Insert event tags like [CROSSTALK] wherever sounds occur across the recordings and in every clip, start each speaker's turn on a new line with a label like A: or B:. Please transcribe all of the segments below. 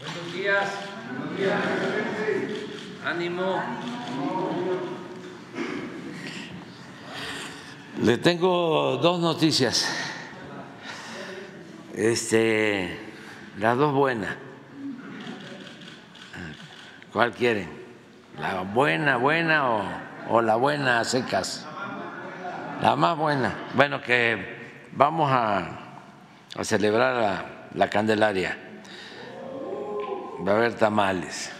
A: Buenos días. Ánimo. Le tengo dos noticias. Este, las dos buenas. ¿Cuál quieren? ¿La buena, buena o, o la buena a secas? La más buena. Bueno, que vamos a, a celebrar la, la Candelaria. Va a haber tamales.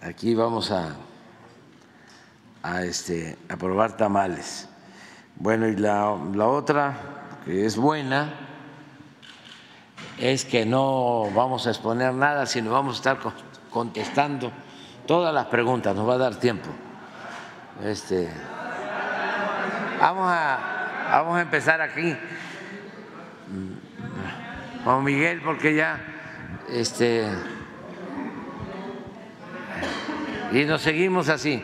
A: Aquí vamos a, a, este, a probar tamales. Bueno, y la, la otra, que es buena, es que no vamos a exponer nada, sino vamos a estar contestando todas las preguntas, nos va a dar tiempo. Este, vamos, a, vamos a empezar aquí. Juan Miguel, porque ya este y nos seguimos así.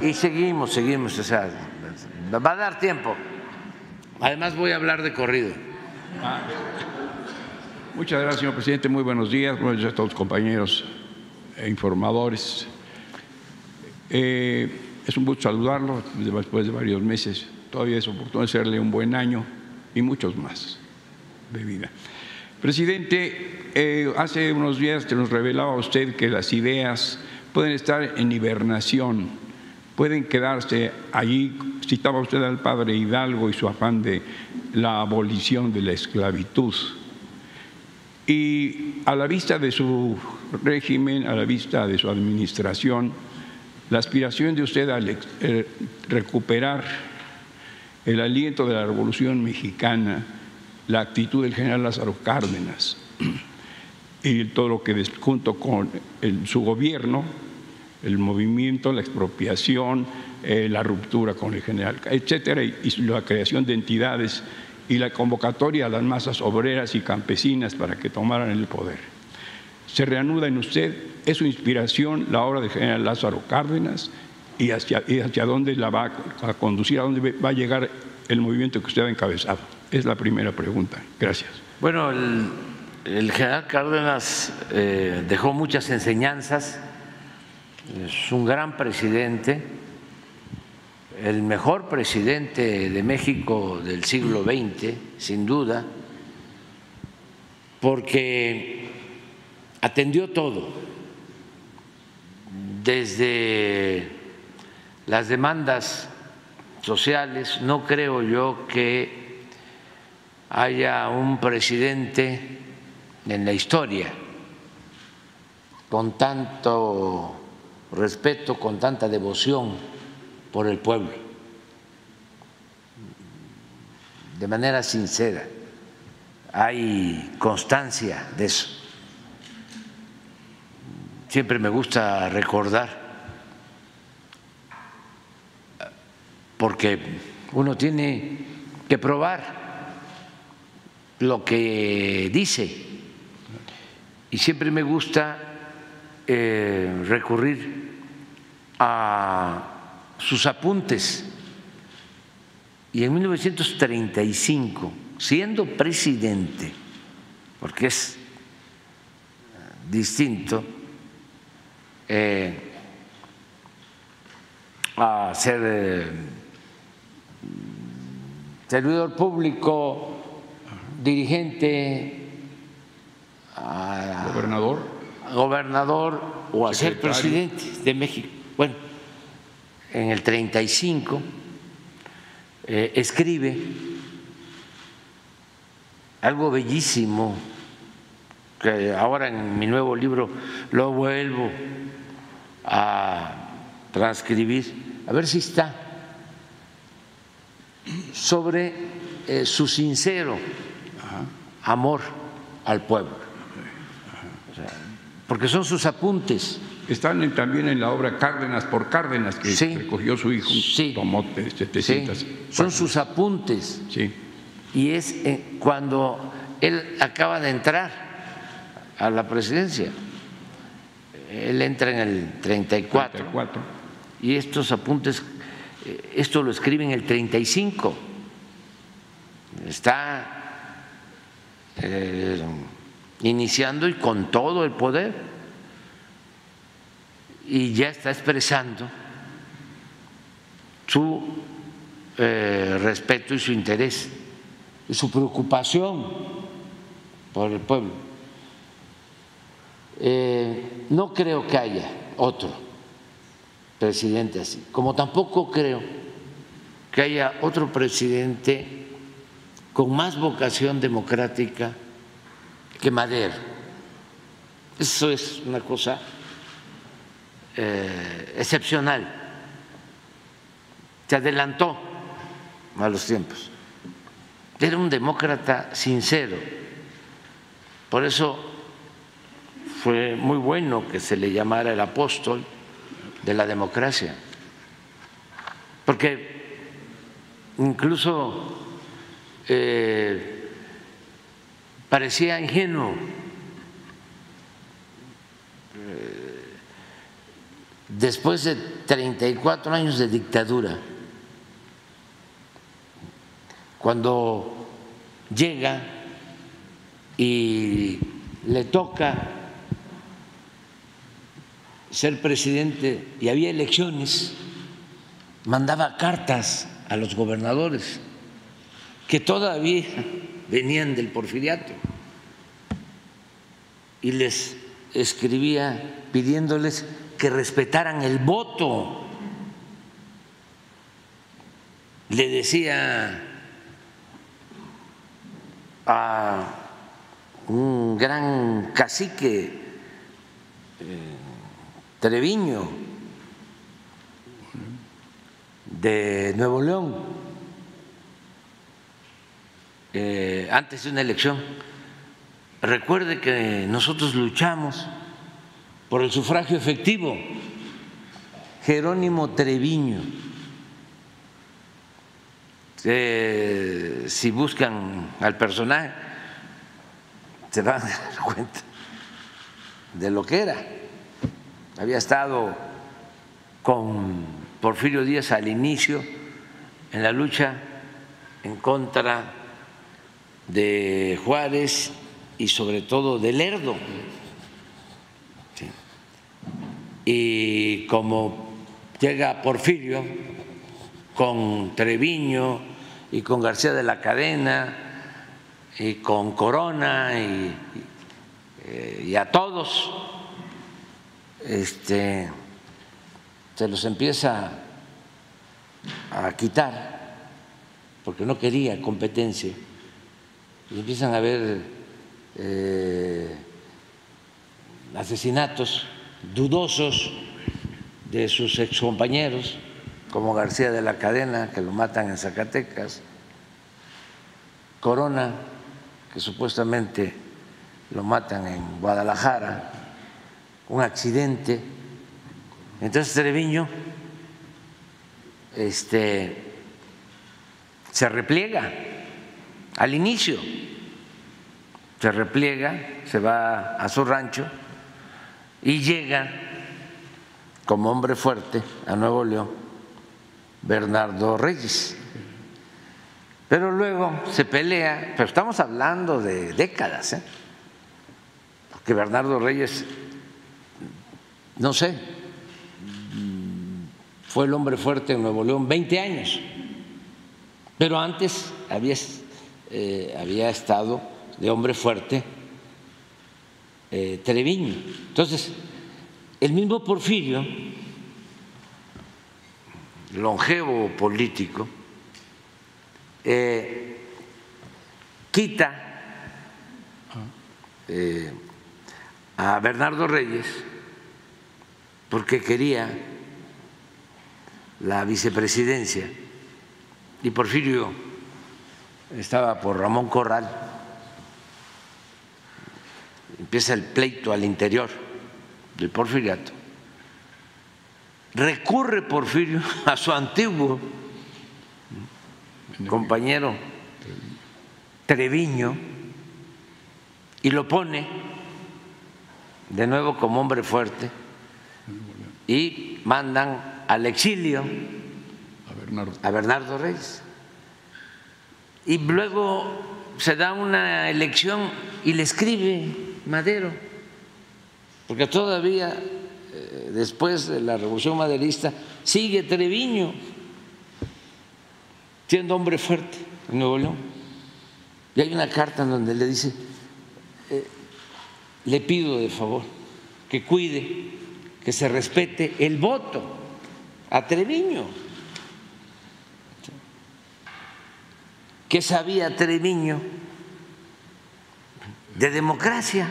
A: Y seguimos, seguimos, o sea, va a dar tiempo. Además voy a hablar de corrido.
B: Muchas gracias, señor presidente. Muy buenos días. Buenos días a todos los compañeros e informadores. Eh, es un gusto saludarlo después de varios meses. Todavía es oportuno hacerle un buen año y muchos más de. Presidente, eh, hace unos días te nos revelaba usted que las ideas pueden estar en hibernación, pueden quedarse allí. Citaba usted al padre Hidalgo y su afán de la abolición de la esclavitud. Y a la vista de su régimen, a la vista de su administración, la aspiración de usted a eh, recuperar el aliento de la Revolución Mexicana, la actitud del general Lázaro Cárdenas y todo lo que junto con su gobierno, el movimiento, la expropiación, eh, la ruptura con el general, etcétera, y la creación de entidades y la convocatoria a las masas obreras y campesinas para que tomaran el poder. Se reanuda en usted, es su inspiración la obra del general Lázaro Cárdenas y hacia, hacia dónde la va a conducir, a dónde va a llegar el movimiento que usted ha encabezado. Es la primera pregunta. Gracias.
A: Bueno, el, general Cárdenas eh, dejó muchas enseñanzas, es un gran presidente, el mejor presidente de México del siglo XX, sin duda, porque atendió todo, desde las demandas sociales, no creo yo que haya un presidente en la historia con tanto respeto, con tanta devoción por el pueblo, de manera sincera. Hay constancia de eso. Siempre me gusta recordar, porque uno tiene que probar lo que dice y siempre me gusta eh, recurrir a sus apuntes. Y en 1935, siendo presidente, porque es distinto eh, a ser eh, servidor público, dirigente,
B: gobernador,
A: gobernador o a ser presidente de México. Bueno, en el 35 eh, escribe algo bellísimo que ahora en mi nuevo libro lo vuelvo a transcribir, a ver si está, sobre eh, su sincero amor al pueblo, porque son sus apuntes
B: están también en la obra Cárdenas por Cárdenas, que recogió su hijo,
A: sí.
B: tomó 700.
A: Son sus apuntes. Y es eh, cuando él acaba de entrar a la presidencia. Él entra en el 34. 34. Y estos apuntes, eh, esto lo escribe en el 35. Está eh, iniciando y con todo el poder. Y ya está expresando su eh, respeto y su interés y su preocupación por el pueblo. Eh, no creo que haya otro presidente así, como tampoco creo que haya otro presidente con más vocación democrática que Madero. Eso es una cosa eh, excepcional. Se adelantó a los tiempos. Era un demócrata sincero. Por eso fue muy bueno que se le llamara el apóstol de la democracia. Porque incluso eh, parecía ingenuo. Eh, después de 34 años de dictadura, cuando llega y le toca ser presidente y había elecciones, mandaba cartas a los gobernadores que todavía venían del porfiriato y les escribía pidiéndoles que respetaran el voto. Le decía a un gran cacique eh, Treviño de Nuevo León, eh, antes de una elección, recuerde que nosotros luchamos por el sufragio efectivo. Jerónimo Treviño si buscan al personaje, se van a dar cuenta de lo que era. Había estado con Porfirio Díaz al inicio en la lucha en contra de Juárez y sobre todo de Lerdo. Y como llega Porfirio con Treviño, y con García de la Cadena y con Corona y, eh, a todos este, se los empieza a quitar porque no quería competencia y empiezan a haber eh, asesinatos dudosos de sus excompañeros como García de la Cadena, que lo matan en Zacatecas, Corona, que supuestamente lo matan en Guadalajara, un accidente. Entonces Treviño este, se repliega al inicio, se repliega, se va a su rancho y llega como hombre fuerte a Nuevo León Bernardo Reyes. Pero luego se pelea, pero estamos hablando de décadas, ¿eh? porque Bernardo Reyes, no sé, fue el hombre fuerte en Nuevo León 20 años, pero antes había, eh, había estado de hombre fuerte eh, Treviño. Entonces, el mismo Porfirio longevo político, eh, quita a Bernardo Reyes porque quería la vicepresidencia y Porfirio estaba por Ramón Corral. Empieza el pleito al interior del porfiriato recurre Porfirio a su antiguo compañero Treviño y lo pone de nuevo como hombre fuerte y mandan al exilio a Bernardo, Reyes. Y luego se da una elección y le escribe Madero, porque todavía eh, después de la revolución maderista sigue Treviño siendo hombre fuerte en Nuevo León. Y hay una carta en donde le dice, eh, le pido de favor que cuide, que se respete el voto a Treviño. ¿Qué sabía Treviño de democracia?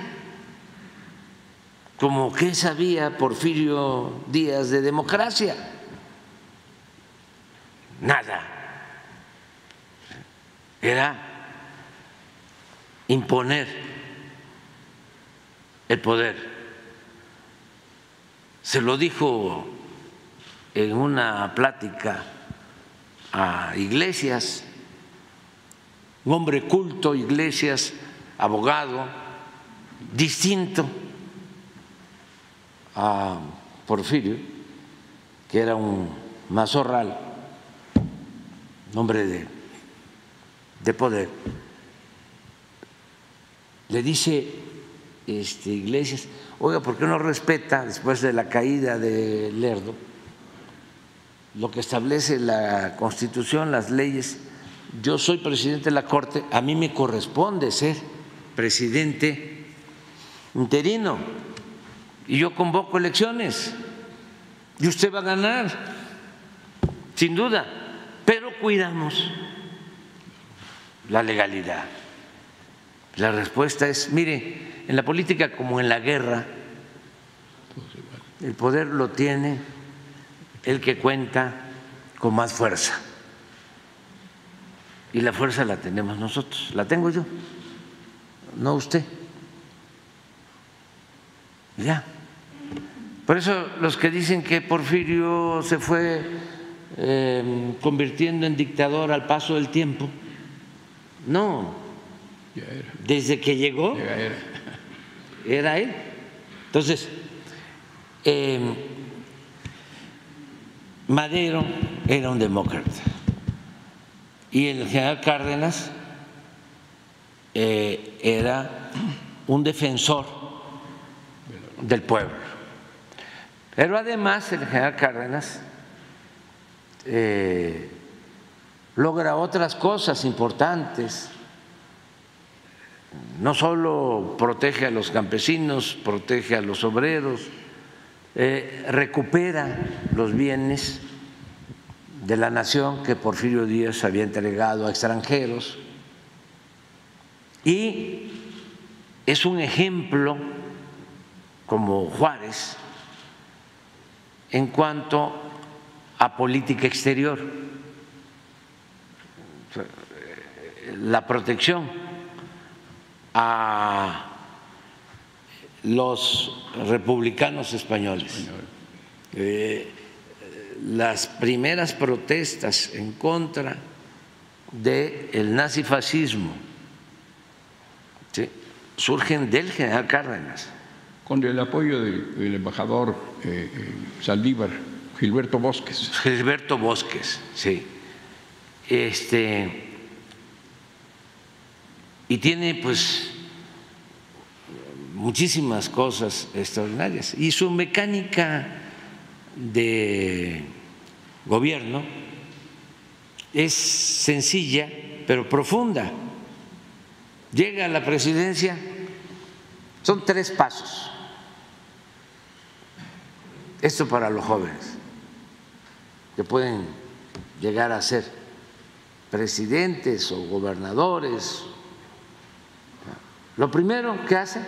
A: Como qué sabía Porfirio Díaz de democracia? Nada. Era imponer el poder. Se lo dijo en una plática a iglesias un hombre culto, Iglesias, abogado, distinto a Porfirio, que era un mazorral, hombre de, de poder, le dice este, Iglesias, oiga, ¿por qué no respeta después de la caída de Lerdo lo que establece la Constitución, las leyes yo soy presidente de la Corte, a mí me corresponde ser presidente interino. Y yo convoco elecciones. Y usted va a ganar, sin duda, pero cuidamos la legalidad. La respuesta es, mire, en la política como en la guerra, el poder lo tiene el que cuenta con más fuerza y la fuerza la tenemos nosotros, la tengo yo, no usted. Ya. Por eso los que dicen que Porfirio se fue em, convirtiendo en dictador al paso del tiempo, no. Desde que llegó, era. él. Entonces, em, Madero era un demócrata y el general Cárdenas eh, era un defensor del pueblo. Pero además el general Cárdenas eh, logra otras cosas importantes. No solo protege a los campesinos, protege a los obreros, eh, recupera los bienes de la nación que Porfirio Díaz había entregado a extranjeros. Y es un ejemplo como Juárez en cuanto a política exterior, la protección a los republicanos españoles. Eh, las primeras protestas en contra del nazifascismo surgen del general Cárdenas.
B: Con el apoyo del, embajador eh, eh, Saldívar, Gilberto Bosques.
A: Gilberto Bosques, sí. Este, y tiene pues muchísimas cosas extraordinarias. Y su mecánica de gobierno es sencilla pero profunda. Llega a la presidencia, son tres pasos. Esto para los jóvenes que pueden llegar a ser presidentes o gobernadores. Lo primero que hace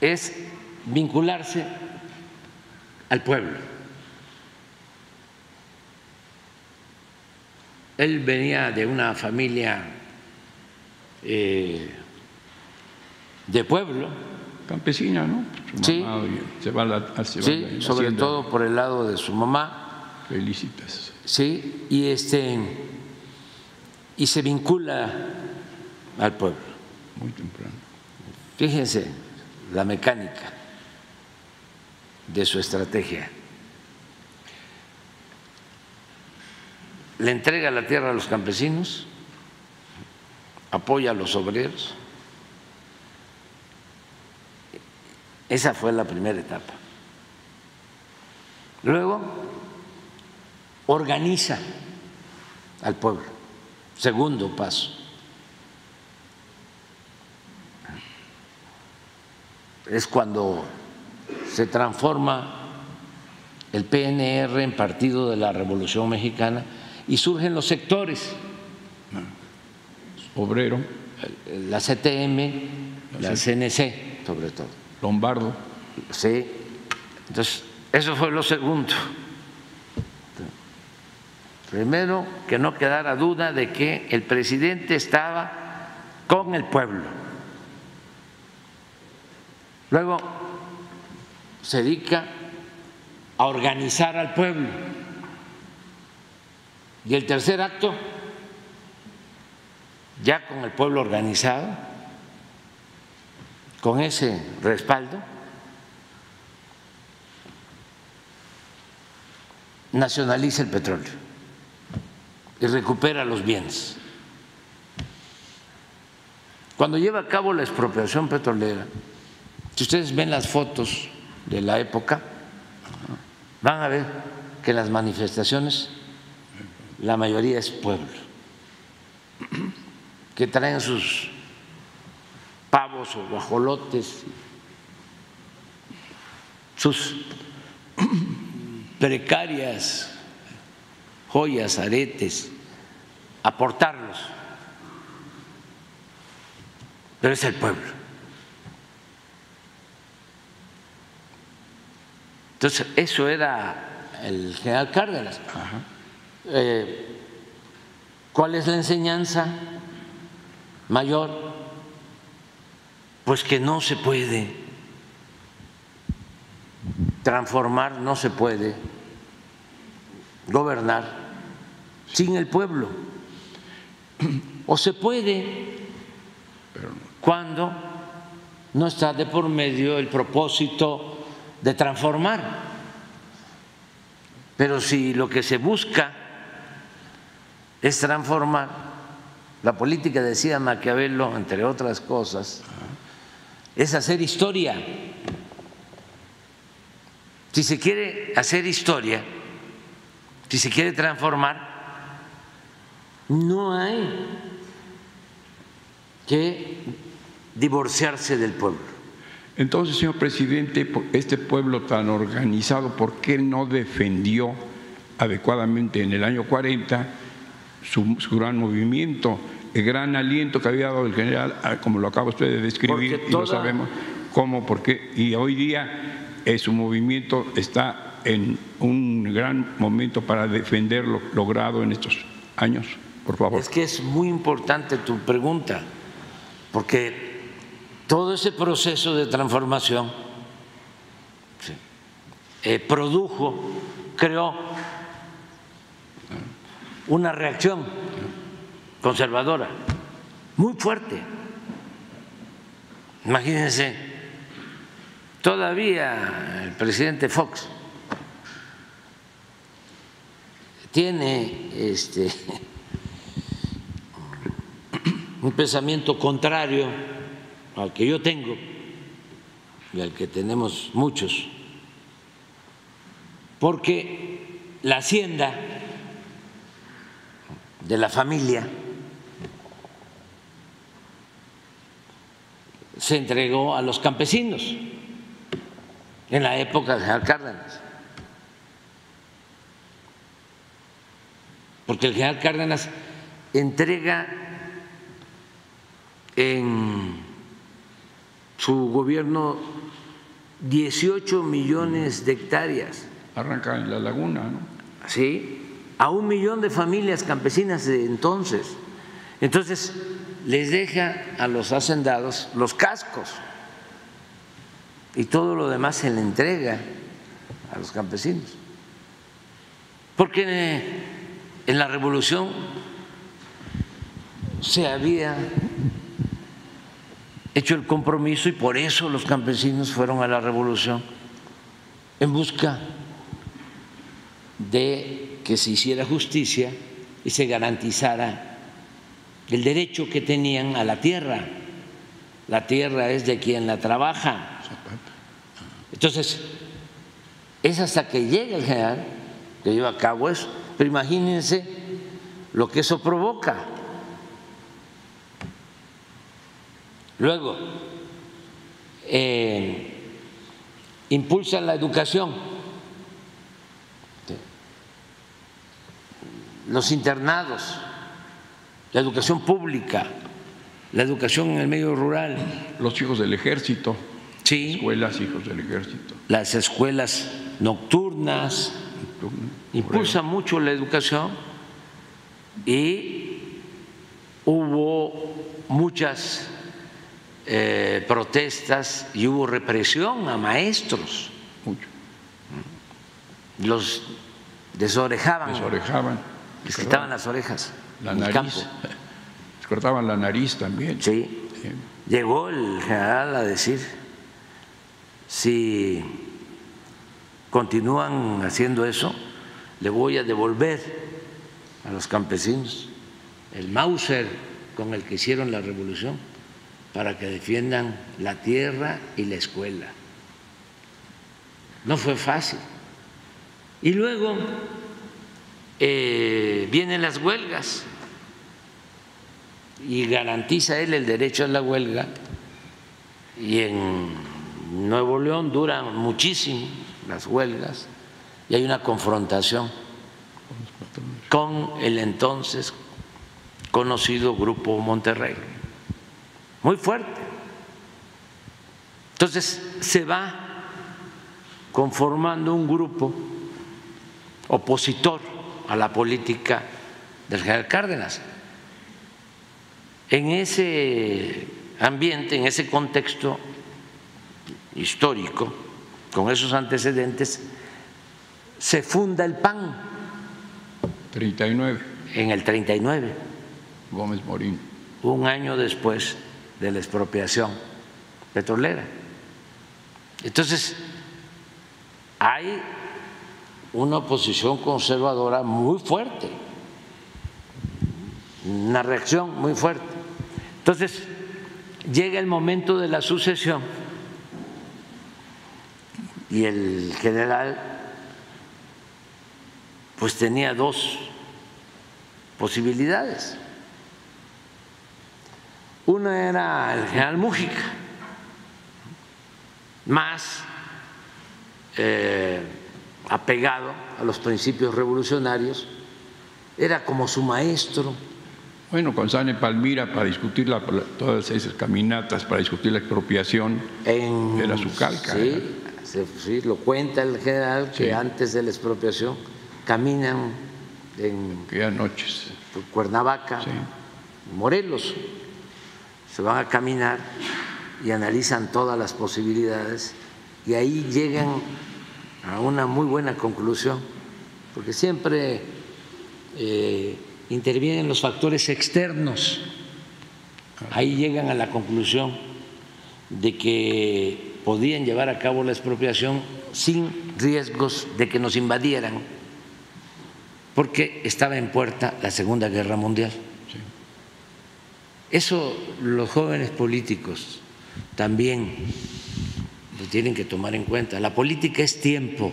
A: es vincularse al pueblo. Él venía de una familia eh, de pueblo.
B: Campesina, ¿no?
A: sí, sí sobre todo por el lado de su mamá.
B: Felicitas.
A: Sí, y, este, y se vincula al pueblo.
B: Muy temprano.
A: Fíjense la mecánica de su estrategia. Le entrega la tierra a los campesinos apoya a los obreros. Esa fue la primera etapa. Luego, organiza al pueblo. Segundo paso. Es cuando se transforma el PNR en Partido de la Revolución Mexicana y surgen los sectores.
B: Obrero.
A: La CTM, la CNC, sobre todo.
B: Lombardo.
A: Sí. Entonces, eso fue lo segundo. Primero, que no quedara duda de que el presidente estaba con el pueblo. Luego, se dedica a organizar al pueblo. Y el tercer acto, ya con el pueblo organizado, con ese respaldo, nacionaliza el petróleo y recupera los bienes. Cuando lleva a cabo la expropiación petrolera, si ustedes ven las fotos de la época, van a ver que las manifestaciones la mayoría es pueblo, que traen sus pavos o guajolotes, sus precarias joyas, aretes, aportarlos. Pero es el pueblo. Entonces, eso era el general Cárdenas. Eh, ¿Cuál es la enseñanza mayor? Pues que no se puede transformar, no se puede gobernar sin el pueblo. O se puede cuando no está de por medio el propósito de transformar. Pero si lo que se busca es transformar, la política, decía Maquiavelo, entre otras cosas, es hacer historia. Si se quiere hacer historia, si se quiere transformar, no hay que divorciarse del pueblo.
B: Entonces, señor presidente, este pueblo tan organizado, ¿por qué no defendió adecuadamente en el año 40 su, gran movimiento, el gran aliento que había dado el general, ah, como lo acaba usted de describir, y lo sabemos, cómo, por qué, y hoy día eh, su movimiento está en un gran momento para defender lo logrado en estos años? Por favor.
A: Es que es muy importante tu pregunta, porque todo ese proceso de transformación eh, produjo, creó una reacción conservadora muy fuerte. Imagínense, todavía el presidente Fox tiene este un pensamiento contrario al que yo tengo y al que tenemos muchos, porque la hacienda de la familia se entregó a los campesinos en la época de general Cárdenas. Porque el general Cárdenas entrega en su gobierno 18 millones de hectáreas.
B: Arranca en la laguna, ¿no?
A: Sí, a un millón de familias campesinas de entonces. Entonces, les deja a los hacendados los cascos y todo lo demás se le entrega a los campesinos. Porque en la revolución se había hecho el compromiso y por eso los campesinos fueron a la revolución en busca de que se hiciera justicia y se garantizara el derecho que tenían a la tierra. La tierra es de quien la trabaja. Entonces, es hasta que llega el general que lleva a cabo eso. Pero imagínense lo que eso provoca. Luego, eh, impulsa la educación. Los internados, la educación pública, la educación en el medio rural.
B: Los hijos del ejército.
A: Sí.
B: Escuelas, hijos del ejército.
A: Las escuelas nocturnas. Impulsa mucho la educación y hubo muchas eh, protestas y hubo represión a maestros.
B: Mucho.
A: Los desorejaban.
B: Desorejaban.
A: Les quitaban las orejas.
B: La
A: en el
B: nariz.
A: campo.
B: Les cortaban la nariz también.
A: Sí.
B: Sí.
A: Llegó el general a decir, si continúan haciendo eso, le voy a devolver a los campesinos el Mauser con el que hicieron la revolución para que defiendan la tierra y la escuela. No fue fácil. Y luego eh, vienen las huelgas y garantiza él el derecho a la huelga y en Nuevo León duran muchísimo las huelgas y hay una confrontación con el entonces conocido Grupo Monterrey, muy fuerte. Entonces se va conformando un grupo opositor a la política del general Cárdenas. En ese ambiente, en ese contexto histórico, con esos antecedentes, se funda el PAN
B: 39.
A: en el 39,
B: Gómez Morín.
A: un año después de la expropiación petrolera. Entonces, hay una oposición conservadora muy fuerte, una reacción muy fuerte. Entonces, llega el momento de la sucesión y el general pues tenía dos posibilidades. Una era el general Mújica, más eh, apegado a los principios revolucionarios, era como su maestro.
B: Bueno, Sane Palmira para discutir la- todas esas caminatas, para discutir la expropiación,
A: En,
B: Era su calca,
A: Sí, se- sí, lo cuenta el general que
B: Sí.
A: antes de la expropiación caminan en
B: noches.
A: Cuernavaca,
B: Sí.
A: Morelos, se van a caminar y analizan todas las posibilidades y ahí llegan a una muy buena conclusión, porque siempre eh, intervienen los factores externos. Ahí llegan a la conclusión de que podían llevar a cabo la expropiación sin riesgos de que nos invadieran, porque estaba en puerta la Segunda Guerra Mundial. Eso los jóvenes políticos también lo tienen que tomar en cuenta. La política es tiempo.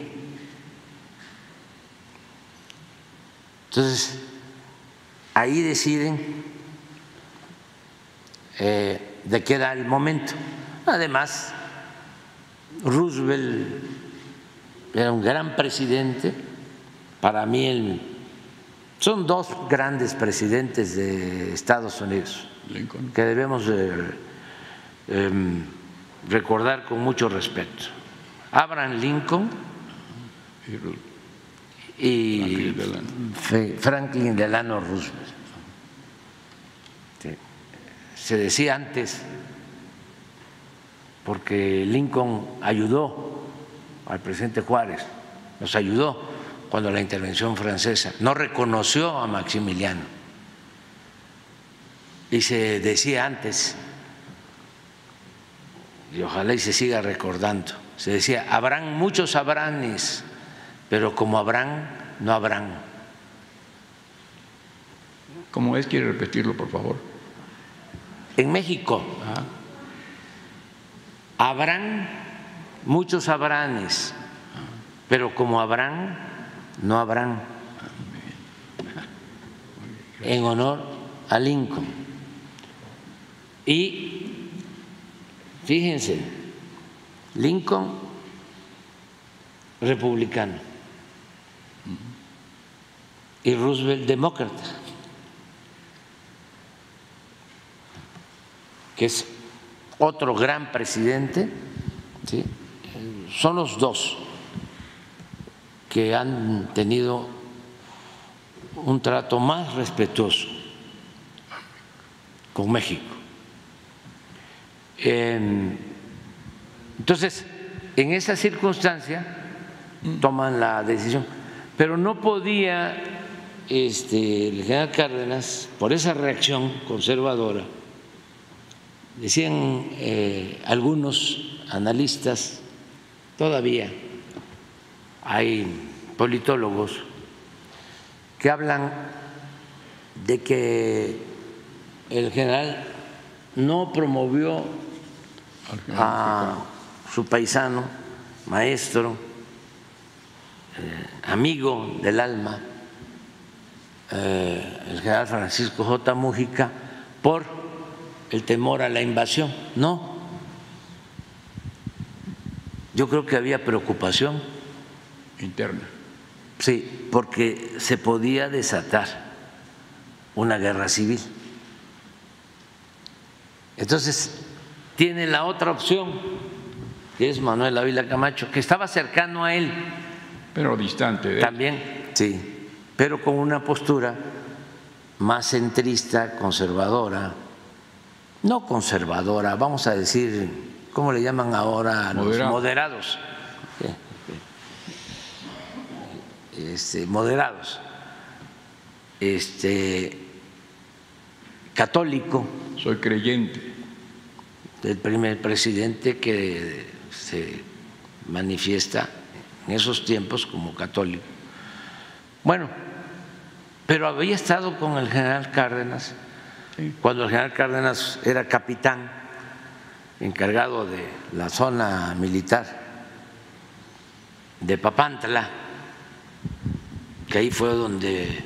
A: Entonces, ahí deciden eh, de qué da el momento. Además, Roosevelt era un gran presidente, para mí el- son dos grandes presidentes de Estados Unidos
B: Lincoln.
A: que debemos de, em, recordar con mucho respeto. Abraham Lincoln
B: y Franklin Delano.
A: Roosevelt. Se decía antes, porque Lincoln ayudó al presidente Juárez, nos ayudó cuando la intervención francesa, no reconoció a Maximiliano. Y se decía antes, y ojalá y se siga recordando, se decía, habrán muchos Abranes, pero como habrán, no habrán.
B: ¿Cómo es? ¿Quiere repetirlo, por favor?
A: En México
B: Ah,
A: habrán muchos habranes, pero como habrán, no habrán. En honor a Lincoln. Y fíjense, Lincoln republicano y Roosevelt demócrata, que es otro gran presidente, ¿sí? son los dos que han tenido un trato más respetuoso con México. En- Entonces, en esa circunstancia toman la decisión, pero no podía este, el general Cárdenas, por esa reacción conservadora, decían eh, algunos analistas, todavía hay politólogos que hablan de que el general no promovió a su paisano, maestro, eh, amigo del alma, eh, el general Francisco J. Mújica, por el temor a la invasión. No. Yo creo que había preocupación,
B: interna.
A: sí, porque se podía desatar una guerra civil. Entonces, tiene la otra opción, que es Manuel Ávila Camacho, que estaba cercano a él
B: Pero distante de él.
A: también, sí, pero con una postura más centrista, conservadora, no conservadora, vamos a decir, ¿cómo le llaman ahora los
B: Moderado.
A: moderados? Este, moderados, este, católico,
B: Soy creyente.
A: del primer presidente que se manifiesta en esos tiempos como católico. Bueno, pero había estado con el general Cárdenas
B: Sí.
A: cuando el general Cárdenas era capitán encargado de la zona militar de Papantla, que ahí fue donde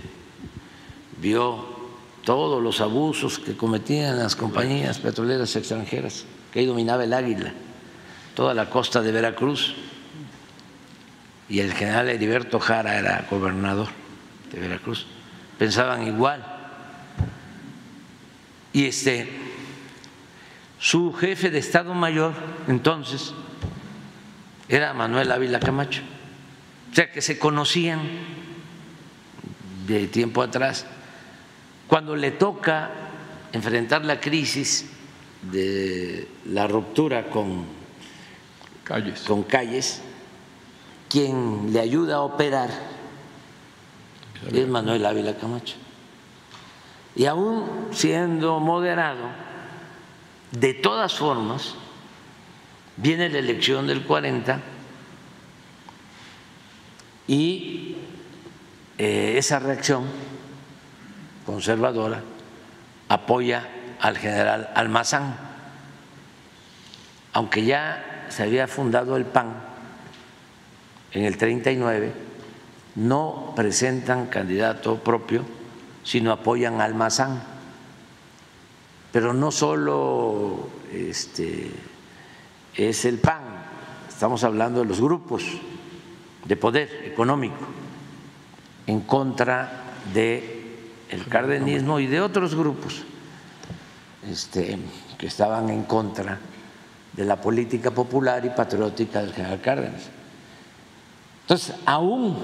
A: vio todos los abusos que cometían las compañías petroleras extranjeras, que ahí dominaba el Águila, toda la costa de Veracruz, y el general Heriberto Jara era gobernador de Veracruz, pensaban igual. Y este, su jefe de Estado Mayor entonces era Manuel Ávila Camacho, o sea que se conocían de tiempo atrás. Cuando le toca enfrentar la crisis de la ruptura con,
B: Calles.
A: con calles, quien le ayuda a operar es Manuel Ávila Camacho. Y aún siendo moderado, de todas formas, viene la elección del 40 y eh, esa reacción conservadora apoya al general Almazán, aunque ya se había fundado el PAN en el 39, no presentan candidato propio, sino apoyan a Almazán. Pero no solo este, es el PAN, estamos hablando de los grupos de poder económico en contra de el cardenismo y de otros grupos este, que estaban en contra de la política popular y patriótica del general Cárdenas. Entonces, aún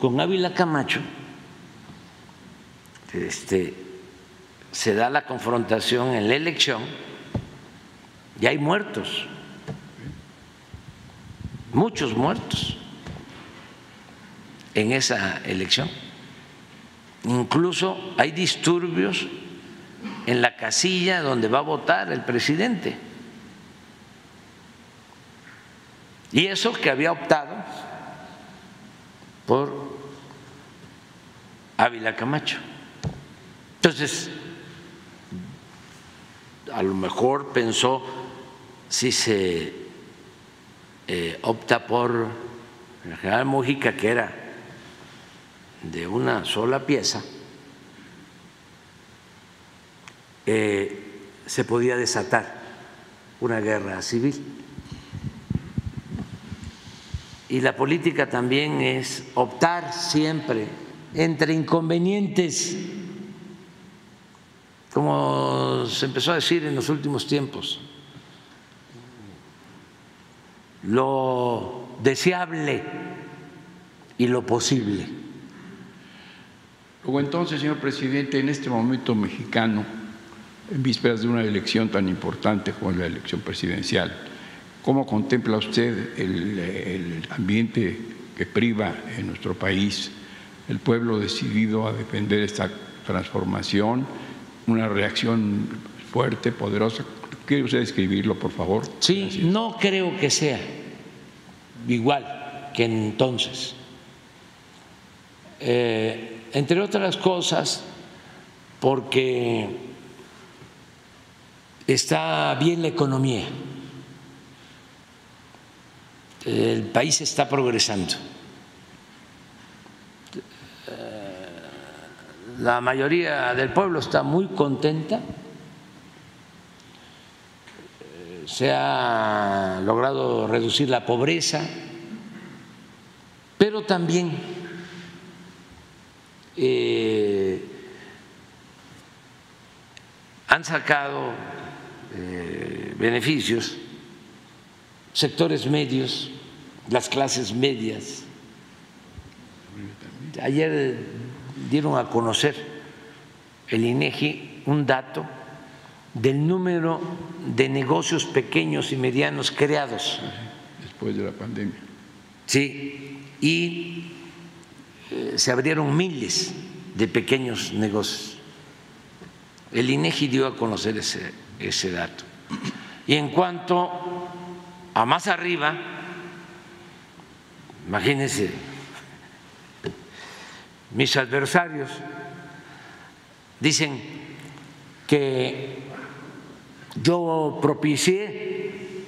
A: con Ávila Camacho, este, se da la confrontación en la elección y hay muertos, muchos muertos en esa elección. Incluso hay disturbios en la casilla donde va a votar el presidente. Y eso que había optado por Ávila Camacho. Entonces, a lo mejor pensó si se eh, opta por el general Mujica, que era de una sola pieza, eh, se podía desatar una guerra civil. Y la política también es optar siempre entre inconvenientes, como se empezó a decir en los últimos tiempos, lo deseable y lo posible.
B: Luego entonces, señor presidente, en este momento mexicano, en vísperas de una elección tan importante como la elección presidencial, ¿cómo contempla usted el, el ambiente que priva en nuestro país? El pueblo decidido a defender esta transformación, una reacción fuerte, poderosa. ¿Quiere usted describirlo, por favor?
A: Sí,
B: Gracias.
A: no creo que sea igual que entonces. Eh, entre otras cosas, porque está bien la economía, el país está progresando. La mayoría del pueblo está muy contenta se ha logrado reducir la pobreza, pero también eh, han sacado eh, beneficios sectores medios, las clases medias. Ayer dieron a conocer el INEGI un dato del número de negocios pequeños y medianos creados.
B: Después de la pandemia.
A: Sí, y se abrieron miles de pequeños negocios. El INEGI dio a conocer ese, ese dato. Y en cuanto a más arriba, imagínense, mis adversarios dicen que yo propicié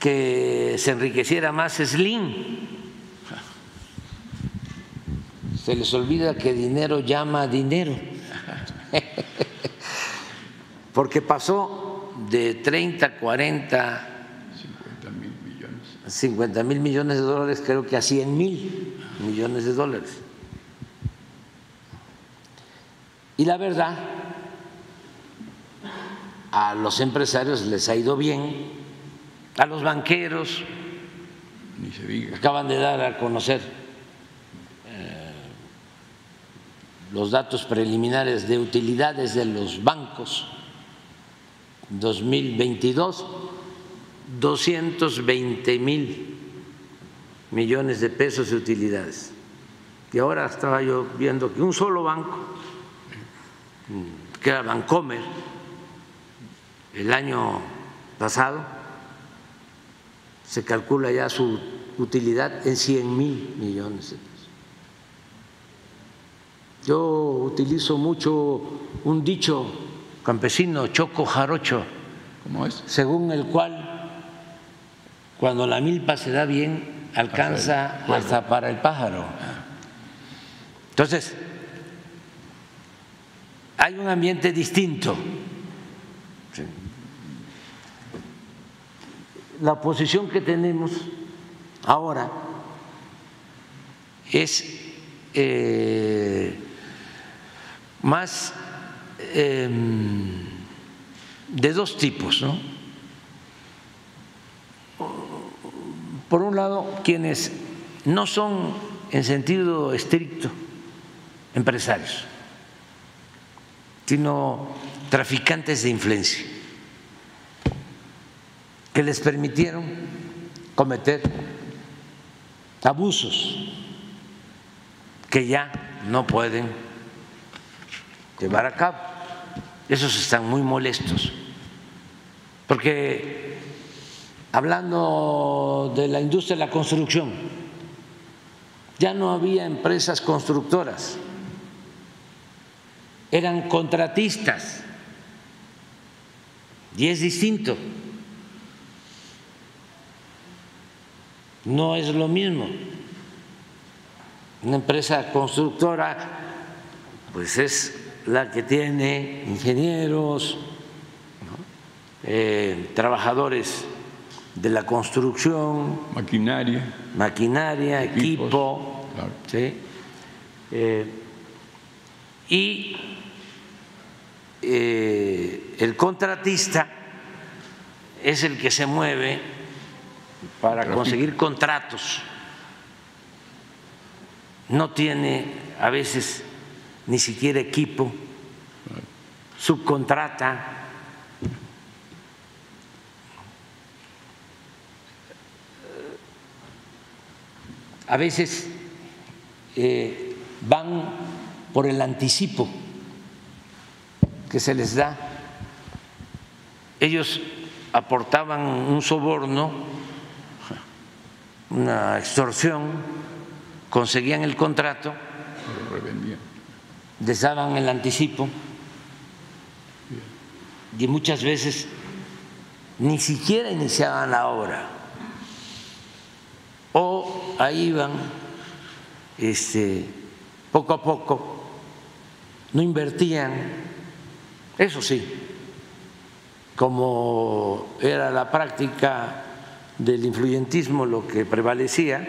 A: que se enriqueciera más Slim. Se les olvida que dinero llama dinero. [LAUGHS] Porque pasó de 30, 40,
B: 50 mil millones.
A: 50 mil millones de dólares, creo que a 100 mil millones de dólares. Y la verdad, a los empresarios les ha ido bien, a los banqueros
B: Ni se diga.
A: acaban de dar a conocer eh, los datos preliminares de utilidades de los bancos 2022, 220 mil millones de pesos de utilidades. Y ahora estaba yo viendo que un solo banco, que era Bancomer, el año pasado se calcula ya su utilidad en 100 mil millones de pesos. Yo utilizo mucho un dicho campesino, choco jarocho,
B: ¿Cómo es?
A: según el cual cuando la milpa se da bien, alcanza hasta para el pájaro. Entonces, hay un ambiente distinto. La oposición que tenemos ahora es eh, más eh, de dos tipos, ¿no? Por un lado, quienes no son en sentido estricto empresarios, sino traficantes de influencia, que les permitieron cometer abusos que ya no pueden llevar a cabo. Esos están muy molestos, porque hablando de la industria de la construcción, ya no había empresas constructoras, eran contratistas y es distinto. No es lo mismo. Una empresa constructora, pues es la que tiene ingenieros, eh, trabajadores de la construcción,
B: maquinaria,
A: maquinaria, equipo, ¿sí? Eh, y eh, el contratista es el que se mueve para conseguir contratos. No tiene a veces ni siquiera equipo, subcontrata. A veces eh, van por el anticipo que se les da. Ellos aportaban un soborno, una extorsión, conseguían el contrato, les daban el anticipo. Y muchas veces ni siquiera iniciaban la obra. O ahí iban este, poco a poco, no invertían, eso sí, como era la práctica del influyentismo lo que prevalecía,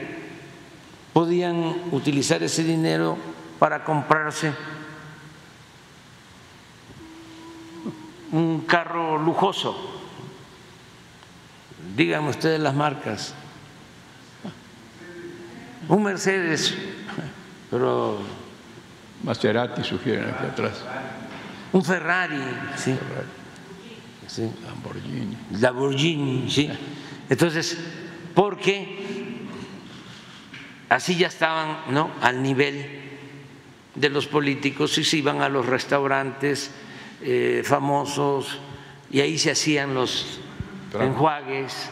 A: podían utilizar ese dinero para comprarse un carro lujoso. Díganme ustedes las marcas. Un Mercedes, pero...
B: Maserati sugieren aquí atrás.
A: Un Ferrari, sí.
B: Lamborghini.
A: Lamborghini, sí. Entonces, porque así ya estaban ¿no? al nivel de los políticos y se iban a los restaurantes eh, famosos y ahí se hacían los enjuagues.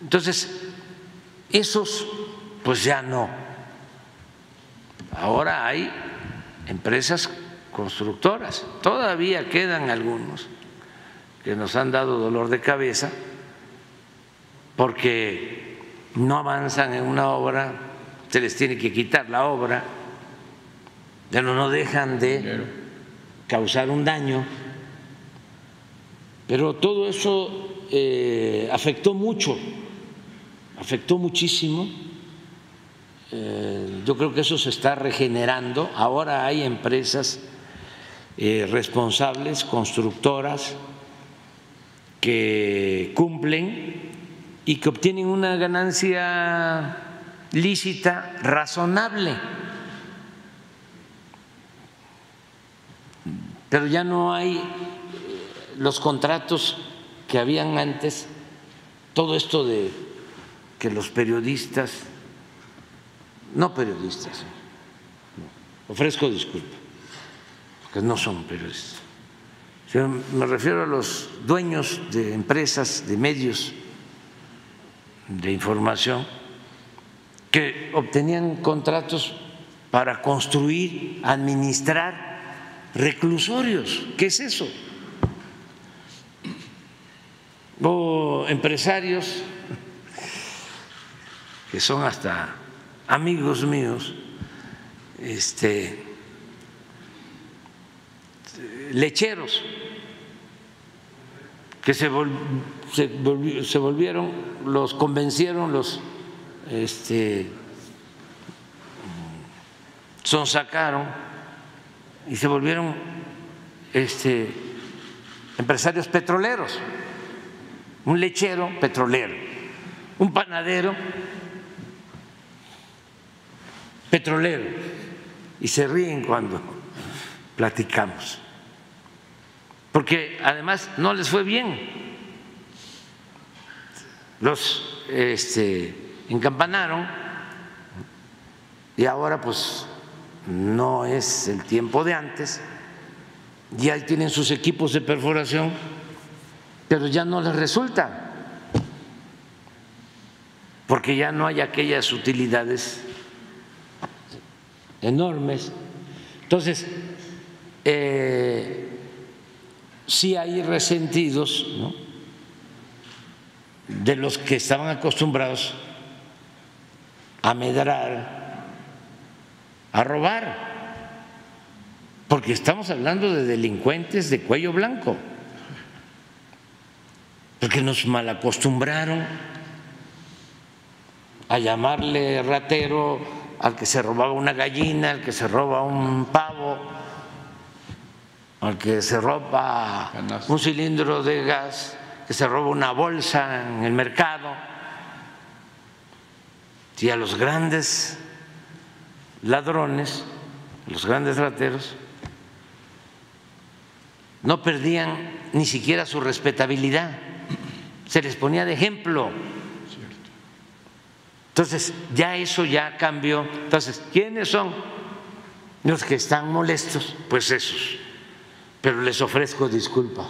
A: Entonces, esos pues ya no. Ahora hay empresas constructoras, todavía quedan algunos que nos han dado dolor de cabeza porque no avanzan en una obra, se les tiene que quitar la obra, pero no dejan de causar un daño. Pero todo eso eh, afectó mucho, afectó muchísimo. Eh, yo creo que eso se está regenerando. Ahora hay empresas eh, responsables, constructoras, que cumplen y que obtienen una ganancia lícita razonable. Pero ya no hay los contratos que habían antes, todo esto de que los periodistas, no periodistas, ofrezco disculpas, porque no son periodistas. Me refiero a los dueños de empresas, de medios de información, que obtenían contratos para construir, administrar reclusorios. ¿Qué es eso? O empresarios que son hasta amigos míos, este, lecheros que se, volvieron, los convencieron, los este, sonsacaron y se volvieron este, empresarios petroleros, un lechero petrolero, un panadero petrolero, y se ríen cuando platicamos. Porque además no les fue bien. Los este, encampanaron y ahora pues no es el tiempo de antes, ya tienen sus equipos de perforación, pero ya no les resulta, porque ya no hay aquellas utilidades enormes. Entonces, eh, sí hay resentidos de los que estaban acostumbrados a medrar, a robar, porque estamos hablando de delincuentes de cuello blanco, porque nos malacostumbraron a llamarle ratero al que se robaba una gallina, al que se roba un pavo, al que se roba un cilindro de gas, que se roba una bolsa en el mercado, y a los grandes ladrones, los grandes rateros, no perdían ni siquiera su respetabilidad, se les ponía de ejemplo. Entonces, ya eso ya cambió. Entonces, ¿quiénes son los que están molestos? Pues esos. Pero les ofrezco disculpa.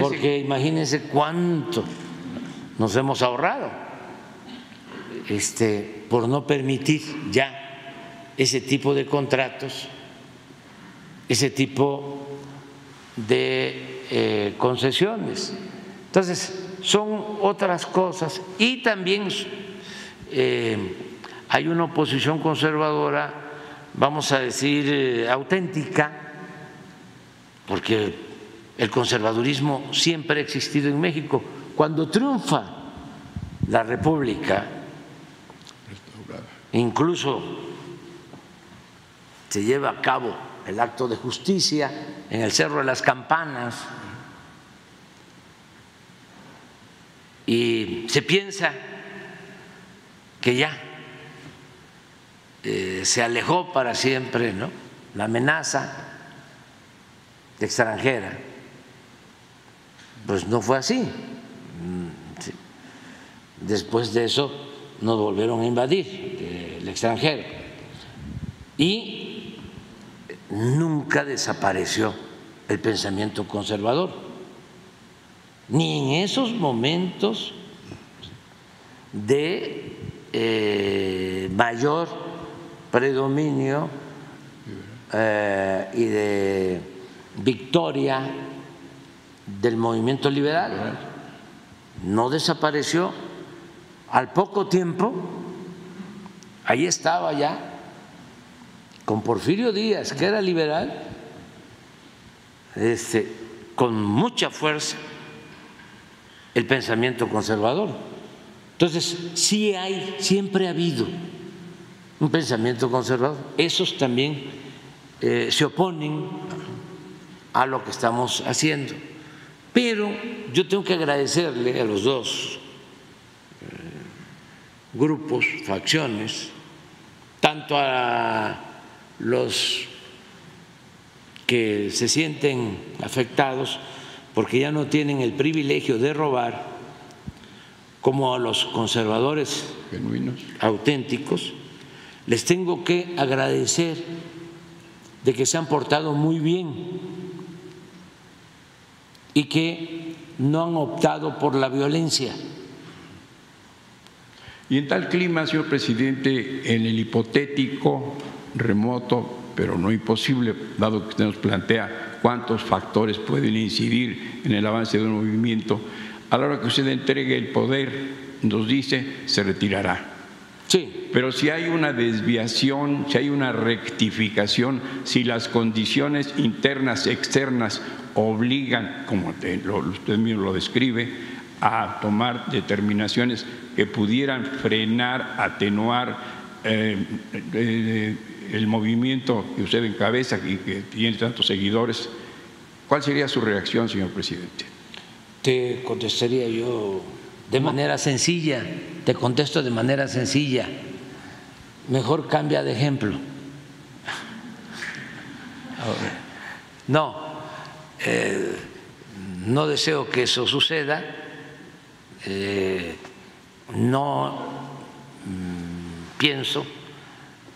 A: porque imagínense cuánto nos hemos ahorrado este, por no permitir ya ese tipo de contratos, ese tipo de eh, concesiones. Entonces, son otras cosas. Y también eh, hay una oposición conservadora, vamos a decir, eh, auténtica, porque el conservadurismo siempre ha existido en México. Cuando triunfa la República, incluso se lleva a cabo el acto de justicia en el Cerro de las Campanas y se piensa que ya eh, se alejó para siempre ¿no? la amenaza extranjera. Pues no fue así. Mm, Después de eso nos volvieron a invadir eh, el extranjero. Y nunca desapareció el pensamiento conservador, ni en esos momentos de eh, mayor predominio eh, y de victoria del movimiento liberal. No desapareció. Al poco tiempo, ahí estaba ya, con Porfirio Díaz, que era liberal, este, con mucha fuerza el pensamiento conservador. Entonces, sí hay, siempre ha habido un pensamiento conservador. Esos también eh, se oponen a lo que estamos haciendo. Pero yo tengo que agradecerle a los dos eh, grupos, facciones, tanto a los que se sienten afectados porque ya no tienen el privilegio de robar, como a los conservadores
B: Genuinos.
A: auténticos, les tengo que agradecer de que se han portado muy bien y que no han optado por la violencia.
B: Y en tal clima, señor presidente, en el hipotético, remoto, pero no imposible, dado que usted nos plantea cuántos factores pueden incidir en el avance de un movimiento, a la hora que usted entregue el poder, nos dice, se retirará.
A: Sí.
B: Pero si hay una desviación, si hay una rectificación, si las condiciones internas, externas obligan, como usted mismo lo describe, a tomar determinaciones que pudieran frenar, atenuar eh, eh, el movimiento que usted encabeza y que tiene tantos seguidores, ¿cuál sería su reacción, señor presidente?
A: Te contestaría yo de manera sencilla, te contesto de manera sencilla. Mejor cambia de ejemplo. [LAUGHS] No, eh, no deseo que eso suceda, eh, no mm, pienso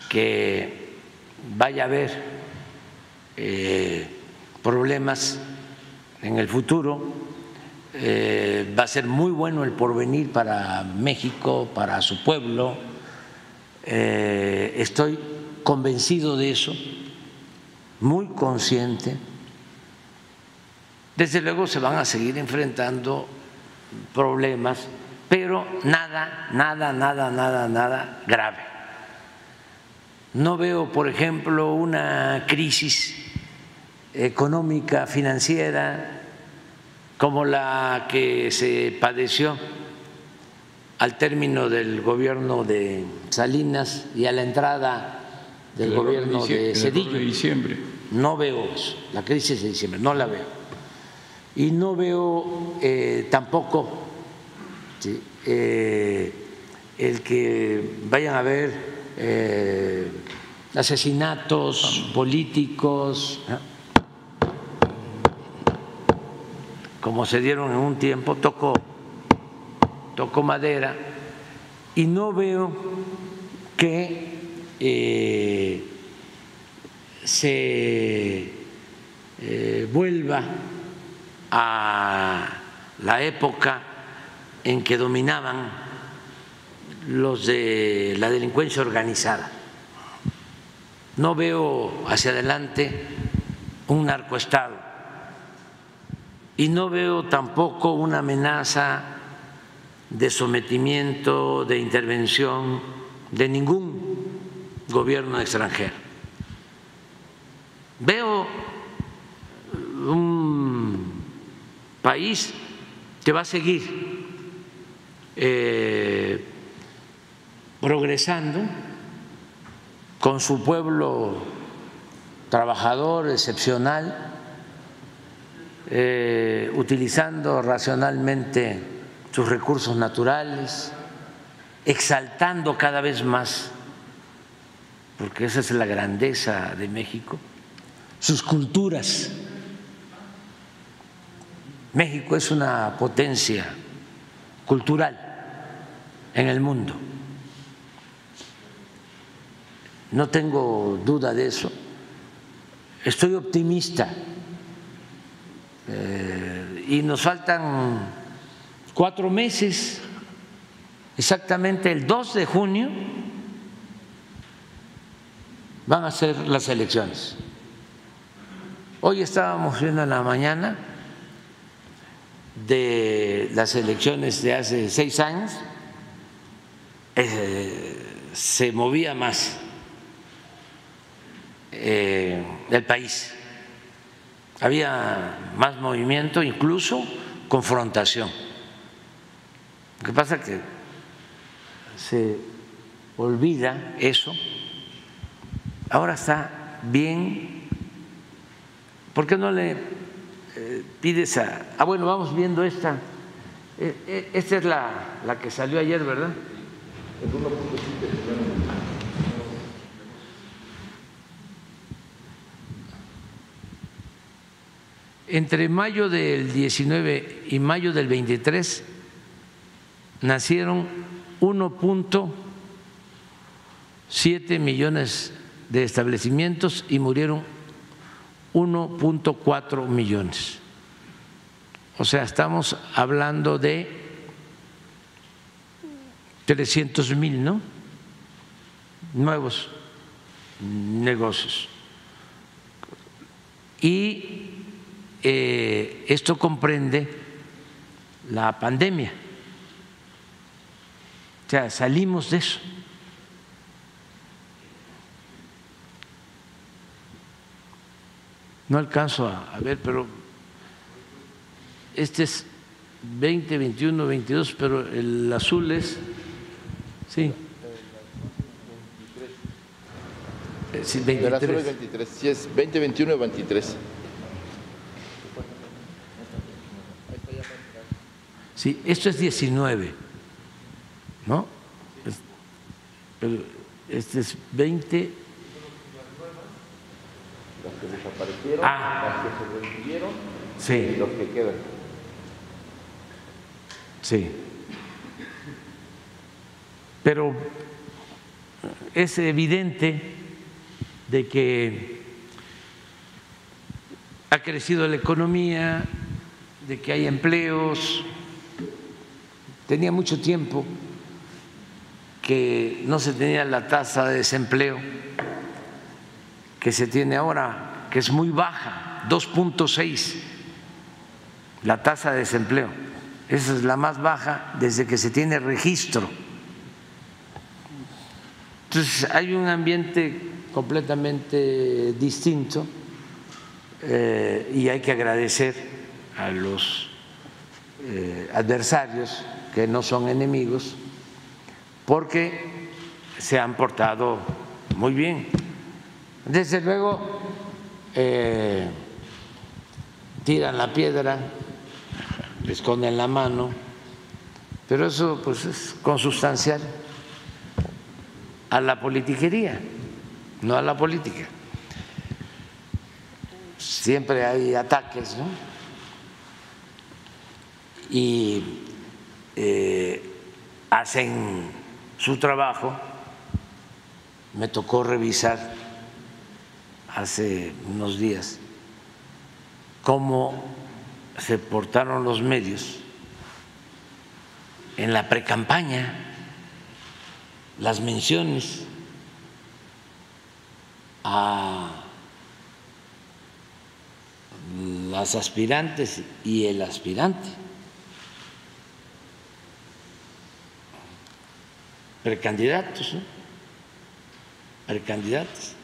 A: que vaya a haber eh, problemas en el futuro eh, va a ser muy bueno el porvenir para México, para su pueblo. Eh, estoy convencido de eso. muy consciente. Desde luego se van a seguir enfrentando problemas, pero nada, nada, nada, nada, nada grave. No veo, por ejemplo, una crisis económica, financiera, como la que se padeció al término del gobierno de Salinas y a la entrada del gobierno de Cedillo.
B: De diciembre.
A: No veo la crisis de diciembre, no la veo. Y no veo eh, tampoco eh, el que vayan a haber eh, asesinatos políticos, como se dieron en un tiempo, tocó toco madera, y no veo que eh, se eh, vuelva a la época en que dominaban los de la delincuencia organizada. No veo hacia adelante un narcoestado y no veo tampoco una amenaza de sometimiento, de intervención de ningún gobierno extranjero. Veo un país que va a seguir eh, progresando con su pueblo trabajador excepcional, eh, utilizando racionalmente sus recursos naturales, exaltando cada vez más, porque esa es la grandeza de México, sus culturas. México es una potencia cultural en el mundo. No tengo duda de eso. Estoy optimista eh, y nos faltan cuatro meses, exactamente el 2 de junio, van a ser las elecciones. Hoy estábamos viendo en la mañana de las elecciones de hace seis años, eh, se movía más eh, el país, había más movimiento, incluso confrontación. Lo que pasa es que se olvida eso. Ahora está bien. ¿Por qué no le eh, pides a.? Ah, bueno, vamos viendo esta. Eh, eh, esta es la, la que salió ayer, ¿verdad? Entre mayo del 19 y mayo del 23 nacieron 1.7 millones de establecimientos y murieron 1.4 millones. O sea, estamos hablando de 300 mil, ¿no? Nuevos negocios. Y eh, esto comprende la pandemia o sea, salimos de eso. No alcanzo a, ver, pero este es 20, 21, 22, pero el azul es, sí.
C: Sí, 23. El azul es 23, sí es 20, 21 y 23.
A: Sí, esto es 19. ¿no? Pero este es 20.
C: Los que desaparecieron, ah, los que sobrevivieron
A: sí.
C: y los que quedan.
A: Sí. Pero es evidente de que ha crecido la economía, de que hay empleos. Tenía mucho tiempo que no se tenía la tasa de desempleo que se tiene ahora que es muy baja, 2.6, la tasa de desempleo. Esa es la más baja desde que se tiene registro. Entonces hay un ambiente completamente distinto eh, y hay que agradecer a los eh, adversarios que no son enemigos porque se han portado muy bien. Desde luego, eh, tiran la piedra, esconden la mano, pero eso pues es consustancial a la politiquería, no a la política. Siempre hay ataques, ¿no? Y eh, hacen su trabajo. Me tocó revisar hace unos días cómo se portaron los medios en la precampaña, las menciones a las aspirantes y el aspirante. Precandidatos, ¿no? precandidatos,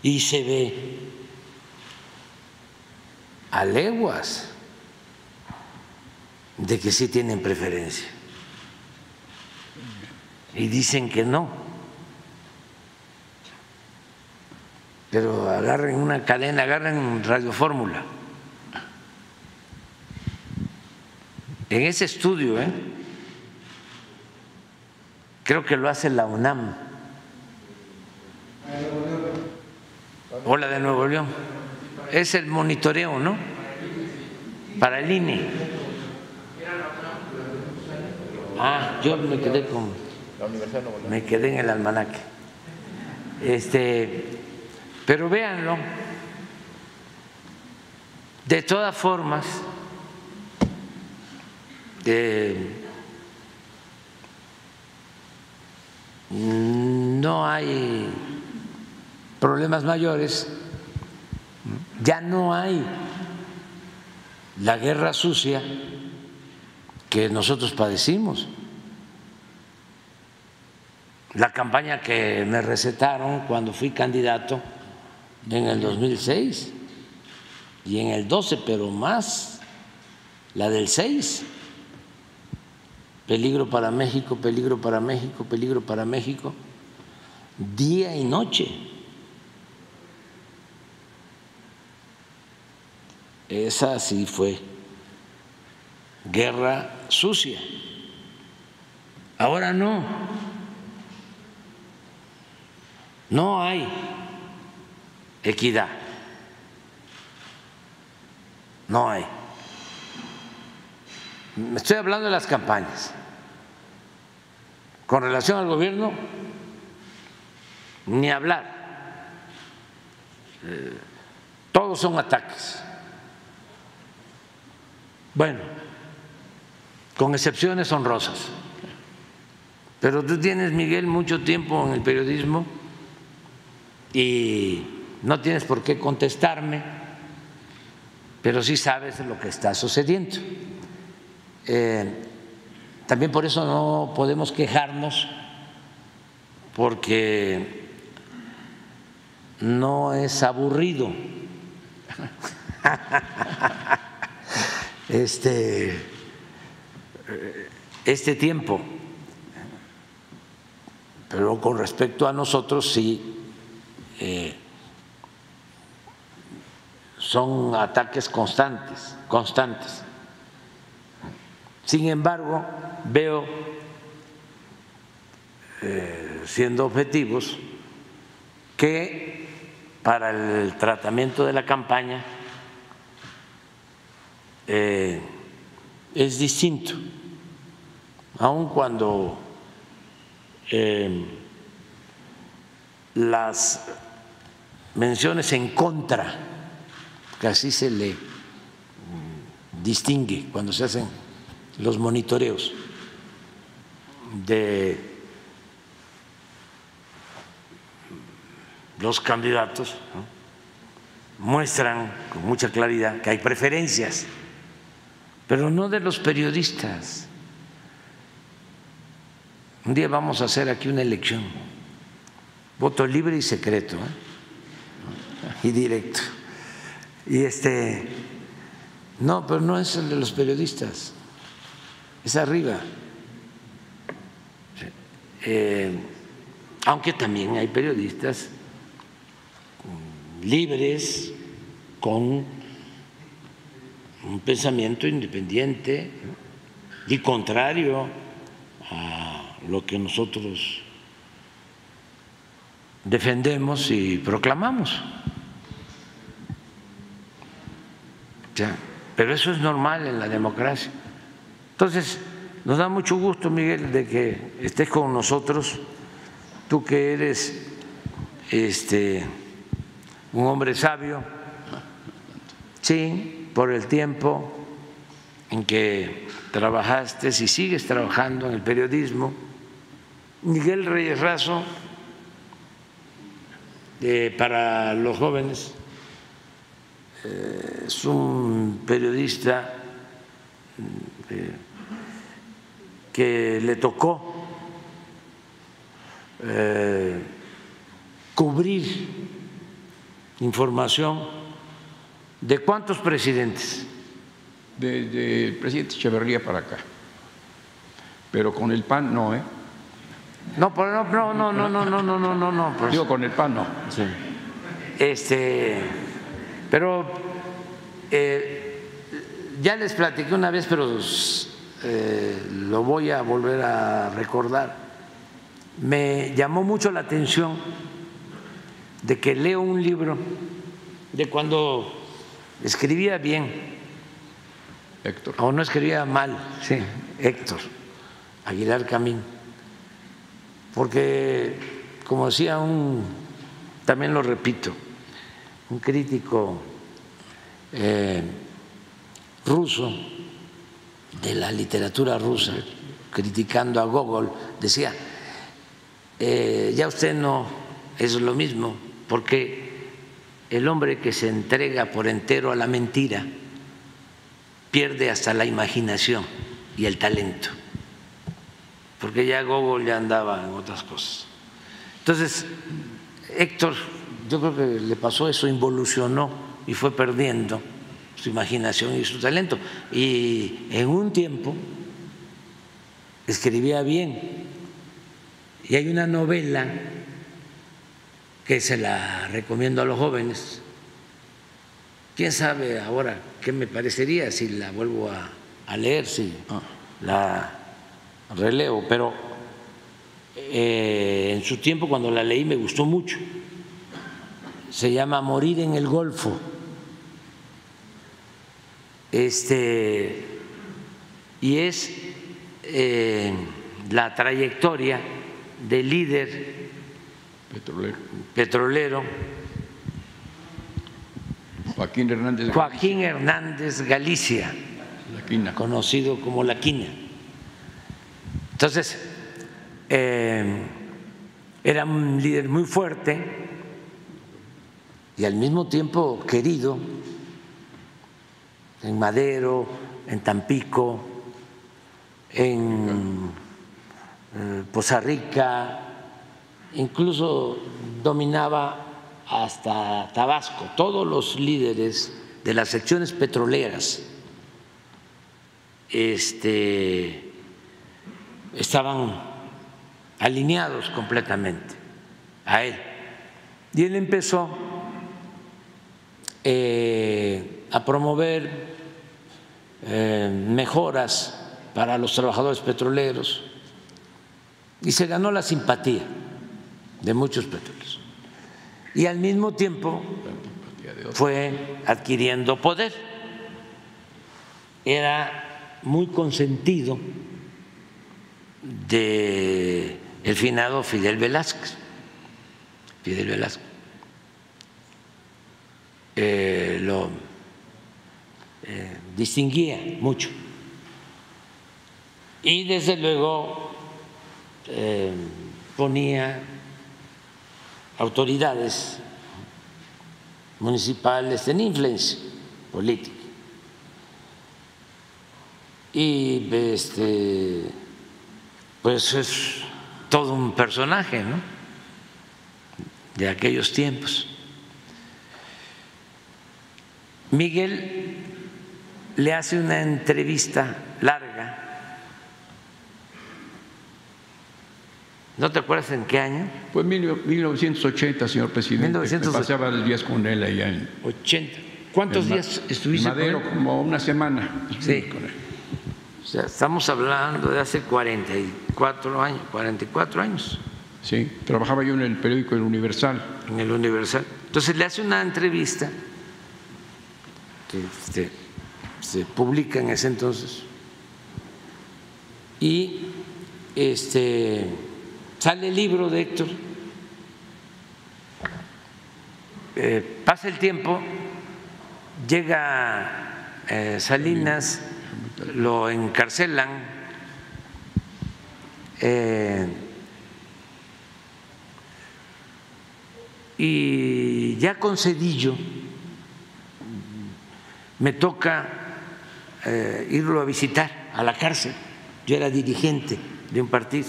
A: y se ve a leguas de que sí tienen preferencia. Y dicen que no. Pero agarren una cadena, agarren Radio Fórmula. En ese estudio, ¿eh? Creo que lo hace la UNAM. O la de Nuevo León. Es el monitoreo, ¿no? Para el INE. Ah, yo me quedé con. Me quedé en el almanaque. Este, pero véanlo. De todas formas, de no hay problemas mayores, ya no hay la guerra sucia que nosotros padecimos. La campaña que me recetaron cuando fui candidato en el 2006 y en el 12, pero más la del 6 peligro para México, peligro para México, peligro para México, día y noche. Esa sí fue guerra sucia. Ahora no. No hay equidad. No hay. Estoy hablando de las campañas. Con relación al gobierno, ni hablar. Eh, todos son ataques. Bueno, con excepciones honrosas. Pero tú tienes, Miguel, mucho tiempo en el periodismo y no tienes por qué contestarme, pero sí sabes lo que está sucediendo. Eh, también por eso no podemos quejarnos porque no es aburrido [LAUGHS] este, este tiempo. Pero con respecto a nosotros sí eh, son ataques constantes, constantes. Sin embargo, veo, eh, siendo objetivos, que para el tratamiento de la campaña eh, es distinto, aun cuando eh, las menciones en contra, que así se le distingue cuando se hacen los monitoreos de los candidatos muestran con mucha claridad que hay preferencias, pero no de los periodistas. Un día vamos a hacer aquí una elección, voto libre y secreto ¿eh? y directo. Y este, no, pero no es el de los periodistas, es arriba. Eh, aunque también hay periodistas libres, con un pensamiento independiente y contrario a lo que nosotros defendemos y proclamamos. pero eso es normal en la democracia. Entonces, nos da mucho gusto, Miguel, de que estés con nosotros, tú que eres este un hombre sabio, sí, por el tiempo en que trabajaste y sigues trabajando en el periodismo. Miguel Reyes Razo, para los jóvenes, eh, es un periodista eh, que le tocó cubrir información de cuántos presidentes.
B: Desde el presidente Echeverría para acá. Pero con el PAN no, ¿eh?
A: No, no, no, no, no, no, no, no, no, no, no.
B: Digo, con el PAN no.
A: Sí. Este, pero eh, ya les platiqué una vez, pero eh, lo voy a volver a recordar. Me llamó mucho la atención de que leo un libro de cuando escribía bien.
B: Héctor.
A: O no escribía mal, sí, Héctor Aguilar Camín. Porque, como decía un, también lo repito, un crítico eh, ruso de la literatura rusa, criticando a Gogol, decía, eh, ya usted no es lo mismo porque el hombre que se entrega por entero a la mentira pierde hasta la imaginación y el talento, porque ya Gogol ya andaba en otras cosas. Entonces, Héctor, yo creo que le pasó eso, involucionó y fue perdiendo su imaginación y su talento. Y en un tiempo escribía bien. Y hay una novela que se la recomiendo a los jóvenes. ¿Quién sabe ahora qué me parecería si la vuelvo a, leer, si ah. la releo? Pero eh, en su tiempo cuando la leí me gustó mucho. Se llama Morir en el Golfo. Este, y es eh, la trayectoria del líder
B: Petrolero.
A: Petrolero.
B: Joaquín Hernández
A: Galicia. Joaquín Hernández Galicia.
B: La Quina.
A: Conocido como La Quina. Entonces, eh, era un líder muy fuerte y al mismo tiempo querido en Madero, en Tampico, en eh, Poza Rica, incluso dominaba hasta Tabasco, todos los líderes de las secciones petroleras este, estaban alineados completamente a él. Y él empezó eh, a promover eh, mejoras para los trabajadores petroleros y se ganó la simpatía de muchos petróleos. Y al mismo tiempo fue adquiriendo poder. Era muy consentido de el finado Fidel Velázquez. Fidel Velázquez. Eh, lo eh, distinguía mucho. Y desde luego eh, ponía autoridades municipales tienen influencia política. Y este, pues es todo un personaje. De aquellos tiempos. Miguel le hace una entrevista larga. ¿No te acuerdas en qué año?
B: Pues 1980, señor presidente.
A: 1980.
B: Pasaba los días con él allá en
A: 80. ¿Cuántos
B: en
A: días estuviste con
B: Madero,
A: él?
B: como una semana.
A: Sí.
B: con él.
A: O sea, estamos hablando de hace 44 años, 44 años
B: Sí, trabajaba yo en el periódico El Universal.
A: en el Universal. Entonces le hace una entrevista este, se publica en ese entonces y este sale el libro de Héctor. Eh, pasa el tiempo, llega eh, Salinas, lo encarcelan. eh, y ya con Cedillo me toca eh, irlo a visitar a la cárcel. Yo era dirigente de un partido,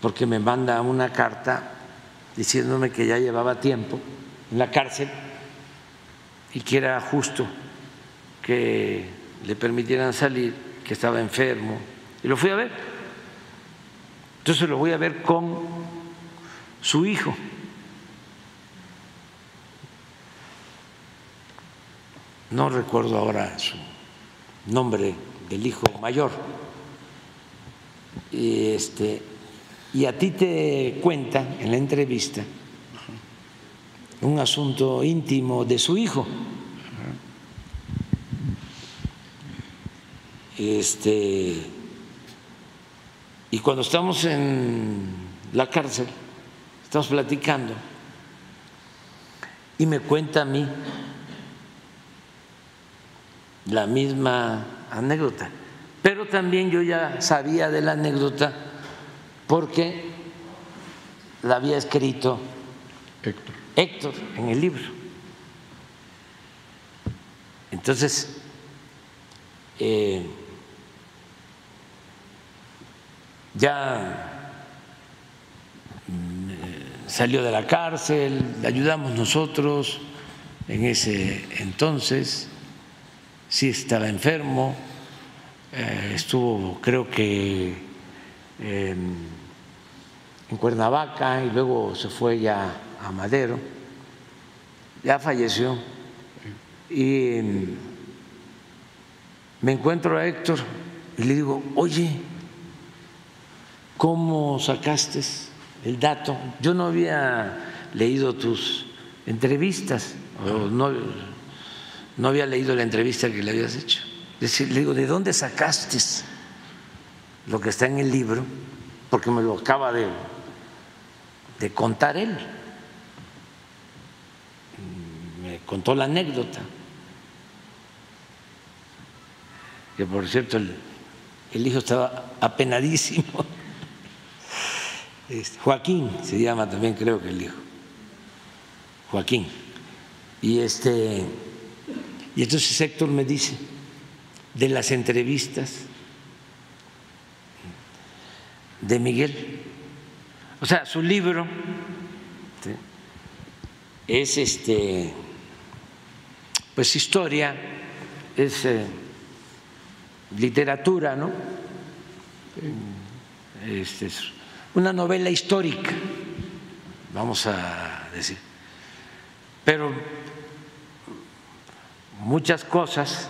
A: porque me manda una carta diciéndome que ya llevaba tiempo en la cárcel y que era justo que le permitieran salir, que estaba enfermo, y lo fui a ver. Entonces lo voy a ver con su hijo. No recuerdo ahora su nombre del hijo mayor. Y, este, y a ti te cuenta en la entrevista un asunto íntimo de su hijo. Este, y cuando estamos en la cárcel, estamos platicando, y me cuenta a mí la misma anécdota. Pero también yo ya sabía de la anécdota porque la había escrito
B: Héctor.
A: Héctor en el libro. Entonces, eh, ya mm, salió de la cárcel, le ayudamos nosotros en ese entonces, sí estaba enfermo, eh, estuvo creo que en Cuernavaca y luego se fue ya a Madero, ya falleció. Y mm, me encuentro a Héctor y le digo, oye, ¿cómo sacaste el dato? Yo no había leído tus entrevistas, o no, no había leído la entrevista que le habías hecho. Decir- Le digo, ¿de dónde sacaste lo que está en el libro? Porque me lo acaba de, de contar él. Me contó la anécdota. Que por cierto, el, el hijo estaba apenadísimo. Este, Joaquín se llama también, creo que el hijo. Joaquín. Y este y entonces Héctor me dice de las entrevistas de Miguel. O sea, su libro es este pues historia, es eh, literatura, ¿no? Este, es una novela histórica, vamos a decir. Pero muchas cosas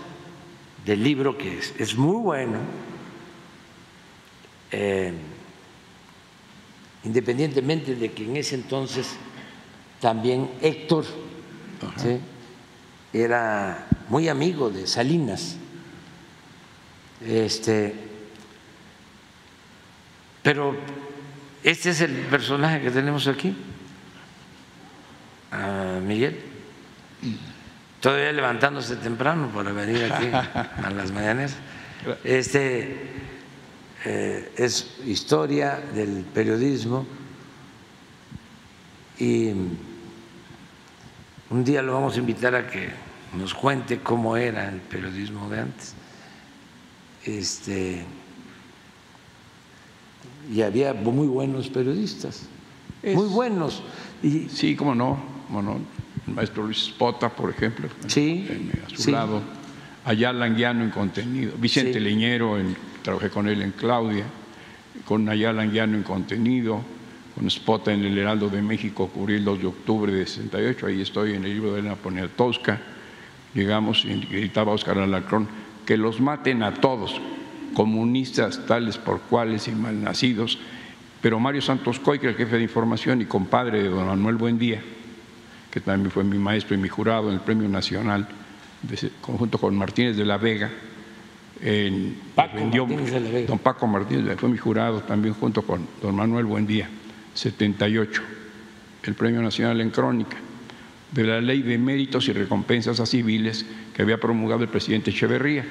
A: del libro, que es, es muy bueno, eh, independientemente de que en ese entonces también Héctor ¿sí? era muy amigo de Salinas, este, pero este es el personaje que tenemos aquí, a Miguel todavía levantándose temprano para venir aquí a las mañaneras. Este eh, es historia del periodismo y un día lo vamos a invitar a que nos cuente cómo era el periodismo de antes. Este, y había muy buenos periodistas, muy buenos.
B: Y, sí, cómo no, cómo no. El maestro Luis Spota, por ejemplo,
A: sí,
B: a su lado. Allá Languiano en contenido. Vicente Leñero, trabajé con él en Claudia, con Ayala Anguiano en contenido, con Spota en el Heraldo de México, cubrí el 2 de octubre de 68, ahí estoy en el libro de Elena Poniatowska. Llegamos y gritaba Oscar Alacrón, que los maten a todos, comunistas tales por cuales y malnacidos. Pero Mario Santos Coy, que el jefe de información y compadre de don Manuel Buendía, que también fue mi maestro y mi jurado en el Premio Nacional, conjunto con Martínez de la Vega, en, don Paco Martínez fue mi jurado también junto con don Manuel Buendía, 78, el Premio Nacional en Crónica, de la Ley de Méritos y Recompensas a Civiles que había promulgado el presidente Echeverría,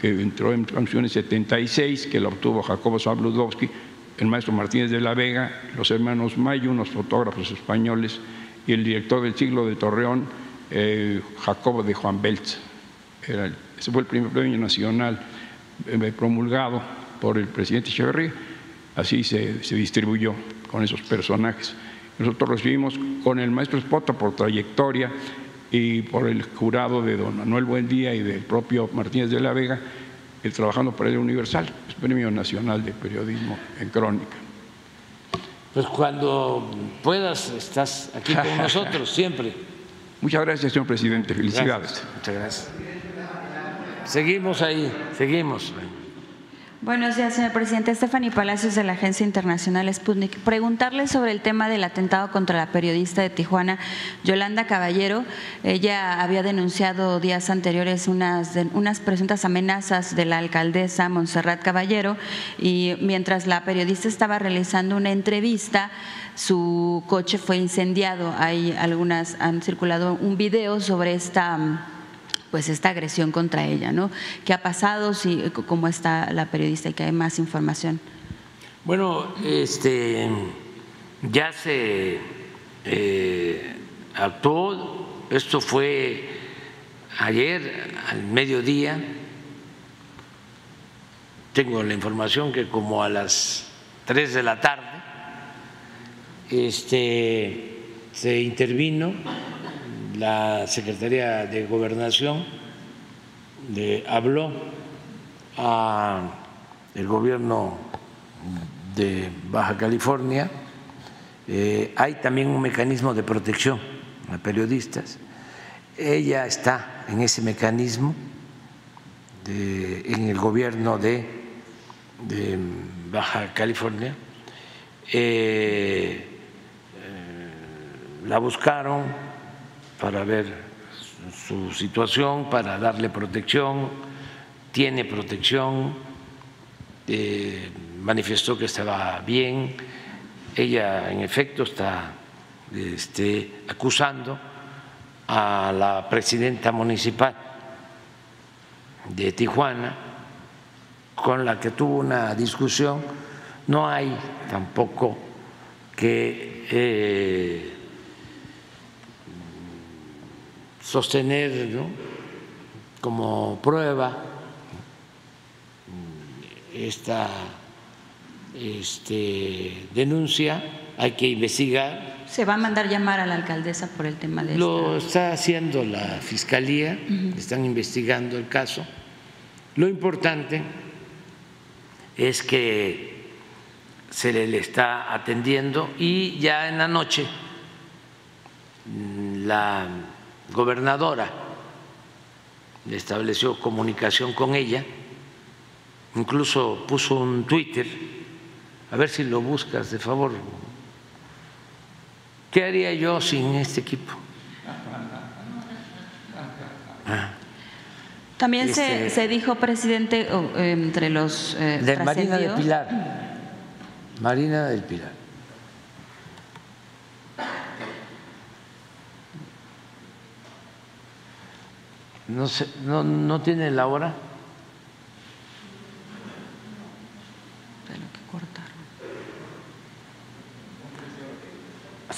B: que entró en función en 76, que la obtuvo Jacobo Zabludowski, el maestro Martínez de la Vega, los hermanos Mayo, unos fotógrafos españoles, y el director del siglo de Torreón, eh, Jacobo de Juan Belz. ese fue el primer premio nacional eh, promulgado por el presidente Echeverría. Así se, distribuyó con esos personajes. Nosotros recibimos con el maestro Espota por trayectoria y por el jurado de don Manuel Buendía y del propio Martínez de la Vega, eh, trabajando para el Universal, el Premio Nacional de Periodismo en Crónica.
A: Pues cuando puedas, estás aquí con nosotros [LAUGHS] siempre.
B: Muchas gracias, señor presidente. Felicidades.
A: Muchas gracias. Seguimos ahí, seguimos.
D: Buenos días, señor presidente. Stephanie Palacios de la Agencia Internacional Sputnik. Preguntarle sobre el tema del atentado contra la periodista de Tijuana, Yolanda Caballero. Ella había denunciado días anteriores unas, unas presuntas amenazas de la alcaldesa Montserrat Caballero y mientras la periodista estaba realizando una entrevista, su coche fue incendiado. Hay algunas, han circulado un video sobre esta pues esta agresión contra ella, ¿no? ¿Qué ha pasado? Si, ¿Cómo está la periodista y que hay más información?
A: Bueno, este, ya se eh, actuó, esto fue ayer al mediodía, tengo la información que como a las 3 de la tarde, este, se intervino la Secretaría de Gobernación habló al gobierno de Baja California. Eh, hay también un mecanismo de protección a periodistas. Ella está en ese mecanismo en el gobierno de, Baja California. Eh, la buscaron para ver su situación, para darle protección, tiene protección, eh, manifestó que estaba bien, ella en efecto está este, acusando a la presidenta municipal de Tijuana, con la que tuvo una discusión, no hay tampoco que eh, sostener como prueba esta este, denuncia, hay que investigar.
D: ¿Se va a mandar llamar a la alcaldesa por el tema de
A: Lo está haciendo la fiscalía, están investigando el caso. Lo importante es que se le está atendiendo y ya en la noche la gobernadora estableció comunicación con ella, incluso puso un Twitter, a ver si lo buscas de favor. ¿Qué haría yo sin este equipo?
D: Ah. También se, este, dijo, presidente, entre los...
A: Eh, de Marina del Pilar. Marina del Pilar. No, sé, no, no tiene la hora.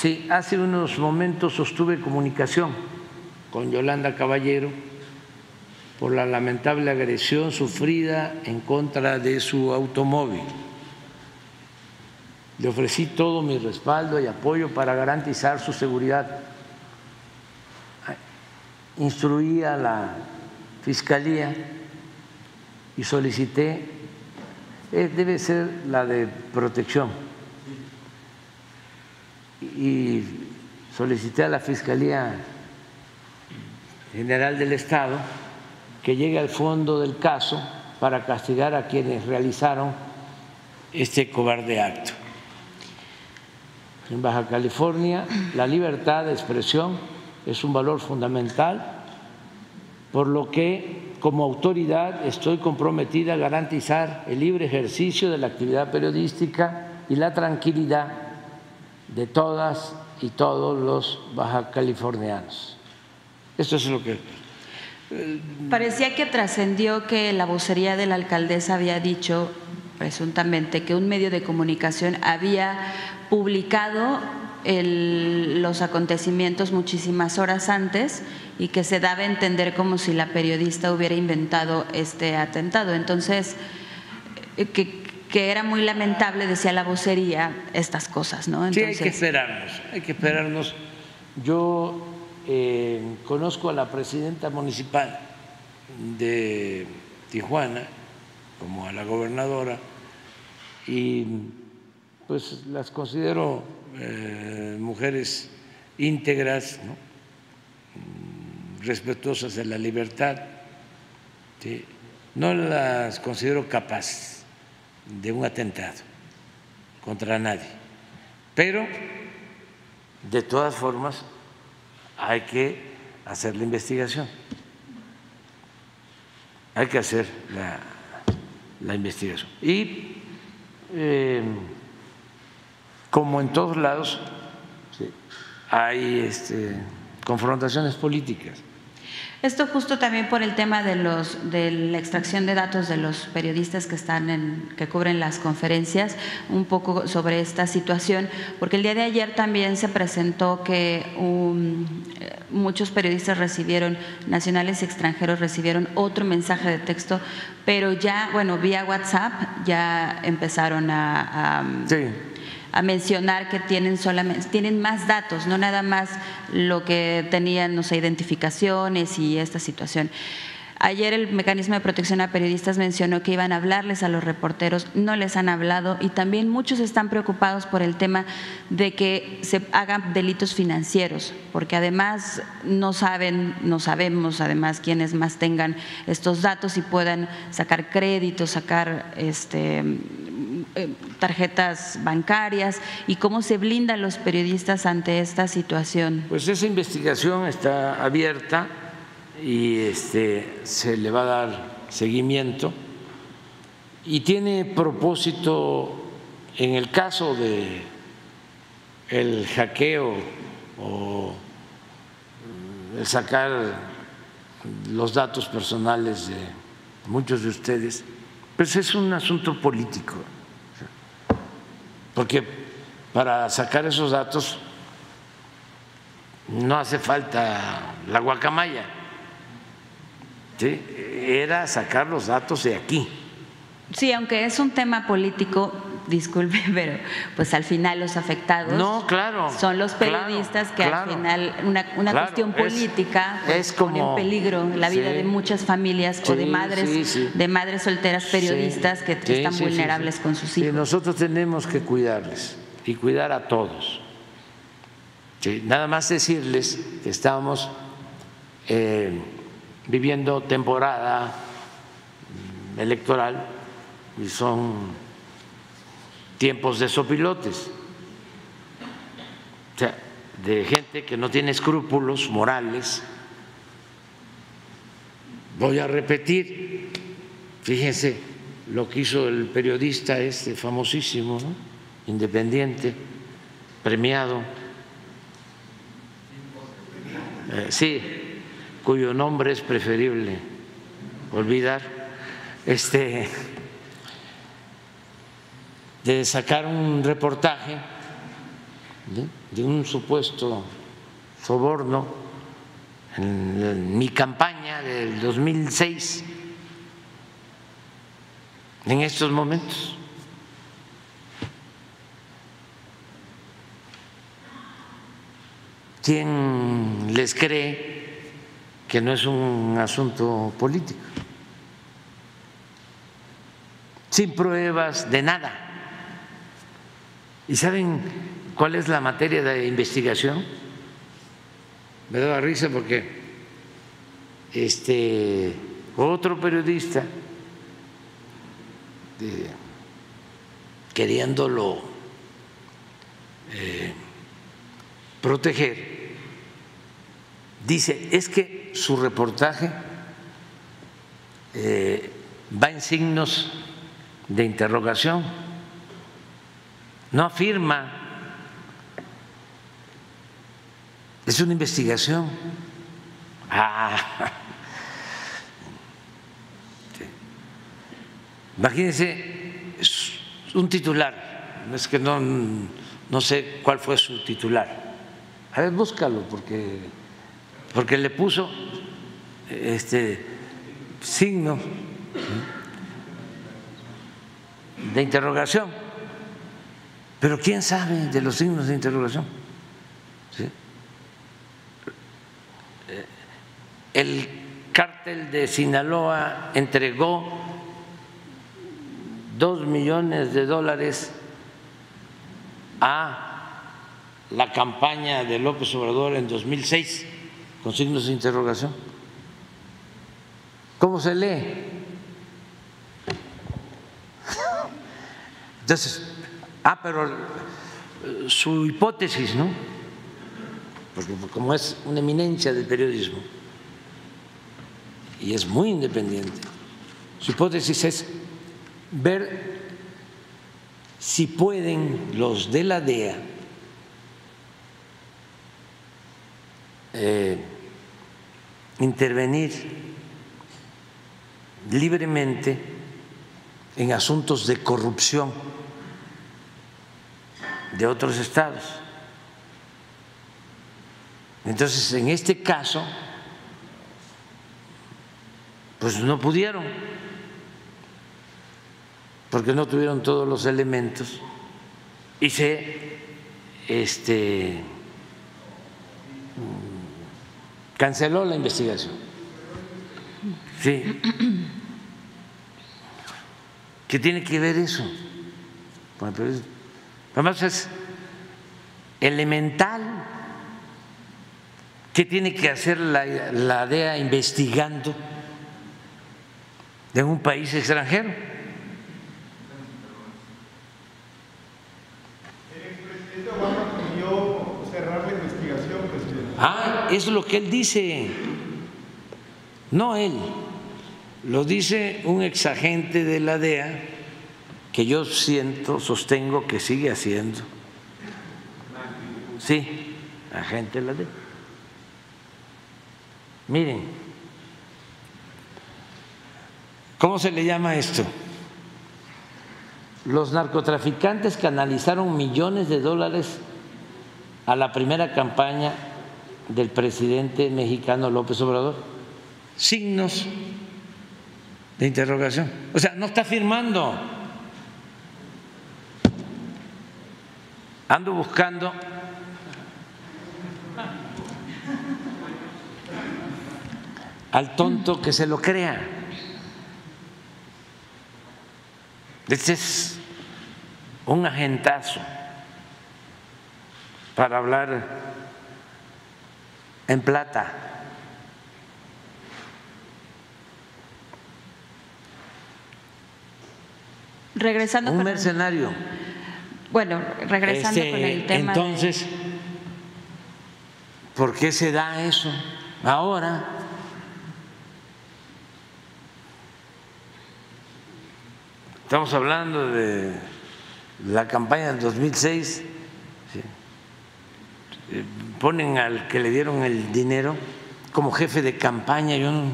A: Sí, hace unos momentos sostuve comunicación con Yolanda Caballero por la lamentable agresión sufrida en contra de su automóvil. Le ofrecí todo mi respaldo y apoyo para garantizar su seguridad. Instruí a la Fiscalía y solicité, eh, debe ser la de protección, y solicité a la Fiscalía General del Estado que llegue al fondo del caso para castigar a quienes realizaron este cobarde acto. En Baja California, la libertad de expresión es un valor fundamental, por lo que como autoridad estoy comprometida a garantizar el libre ejercicio de la actividad periodística y la tranquilidad de todas y todos los baja californianos. Esto es lo que
D: Parecía que trascendió que la vocería de la alcaldesa había dicho, presuntamente, que un medio de comunicación había publicado los acontecimientos muchísimas horas antes y que se daba a entender como si la periodista hubiera inventado este atentado. Entonces, eh, que, que era muy lamentable, decía la vocería, estas cosas, ¿no?
A: Entonces, sí, hay que esperarnos, hay que esperarnos. Yo eh, conozco a la presidenta municipal de Tijuana, como a la gobernadora, y pues las considero eh, mujeres íntegras, mm, respetuosas de la libertad, no las considero capaces de un atentado contra nadie, pero de todas formas hay que hacer la investigación. Hay que hacer la, investigación. Y eh, como en todos lados, hay este, confrontaciones políticas.
D: Esto justo también por el tema de los de la extracción de datos de los periodistas que están en que cubren las conferencias, un poco sobre esta situación, porque el día de ayer también se presentó que muchos periodistas recibieron nacionales y extranjeros recibieron otro mensaje de texto, pero ya bueno vía WhatsApp ya empezaron a, a mencionar que tienen solamente tienen más datos, no nada más lo que tenían, no sé, identificaciones y esta situación. Ayer el mecanismo de protección a periodistas mencionó que iban a hablarles a los reporteros, no les han hablado y también muchos están preocupados por el tema de que se hagan delitos financieros, porque además no saben, no sabemos además quiénes más tengan estos datos y puedan sacar créditos, sacar este tarjetas bancarias y cómo se blindan los periodistas ante esta situación?
A: Pues esa investigación está abierta y este, se le va a dar seguimiento y tiene propósito en el caso de el hackeo o el sacar los datos personales de muchos de ustedes, pues es un asunto político porque para sacar esos datos no hace falta la guacamaya, era sacar los datos de aquí.
D: Sí, aunque es un tema político, disculpe, [LAUGHS] pero pues al final los afectados
A: no, claro,
D: son los periodistas que al final una, una cuestión política pues, pone en peligro la vida de muchas familias o de madres de madres solteras periodistas que, están vulnerables con sus hijos.
A: nosotros tenemos que cuidarles y cuidar a todos. nada más decirles que estamos eh, viviendo temporada electoral y son tiempos de sopilotes, o sea, de gente que no tiene escrúpulos morales. Voy a repetir, fíjense lo que hizo el periodista este famosísimo, independiente, premiado, eh, sí, cuyo nombre es preferible olvidar, este de sacar un reportaje de un supuesto soborno en mi campaña del 2006 en estos momentos. ¿Quién les cree que no es un asunto político? Sin pruebas de nada. ¿Y saben cuál es la materia de investigación? Me daba risa porque este otro periodista queriéndolo eh, proteger, dice, es que su reportaje eh, va en signos de interrogación, no afirma, es una investigación. Ah, [LAUGHS] Imagínense un titular, es que no, no sé cuál fue su titular. A ver, búscalo, porque, porque le puso este signo de interrogación. Pero ¿quién sabe de los signos de interrogación? El cártel de Sinaloa entregó dos millones de dólares a la campaña de López Obrador en 2006, con signos de interrogación. ¿Cómo se lee? [LAUGHS] Entonces, ah, pero su hipótesis, ¿no? Porque como es una eminencia del periodismo y es muy independiente, su hipótesis es ver si pueden los de la DEA eh, intervenir libremente en asuntos de corrupción de otros estados. Entonces, en este caso, pues no pudieron porque no tuvieron todos los elementos y se este, canceló la investigación. Sí. ¿Qué tiene que ver eso? Además es elemental. ¿Qué tiene que hacer la, la DEA investigando en un país extranjero? es lo que él dice, no él, lo dice un exagente de la DEA que yo siento, sostengo que sigue haciendo. Sí, agente de la DEA. Miren, ¿cómo se le llama esto? Los narcotraficantes canalizaron millones de dólares a la primera campaña del presidente mexicano López Obrador. Signos de interrogación. O sea, no está firmando. Ando buscando al tonto que se lo crea. Este es un agentazo para hablar en plata.
D: Regresando
A: un mercenario.
D: Bueno, regresando con el
A: este, tema. Entonces, ¿por qué se da eso ahora? Estamos hablando de la campaña del 2006 ponen al que le dieron el dinero como jefe de campaña. Yo no,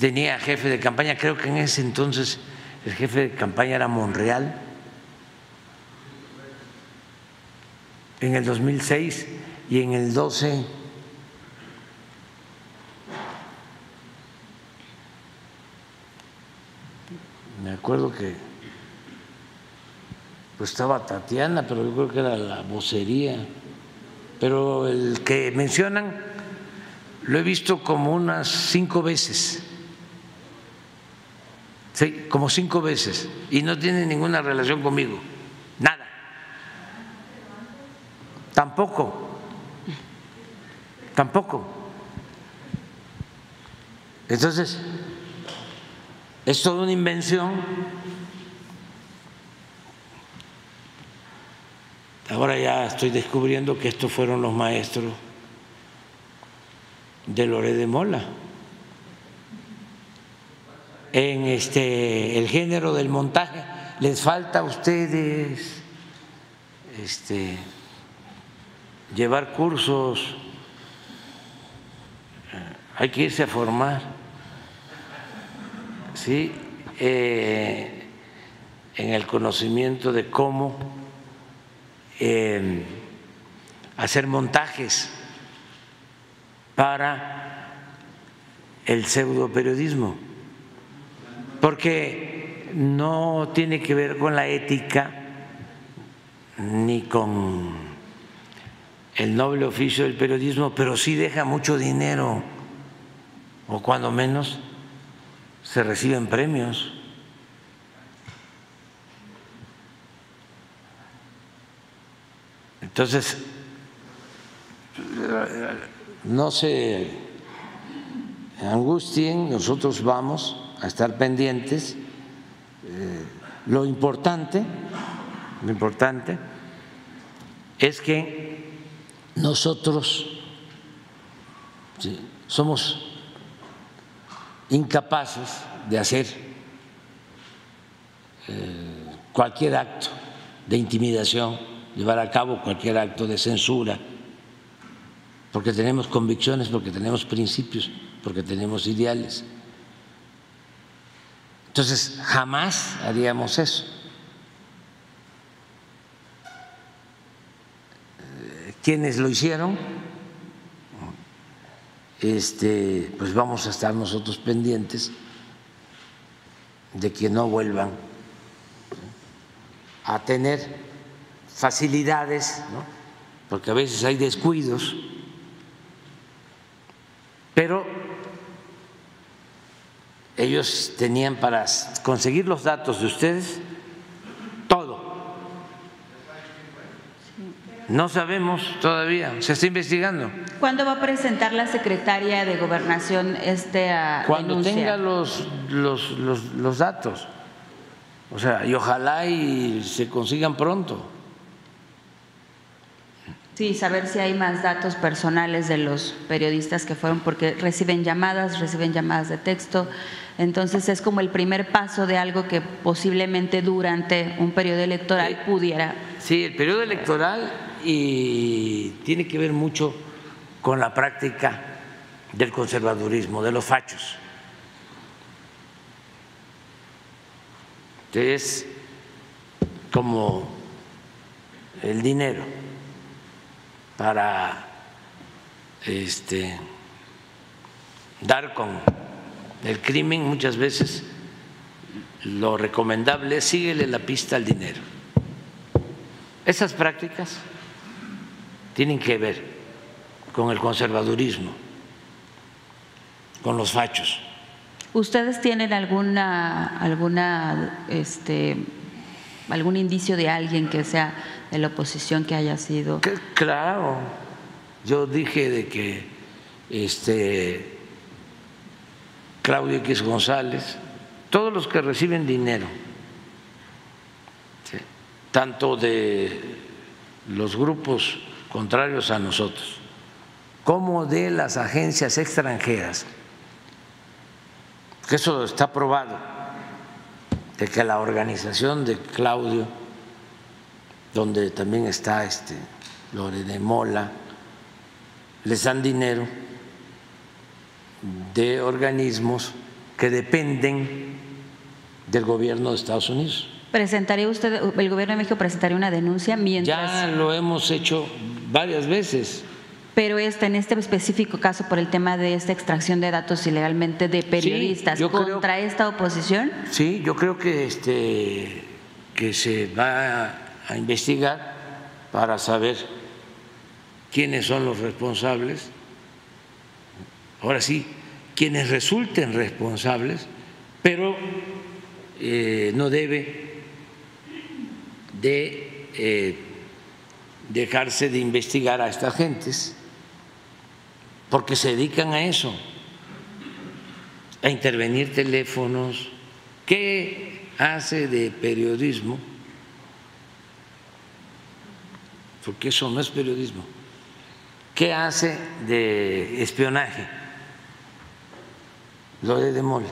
A: tenía jefe de campaña, creo que en ese entonces el jefe de campaña era Monreal. En el 2006 y en el 12 me acuerdo que pues estaba Tatiana, pero yo creo que era la vocería. Pero el que mencionan lo he visto como unas cinco veces. Sí, como cinco veces. Y no tiene ninguna relación conmigo. Nada. Tampoco. Tampoco. Entonces, es toda una invención. Ahora ya estoy descubriendo que estos fueron los maestros de Loré de Mola. En este el género del montaje les falta a ustedes este llevar cursos hay que irse a formar ¿sí? Eh, en el conocimiento de cómo eh, hacer montajes para el pseudo periodismo, porque no tiene que ver con la ética ni con el noble oficio del periodismo, pero sí deja mucho dinero, o cuando menos se reciben premios. Entonces, no se angustien, nosotros vamos a estar pendientes. Eh, lo importante, lo importante es que nosotros somos incapaces de hacer eh, cualquier acto de intimidación, llevar a cabo cualquier acto de censura, porque tenemos convicciones, porque tenemos principios, porque tenemos ideales. Entonces, jamás haríamos eso. Quienes lo hicieron este, pues vamos a estar nosotros pendientes de que no vuelvan a tener facilidades, porque a veces hay descuidos, pero ellos tenían para conseguir los datos de ustedes No sabemos todavía, se está investigando.
D: ¿Cuándo va a presentar la secretaria de Gobernación este
A: Cuando tenga los, los, los, datos. O sea, y ojalá y se consigan pronto.
D: Sí, saber si hay más datos personales de los periodistas que fueron, porque reciben llamadas, reciben llamadas de texto. Entonces es como el primer paso de algo que posiblemente durante un periodo electoral pudiera.
A: Sí, el periodo electoral y tiene que ver mucho con la práctica del conservadurismo, de los fachos. Es como el dinero para este, dar con el crimen muchas veces lo recomendable es síguele la pista al dinero. Esas prácticas tienen que ver con el conservadurismo, con los fachos.
D: ¿Ustedes tienen alguna, alguna, este, algún indicio de alguien que sea de la oposición que haya sido?
A: Claro, yo dije de que este, Claudio X González, todos los que reciben dinero, tanto de los grupos contrarios a nosotros, como de las agencias extranjeras, que eso está probado, de que la organización de Claudio, donde también está este Lore de Mola, les dan dinero de organismos que dependen del gobierno de Estados Unidos.
D: ¿Presentaría usted, el gobierno de México presentaría una denuncia mientras...
A: Ya lo hemos hecho varias veces.
D: Pero este, en este específico caso, por el tema de esta extracción de datos ilegalmente de periodistas contra esta oposición.
A: Sí, yo creo que, este, que se va a investigar para saber quiénes son los responsables. Ahora sí, quienes resulten responsables, pero eh, no debe de eh, dejarse de investigar a estas gentes porque se dedican a eso, a intervenir teléfonos. ¿Qué hace de periodismo? Porque eso no es periodismo. ¿Qué hace de espionaje? Lo de Demola.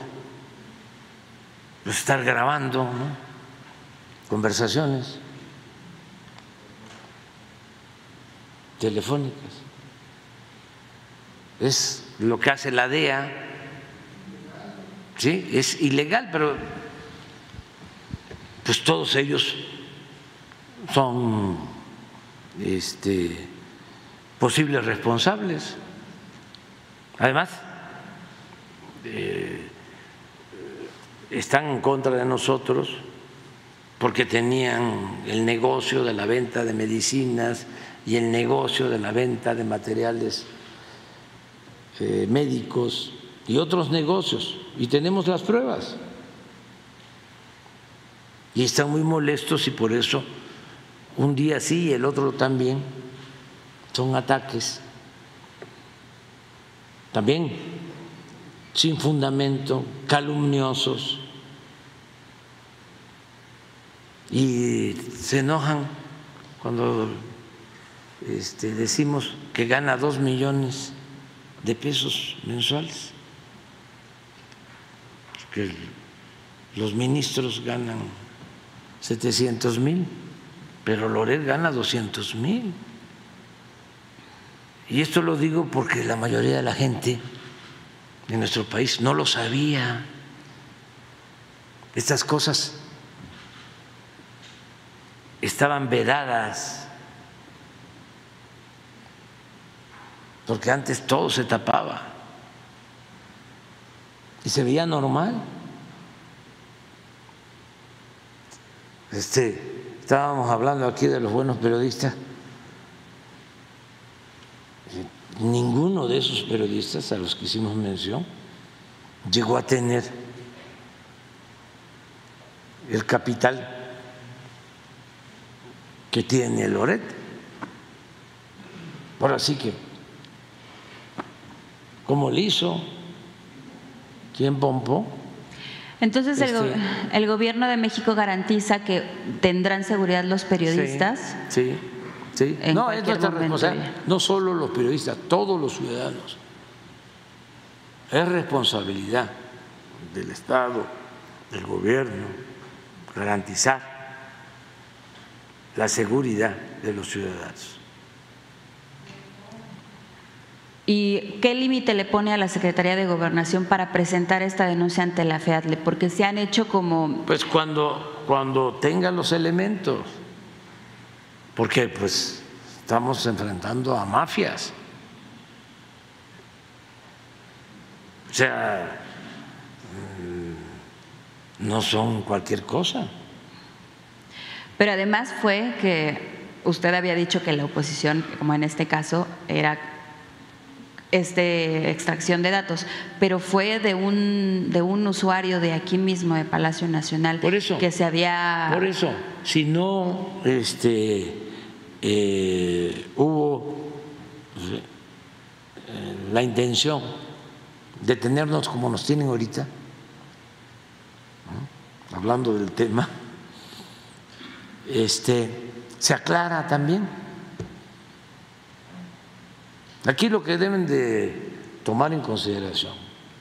A: Pues estar grabando conversaciones telefónicas es lo que hace la DEA, ¿sí? Es ilegal, pero pues todos ellos son este, posibles responsables. Además, eh, están en contra de nosotros porque tenían el negocio de la venta de medicinas y el negocio de la venta de materiales eh, médicos y otros negocios, y tenemos las pruebas. Y están muy molestos y por eso un día sí y el otro también son ataques. También sin fundamento, calumniosos. Y se enojan cuando este, decimos que gana dos millones de pesos mensuales, que los ministros ganan 700 mil, pero Loret gana 200 mil. Y esto lo digo porque la mayoría de la gente de nuestro país no lo sabía. Estas cosas estaban vedadas porque antes todo se tapaba y se veía normal. Este, estábamos hablando aquí de los buenos periodistas. Ninguno de esos periodistas a los que hicimos mención llegó a tener el capital que tiene Loret. Por así que ¿Cómo lo hizo? ¿Quién pompó?
D: Entonces, este, el, gobierno de México garantiza que tendrán seguridad los periodistas.
A: Sí, sí. No, es nuestra responsabilidad. No solo los periodistas, todos los ciudadanos. Es responsabilidad del Estado, del gobierno, garantizar la seguridad de los ciudadanos.
D: ¿Y qué límite le pone a la Secretaría de Gobernación para presentar esta denuncia ante la FEADLE? Porque se han hecho como...
A: Pues cuando, cuando tenga los elementos, porque pues estamos enfrentando a mafias. O sea, mm, no son cualquier cosa.
D: Pero además fue que usted había dicho que la oposición, como en este caso, era este, extracción de datos, pero fue de un, de un usuario de aquí mismo, de Palacio Nacional,
A: por eso,
D: que se había...
A: Por eso, si no este, eh, hubo eh, la intención de tenernos como nos tienen ahorita, hablando del tema, este, se aclara también Aquí lo que deben de tomar en consideración,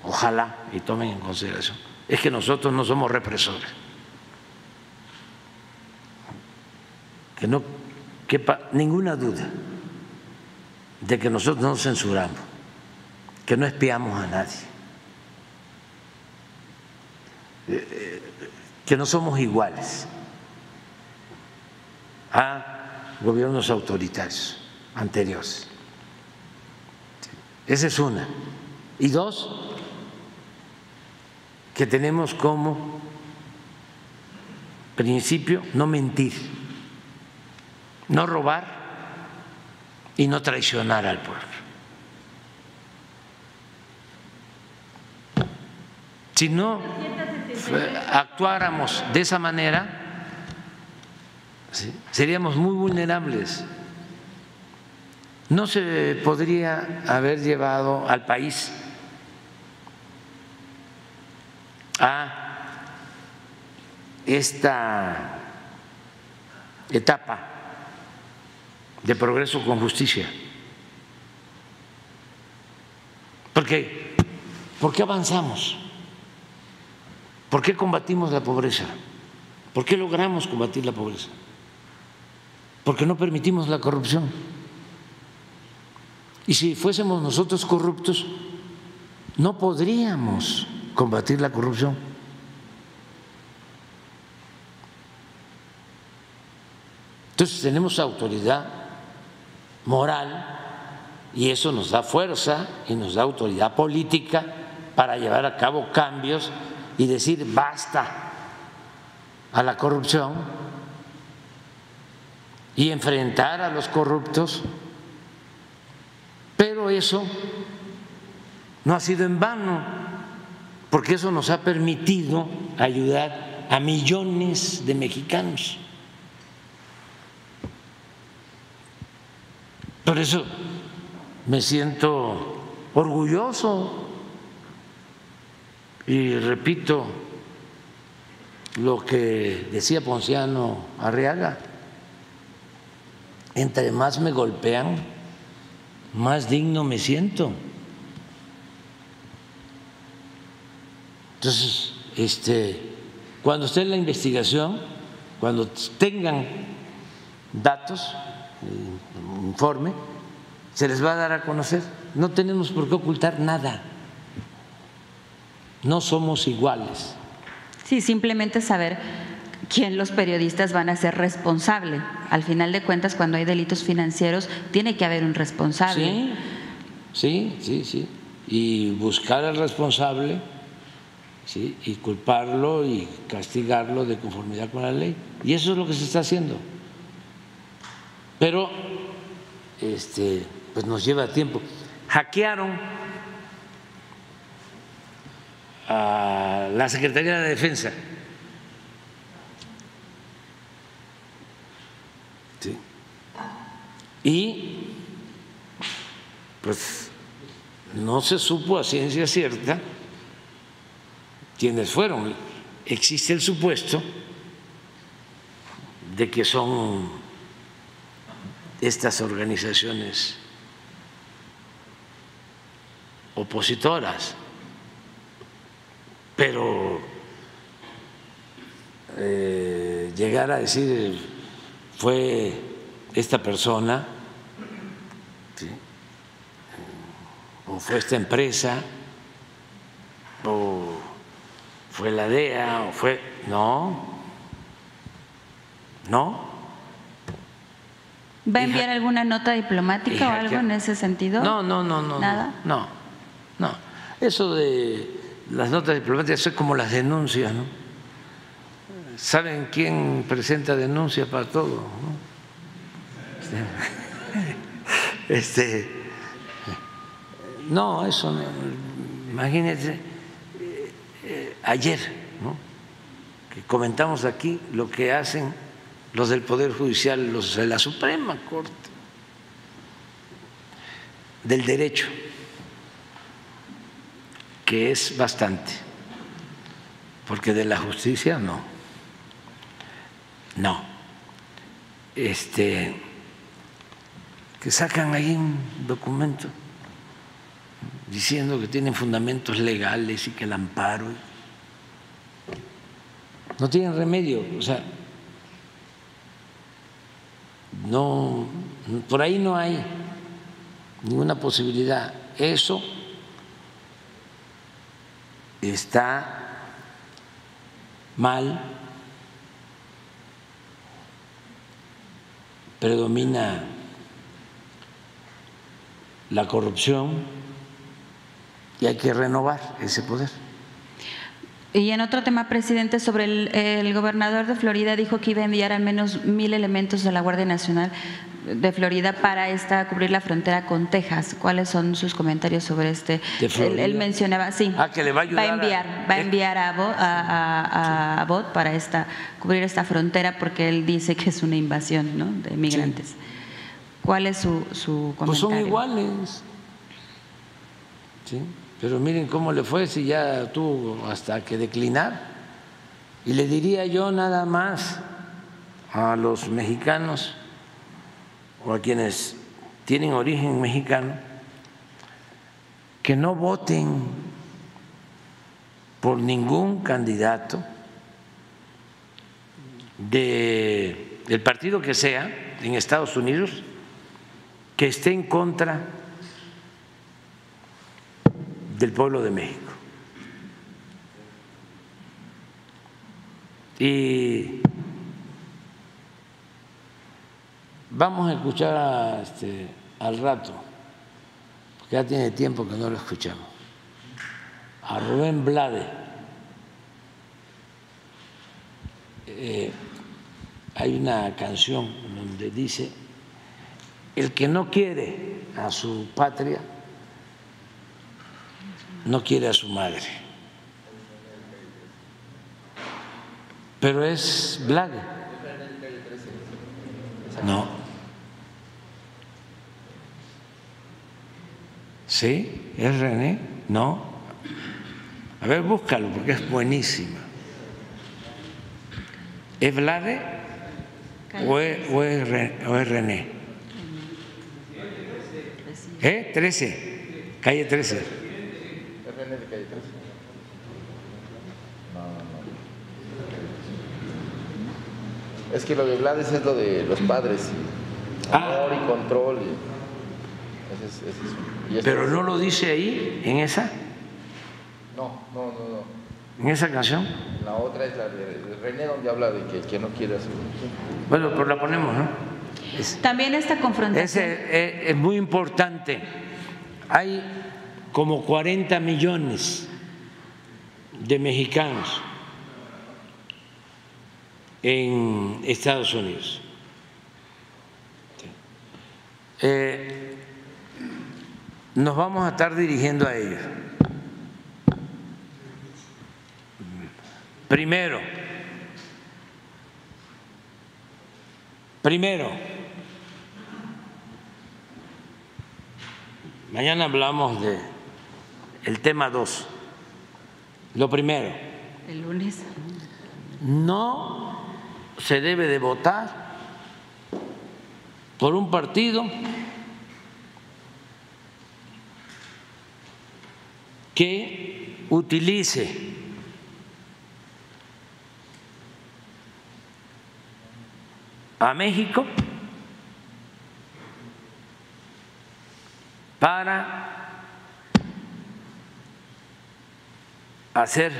A: ojalá y tomen en consideración, es que nosotros no somos represores. Que no quepa ninguna duda de que nosotros no censuramos, que no espiamos a nadie, eh, eh, que no somos iguales a gobiernos autoritarios anteriores. Esa es una. Y dos, que tenemos como principio no mentir, no robar y no traicionar al pueblo. Si no actuáramos de esa manera, seríamos muy vulnerables. No se podría haber llevado al país a esta etapa de progreso con justicia. Porque, ¿por qué avanzamos? ¿Por qué combatimos la pobreza? ¿Por qué logramos combatir la pobreza? Porque no permitimos la corrupción. Y si fuésemos nosotros corruptos, no podríamos combatir la corrupción. Entonces tenemos autoridad moral y eso nos da fuerza y nos da autoridad política para llevar a cabo cambios y decir basta a la corrupción y enfrentar a los corruptos, pero eso no ha sido en vano, porque eso nos ha permitido ayudar a millones de mexicanos. Por eso me siento orgulloso y repito lo que decía Ponciano Arriaga, entre más me golpean, más digno me siento. Entonces, este, cuando esté en la investigación, cuando tengan datos, informe, se les va a dar a conocer. No tenemos por qué ocultar nada no somos iguales.
D: Sí, simplemente saber quién los periodistas van a ser responsable. Al final de cuentas, cuando hay delitos financieros, tiene que haber un responsable.
A: Sí, sí, sí, Y buscar al responsable ¿sí? y culparlo y castigarlo de conformidad con la ley. Y eso es lo que se está haciendo. Pero este, pues nos lleva tiempo. Hackearon a la Secretaría de Defensa. Y pues no se supo a ciencia cierta quiénes fueron. Existe el supuesto de que son estas organizaciones opositoras pero eh, llegar a decir fue esta persona o fue esta empresa o fue la DEA o fue no no
D: ¿Va a enviar alguna nota diplomática o algo en ese sentido?
A: No, no, no, no.
D: ¿Nada?
A: No, no. Eso de las notas diplomáticas son como las denuncias, ¿no? ¿Saben quién presenta denuncia para todo? [LAUGHS] Este, no, eso no. Imagínense, eh, ayer, ¿no? que comentamos aquí lo que hacen los del Poder Judicial, los de la Suprema Corte, del derecho que es bastante, porque de la justicia no, no, este, que sacan ahí un documento diciendo que tienen fundamentos legales y que el amparo no tienen remedio, o sea, no, por ahí no hay ninguna posibilidad. Eso está mal predomina la corrupción y hay que renovar ese poder.
D: Y en otro tema, presidente, sobre el, gobernador de Florida dijo que iba a enviar al menos mil elementos de la Guardia Nacional de Florida para esta cubrir la frontera con Texas. ¿Cuáles son sus comentarios sobre este? Él, mencionaba, sí.
A: Ah, que le va a ayudar.
D: Va a enviar, a, va a enviar a, Bot para esta cubrir esta frontera porque él dice que es una invasión, ¿no? De migrantes. ¿Cuál es su, su comentario?
A: Pues son iguales. Sí. Pero miren cómo le fue si ya tuvo hasta que declinar. Y le diría yo nada más a los mexicanos o a quienes tienen origen mexicano que no voten por ningún candidato de, del partido que sea en Estados Unidos que esté en contra del pueblo de México. Y vamos a escuchar este, al rato, ya tiene tiempo que no lo escuchamos, a Rubén Blade. Eh, hay una canción donde dice, el que no quiere a su patria, no quiere a su madre. Pero es Blade. No. ¿Sí? ¿Es René? No. A ver, búscalo porque es buenísima. ¿Es Vlade o es, o es, René? ¿Eh? 13. Calle 13.
C: Es que lo de Blades es lo de los padres,
A: ah.
C: amor y control.
A: Pero no lo dice ahí, en esa.
C: No, no, no, no.
A: ¿En esa canción?
C: La otra es la de René, donde habla de que, que no quiere hacer.
A: Bueno, pues la ponemos, ¿no?
D: También esta confrontación.
A: Es, eh, es muy importante. Hay como 40 millones de mexicanos en Estados Unidos. Eh, nos vamos a estar dirigiendo a ellos. Primero, primero, mañana hablamos de el tema 2. Lo primero.
D: El lunes.
A: No se debe de votar por un partido que utilice a México para hacer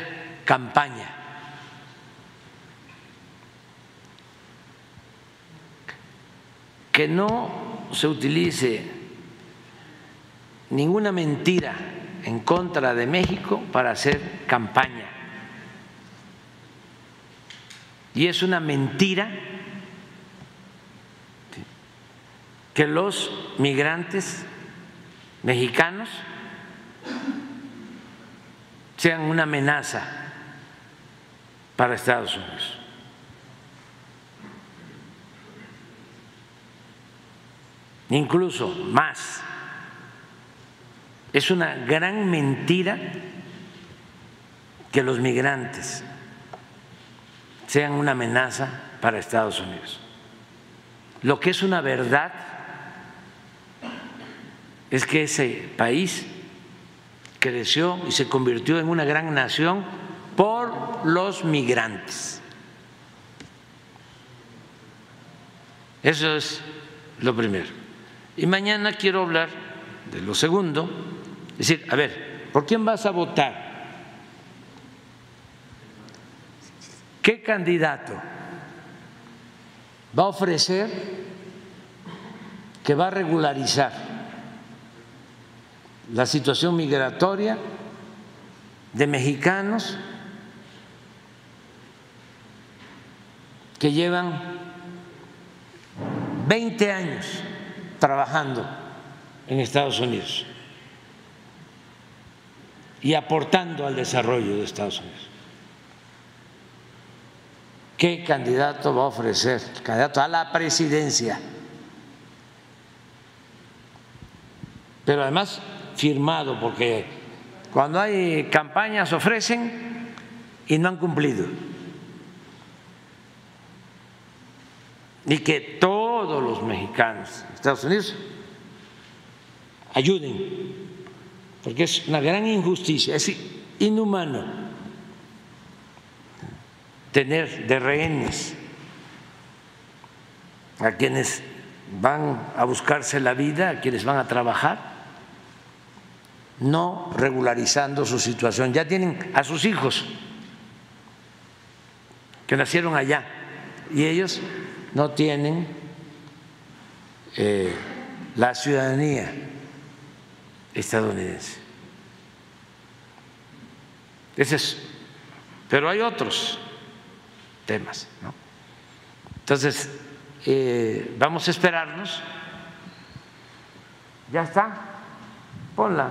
A: campaña que no se utilice ninguna mentira en contra de México para hacer campaña. Y es una mentira que los migrantes mexicanos sean una amenaza para Estados Unidos. incluso más. Es una gran mentira que los migrantes sean una amenaza para Estados Unidos. Lo que es una verdad es que ese país creció y se convirtió en una gran nación por los migrantes. Eso es lo primero. Y mañana quiero hablar de lo segundo, es decir, a ver, ¿por quién vas a votar? ¿Qué candidato va a ofrecer que va a regularizar la situación migratoria de mexicanos que llevan 20 años trabajando en Estados Unidos y aportando al desarrollo de Estados Unidos. ¿Qué candidato va a ofrecer? Candidato a la presidencia. Pero además firmado, porque cuando hay campañas ofrecen y no han cumplido. Y que todos los mexicanos Estados Unidos ayuden, porque es una gran injusticia, es inhumano tener de rehenes a quienes van a buscarse la vida, a quienes van a trabajar, no regularizando su situación. Ya tienen a sus hijos que nacieron allá y ellos no tienen eh, la ciudadanía estadounidense. Ese es, pero hay otros temas. Entonces, eh, vamos a esperarnos. Ya está, ponla,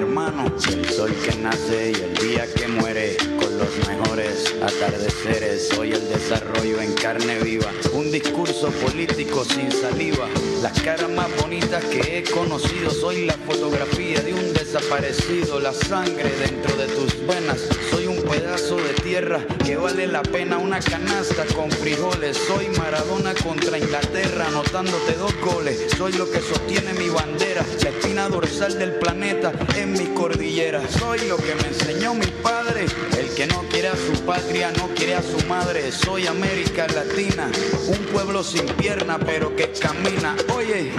E: hermano. El sol que nace y el día que muere los mejores atardeceres. Soy el desarrollo en carne viva, un discurso político sin saliva. Las caras más bonitas que he conocido, soy la fotografía de un desaparecido, la sangre dentro de tus venas. Soy pedazo de tierra que vale la pena una canasta con frijoles. Soy Maradona contra Inglaterra, anotándote dos goles. Soy lo que sostiene mi bandera, la espina dorsal del planeta en mi cordillera. Soy lo que me enseñó mi padre, el que no quiere a su patria, no quiere a su madre. Soy América Latina, un pueblo sin pierna pero que camina. Oye,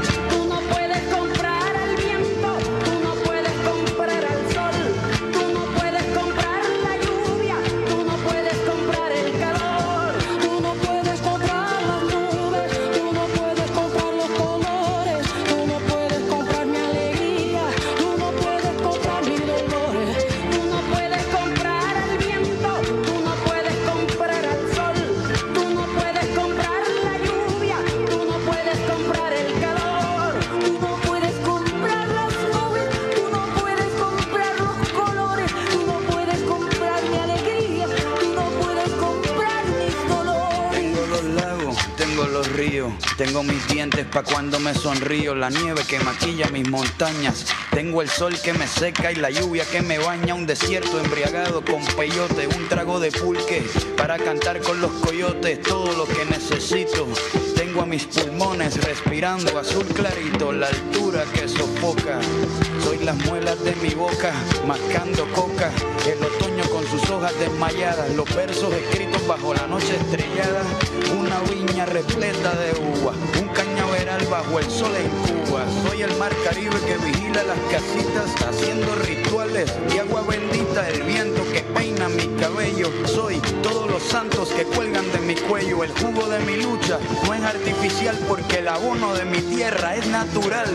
E: Tengo mis dientes pa' cuando me sonrío, la nieve que maquilla mis montañas. Tengo el sol que me seca y la lluvia que me baña, un desierto embriagado con peyote, un trago de pulque para cantar con los coyotes, todo lo que necesito. Tengo a mis pulmones respirando azul clarito, la altura que sofoca. Soy las muelas de mi boca, mascando coca, el otoño sus hojas desmayadas, los versos escritos bajo la noche estrellada, una viña repleta de uva, un cañaveral bajo el sol en Cuba. Soy el mar Caribe que vigila las casitas haciendo rituales y agua bendita, el viento que peina mi cabello. Soy todos los santos que cuelgan de mi cuello, el jugo de mi lucha no es artificial porque el abono de mi tierra es natural.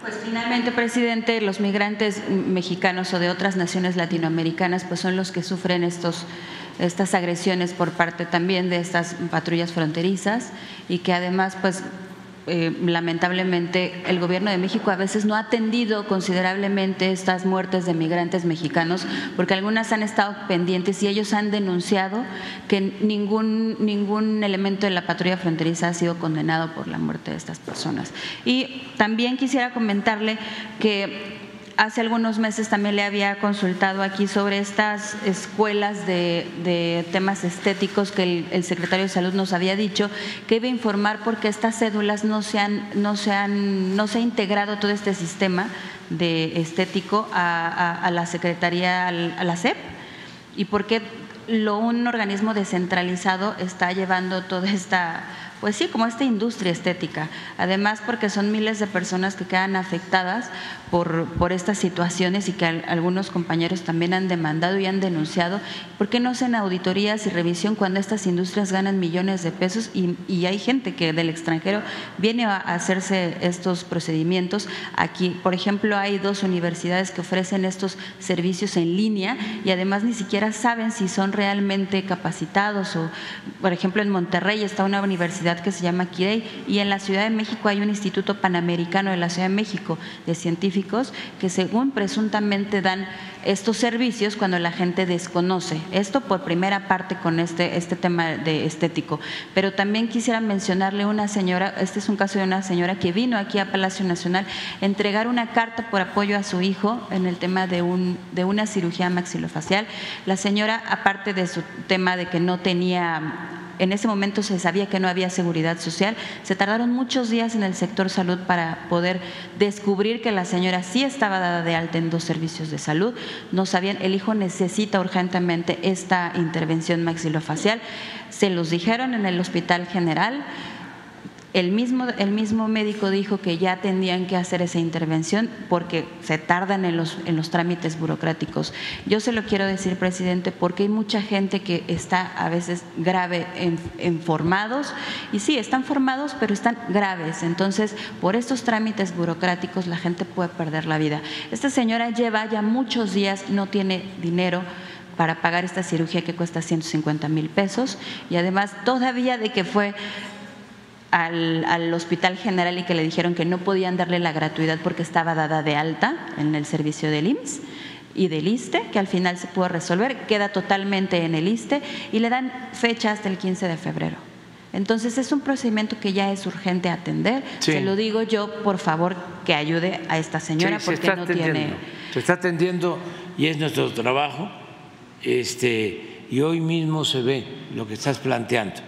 D: Pues finalmente, presidente, los migrantes mexicanos o de otras naciones latinoamericanas pues son los que sufren estos estas agresiones por parte también de estas patrullas fronterizas y que además pues eh, lamentablemente el gobierno de México a veces no ha atendido considerablemente estas muertes de migrantes mexicanos porque algunas han estado pendientes y ellos han denunciado que ningún ningún elemento de la patrulla fronteriza ha sido condenado por la muerte de estas personas. Y también quisiera comentarle que Hace algunos meses también le había consultado aquí sobre estas escuelas de, de temas estéticos que el, el, secretario de Salud nos había dicho que iba a informar porque estas cédulas no se han, no se han, no se ha integrado todo este sistema de estético a, la Secretaría, a la SEP y porque lo, un organismo descentralizado está llevando toda esta pues sí, como esta industria estética. Además, porque son miles de personas que quedan afectadas por, por estas situaciones y que al, algunos compañeros también han demandado y han denunciado. ¿Por qué no hacen auditorías y revisión cuando estas industrias ganan millones de pesos y, y hay gente que del extranjero viene a hacerse estos procedimientos? Aquí, por ejemplo, hay dos universidades que ofrecen estos servicios en línea y además ni siquiera saben si son realmente capacitados o, por ejemplo, en Monterrey está una universidad que se llama Kirei y en la Ciudad de México hay un Instituto Panamericano de la Ciudad de México de científicos que según presuntamente dan estos servicios cuando la gente desconoce. Esto por primera parte con este, este tema de estético. Pero también quisiera mencionarle una señora, este es un caso de una señora que vino aquí a Palacio Nacional a entregar una carta por apoyo a su hijo en el tema de, un, de una cirugía maxilofacial. La señora, aparte de su tema de que no tenía en ese momento se sabía que no había seguridad social. Se tardaron muchos días en el sector salud para poder descubrir que la señora sí estaba dada de alta en dos servicios de salud. No sabían, el hijo necesita urgentemente esta intervención maxilofacial. Se los dijeron en el hospital general. El mismo, el mismo médico dijo que ya tendrían que hacer esa intervención porque se tardan en los, en los trámites burocráticos. Yo se lo quiero decir, presidente, porque hay mucha gente que está a veces grave en, formados y sí, están formados, pero están graves. Entonces, por estos trámites burocráticos la gente puede perder la vida. Esta señora lleva ya muchos días, no tiene dinero para pagar esta cirugía que cuesta 150 mil pesos y además todavía de que fue al, al, hospital general y que le dijeron que no podían darle la gratuidad porque estaba dada de alta en el servicio del IMSS y del ISTE, que al final se pudo resolver, queda totalmente en el ISTE y le dan fecha hasta el 15 de febrero. Entonces es un procedimiento que ya es urgente atender. Sí. Se lo digo yo, por favor, que ayude a esta señora
A: sí,
D: porque no tiene.
A: Se está atendiendo y es nuestro trabajo. Este, y hoy mismo se ve lo que estás planteando.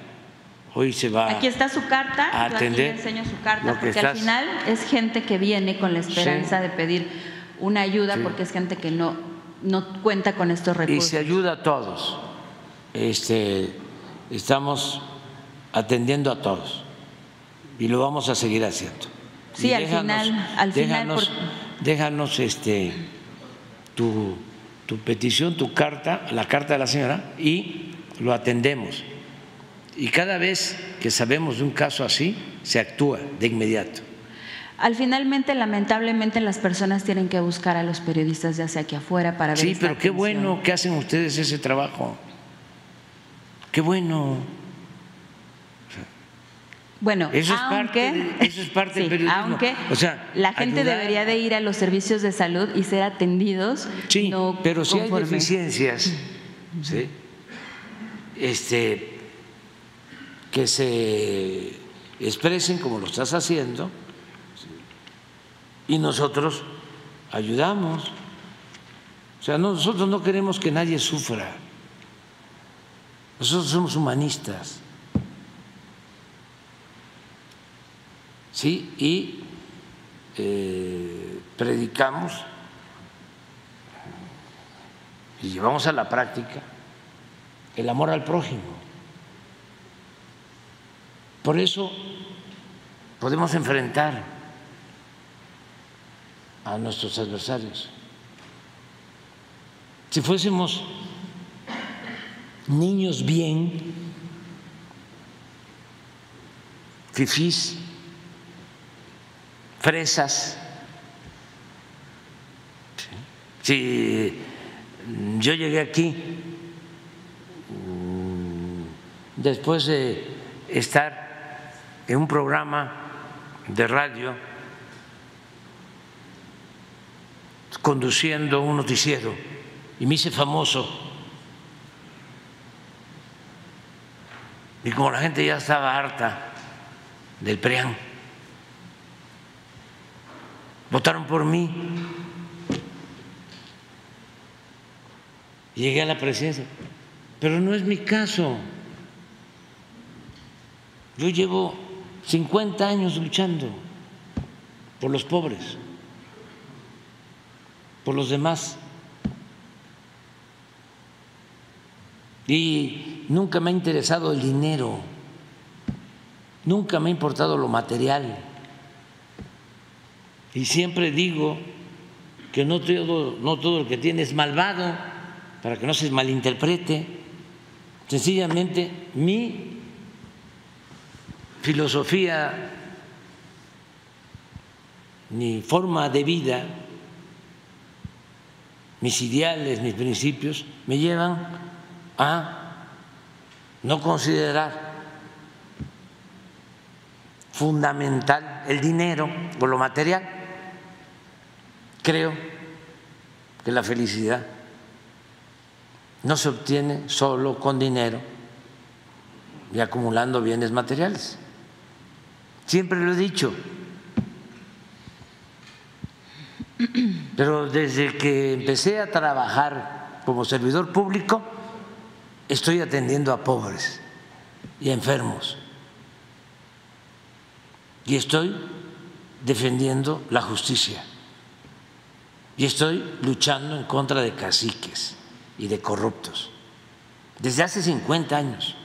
A: Hoy se va
D: aquí está su carta,
A: a atender.
D: Yo aquí le enseño su carta porque estás... al final es gente que viene con la esperanza sí. de pedir una ayuda sí. porque es gente que no no cuenta con estos recursos.
A: Y se ayuda a todos. Este, estamos atendiendo a todos y lo vamos a seguir haciendo.
D: Sí,
A: y
D: al
A: déjanos,
D: final, al
A: déjanos,
D: final
A: por... déjanos este tu, tu petición, tu carta, la carta de la señora y lo atendemos. Y cada vez que sabemos de un caso así, se actúa de inmediato.
D: Al finalmente, lamentablemente, las personas tienen que buscar a los periodistas ya sea aquí afuera para ver.
A: Sí, pero qué bueno que hacen ustedes ese trabajo. Qué bueno.
D: Bueno,
A: Eso es
D: aunque,
A: parte de- eso es parte del [LAUGHS]
D: sí,
A: periodismo.
D: aunque
A: O sea,
D: la gente
A: ayudar-
D: debería de ir a los servicios de salud y ser atendidos.
A: Sí,
D: no
A: pero si hay
D: conforme.
A: deficiencias, [LAUGHS] ¿sí? este, que se expresen como lo estás haciendo y nosotros ayudamos. O sea, no- nosotros no queremos que nadie sufra. Nosotros somos humanistas. Sí, y eh, predicamos y llevamos a la práctica el amor al prójimo. Por eso podemos enfrentar a nuestros adversarios. Si fuésemos niños bien, fifís, fresas, si yo llegué aquí mm, después de estar en un programa de radio conduciendo un noticiero y me hice famoso. Y como la gente ya estaba harta del PRIAN, votaron por mí. Llegué a la presidencia, pero no es mi caso. Yo llevo 50 años luchando por los pobres, por los demás. Y nunca me ha interesado el dinero, nunca me ha importado lo material. Y siempre digo que no todo, no todo el que tiene es malvado, para que no se malinterprete. Sencillamente mi filosofía, mi forma de vida, mis ideales, mis principios, me llevan a no considerar fundamental el dinero o lo material. Creo que la felicidad no se obtiene solo con dinero y acumulando bienes materiales. Siempre lo he dicho. Pero desde que empecé a trabajar como servidor público, estoy atendiendo a pobres y a enfermos. Y estoy defendiendo la justicia. Y estoy luchando en contra de caciques y de corruptos. Desde hace 50 años.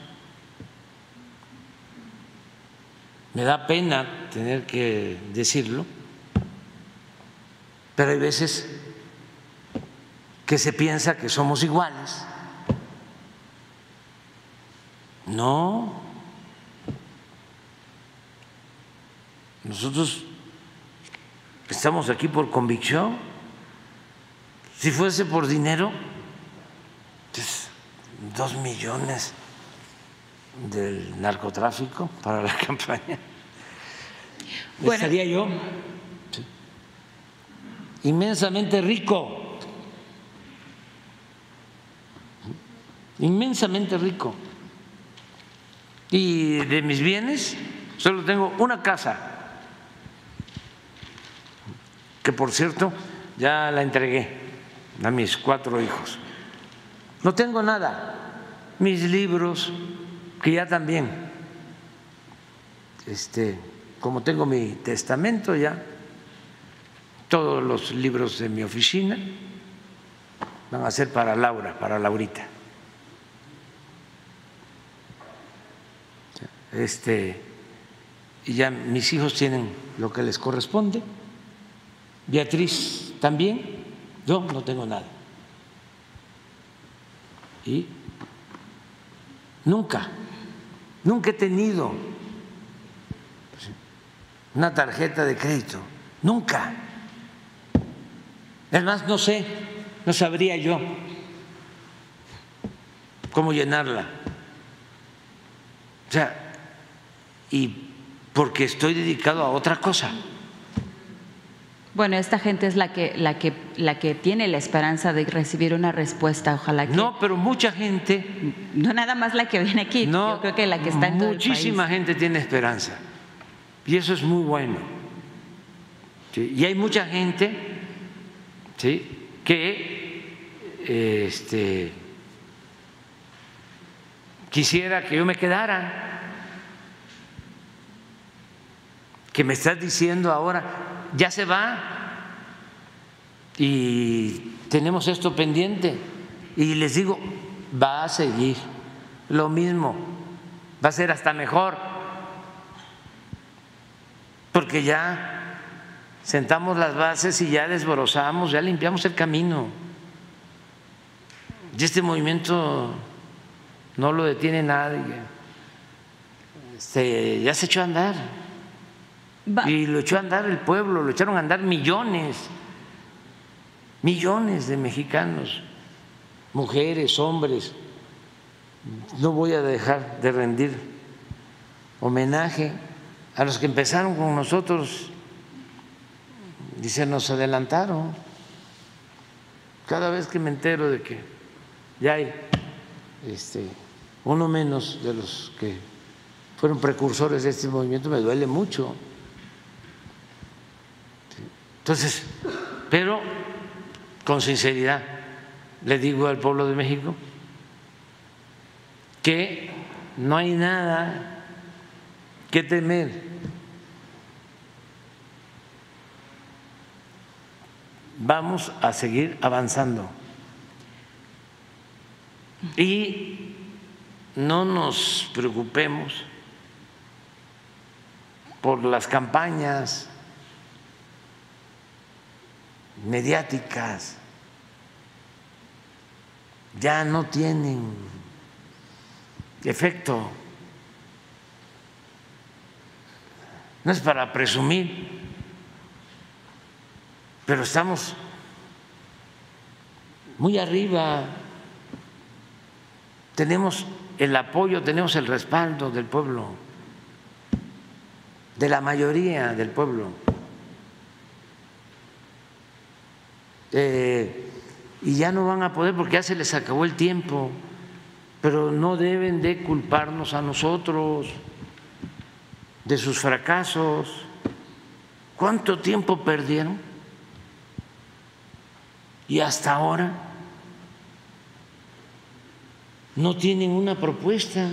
A: Me da pena tener que decirlo, pero hay veces que se piensa que somos iguales. No. Nosotros estamos aquí por convicción. Si fuese por dinero, pues, dos millones del narcotráfico para la [LAUGHS] campaña.
D: Bueno.
A: Estaría yo sí, inmensamente rico, inmensamente rico. Y de mis bienes solo tengo una casa, que por cierto ya la entregué a mis cuatro hijos. No tengo nada. Mis libros, que ya también, este, como tengo mi testamento ya, todos los libros de mi oficina van a ser para Laura, para Laurita. Este, y ya mis hijos tienen lo que les corresponde. Beatriz también, yo no tengo nada. Y nunca, nunca he tenido una tarjeta de crédito, nunca. Además, no sé, no sabría yo cómo llenarla. O sea, y porque estoy dedicado a otra cosa.
D: Bueno, esta gente es la que, la que, la que tiene la esperanza de recibir una respuesta. Ojalá que
A: No, pero mucha gente,
D: no nada más la que viene aquí.
A: no,
D: Yo creo que la que está en todo el
A: muchísima
D: país.
A: gente tiene esperanza y eso es muy bueno. ¿sí? Y hay mucha gente, ¿sí? que este, quisiera que yo me quedara. Que me estás diciendo ahora, ya se va y tenemos esto pendiente. Y les digo, va a seguir lo mismo, va a ser hasta mejor, porque ya sentamos las bases y ya desbrozamos, ya limpiamos el camino. Y este movimiento no lo detiene nadie. Este, ya se echó a andar. Y lo echó a andar el pueblo, lo echaron a andar millones, millones de mexicanos, mujeres, hombres. No voy a dejar de rendir homenaje a los que empezaron con nosotros y se nos adelantaron. Cada vez que me entero de que ya hay este, uno menos de los que fueron precursores de este movimiento, me duele mucho. Entonces, pero con sinceridad le digo al pueblo de México que no hay nada que temer. Vamos a seguir avanzando. Y no nos preocupemos por las campañas mediáticas ya no tienen efecto. No es para presumir, pero estamos muy arriba, tenemos el apoyo, tenemos el respaldo del pueblo, de la mayoría del pueblo. Eh, y ya no van a poder porque ya se les acabó el tiempo, pero no deben de culparnos a nosotros de sus fracasos. ¿Cuánto tiempo perdieron? Y hasta ahora no tienen una propuesta.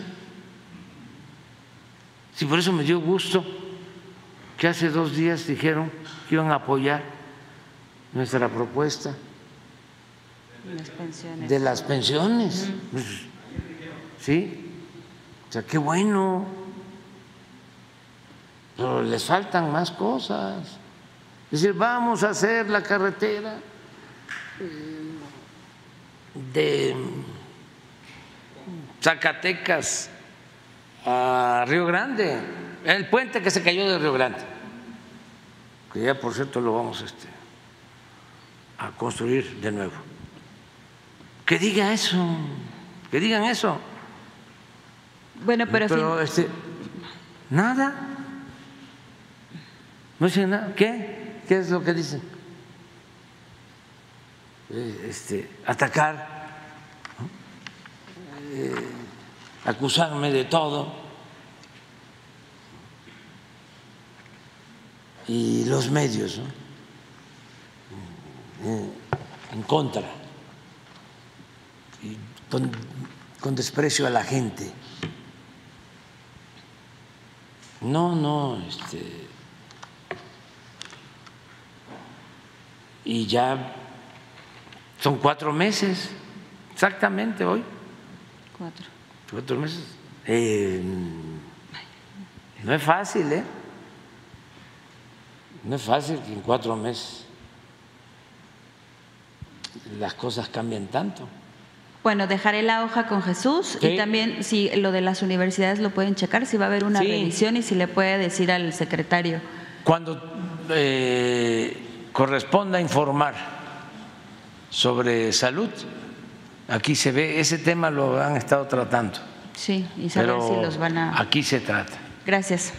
A: Sí, por eso me dio gusto que hace dos días dijeron que iban a apoyar nuestra propuesta
D: Las pensiones.
A: de las pensiones. Pues, ¿Sí? O sea, qué bueno. Pero les faltan más cosas. Es decir, vamos a hacer la carretera de Zacatecas a Río Grande, el puente que se cayó de Río Grande, que ya por cierto lo vamos este, a construir de nuevo. Que diga eso, que digan eso.
D: Bueno, pero,
A: Pero este, nada. No dicen nada. ¿Qué? ¿Qué es lo que dicen? Eh, Este, atacar, ¿no? Eh, acusarme de todo. Y los medios, ¿no? Eh, en contra y con, con desprecio a la gente. No, no, este. Y ya son cuatro meses, exactamente hoy,
D: cuatro.
A: cuatro meses. Eh, no es fácil, ¿eh? No es fácil que en cuatro meses las cosas cambien tanto.
D: Bueno, dejaré la hoja con Jesús y también si lo de las universidades lo pueden checar, si va a haber una
A: Sí.
D: revisión y si le puede decir al secretario.
A: Cuando eh, corresponda informar sobre salud, aquí se ve, ese tema lo han estado tratando,
D: Sí, y saber
A: pero
D: si los van a.
A: aquí se trata.
D: Gracias.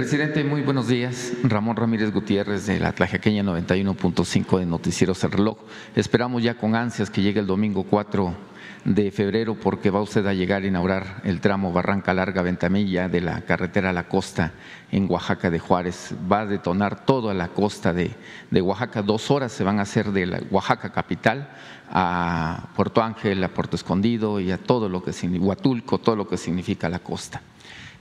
F: Presidente, muy buenos días. Ramón Ramírez Gutiérrez de la Tlajequeña 91.5 de Noticieros El Reloj. Esperamos ya con ansias que llegue el domingo 4 de febrero porque va usted a llegar a inaugurar el tramo Barranca Larga Ventamilla de la carretera a la costa en Oaxaca de Juárez. Va a detonar toda la costa de, Oaxaca. Dos horas se van a hacer de la Oaxaca capital a Puerto Ángel, a Puerto Escondido y a todo lo que Huatulco, todo lo que significa la costa.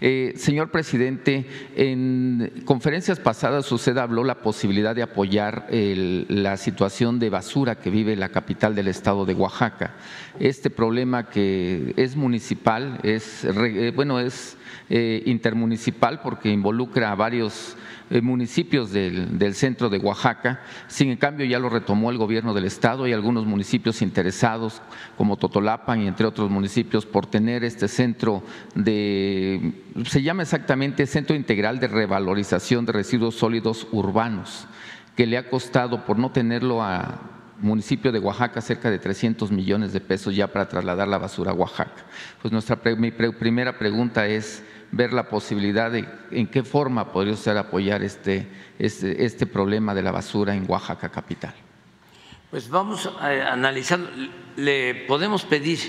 F: Eh, señor presidente, en conferencias pasadas usted habló la posibilidad de apoyar la situación de basura que vive la capital del estado de Oaxaca. Este problema que es municipal, es eh, bueno, es eh, intermunicipal porque involucra a varios municipios del, centro de Oaxaca. Sin en cambio, ya lo retomó el gobierno del estado. Hay algunos municipios interesados, como Totolapan y entre otros municipios, por tener este centro de, se llama exactamente Centro Integral de Revalorización de Residuos Sólidos Urbanos, que le ha costado, por no tenerlo a municipio de Oaxaca cerca de 300 millones de pesos ya para trasladar la basura a Oaxaca. Pues nuestra mi primera pregunta es ver la posibilidad de en qué forma podría usted apoyar este, este, este problema de la basura en Oaxaca capital.
A: Pues vamos a analizar, le podemos pedir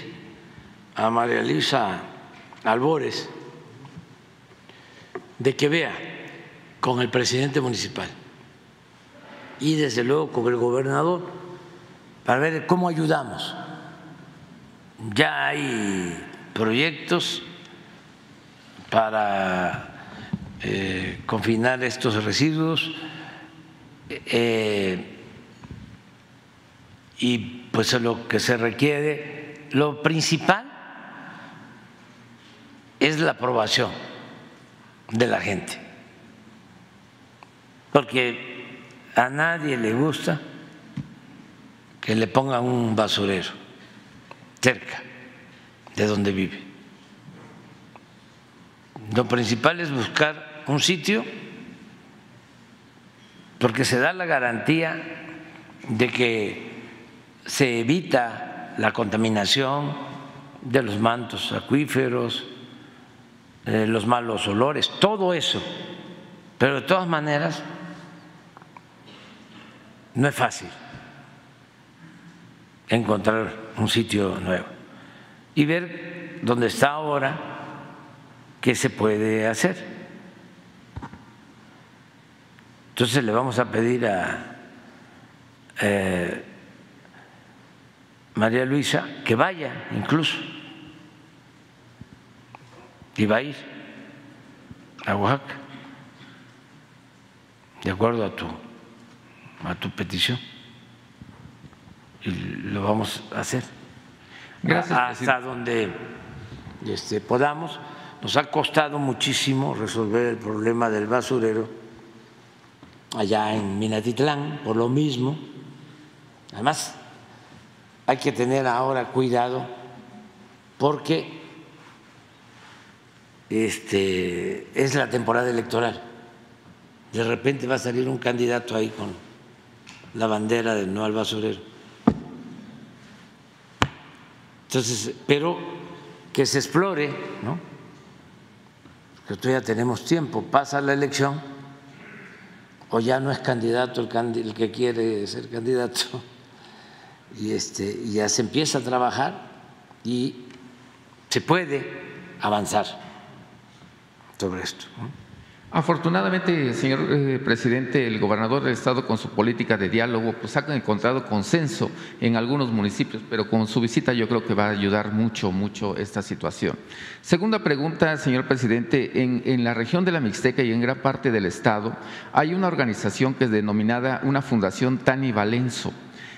A: a María Luisa Albores de que vea con el presidente municipal y desde luego con el gobernador para ver cómo ayudamos. Ya hay proyectos para eh, confinar estos residuos. eh, y pues lo que se requiere, lo principal es la aprobación de la gente, porque a nadie le gusta que le pongan un basurero cerca de donde vive. Lo principal es buscar un sitio porque se da la garantía de que se evita la contaminación de los mantos acuíferos, eh, los malos olores, todo eso. Pero de todas maneras, no es fácil encontrar un sitio nuevo y ver dónde está ahora, qué se puede hacer. Entonces le vamos a pedir a eh, María Luisa que vaya incluso y va a ir a Oaxaca de acuerdo a tu a tu petición y lo vamos a hacer
F: Gracias,
A: hasta
F: presidente.
A: donde este, podamos nos ha costado muchísimo resolver el problema del basurero allá en Minatitlán por lo mismo además hay que tener ahora cuidado porque este, es la temporada electoral. De repente va a salir un candidato ahí con la bandera del no al basurero. Entonces, pero que se explore, ¿no? Que todavía tenemos tiempo, pasa la elección o ya no es candidato el, que quiere ser candidato [LAUGHS] y este ya se empieza a trabajar y se puede avanzar sobre esto.
F: Afortunadamente, señor eh, presidente, el gobernador del estado con su política de diálogo pues ha encontrado consenso en algunos municipios, pero con su visita yo creo que va a ayudar mucho, mucho esta situación. Segunda pregunta, señor presidente, en, en la región de la Mixteca y en gran parte del estado hay una organización que es denominada una Fundación Tani Valenzo.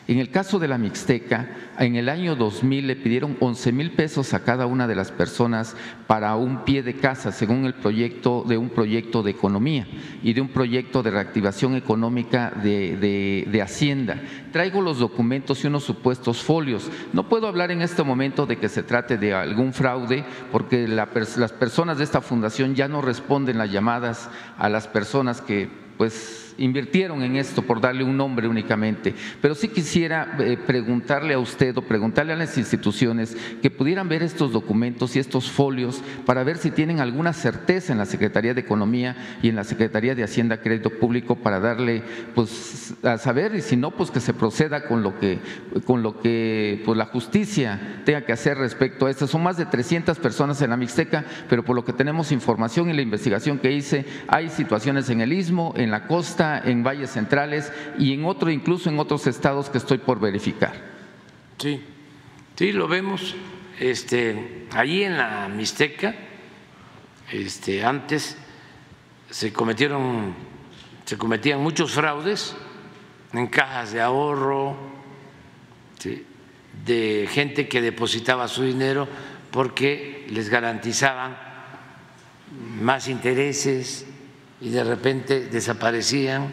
F: En el caso de la Mixteca, en el año 2000 le pidieron 11 mil pesos a cada una de las personas para un pie de casa, según el proyecto de un proyecto de economía y de un proyecto de reactivación económica de, de- de Hacienda. Traigo los documentos y unos supuestos folios. No puedo hablar en este momento de que se trate de algún fraude, porque la las personas de esta fundación ya no responden las llamadas a las personas que pues invirtieron en esto por darle un nombre únicamente. Pero sí quisiera eh, preguntarle a usted o preguntarle a las instituciones que pudieran ver estos documentos y estos folios para ver si tienen alguna certeza en la Secretaría de Economía y en la Secretaría de Hacienda Crédito Público para darle pues a saber y si no pues que se proceda con lo que con lo que pues la justicia tenga que hacer respecto a esto. Son más de 300 personas en la Mixteca, pero por lo que tenemos información y la investigación que hice, hay situaciones en el Istmo, en la costa, en valles centrales y en otro incluso en otros estados que estoy por verificar.
A: Sí, sí, lo vemos. Este, allí en la Mixteca, este, antes se cometieron, se cometían muchos fraudes en cajas de ahorro, de gente que depositaba su dinero porque les garantizaban más intereses y de repente desaparecían.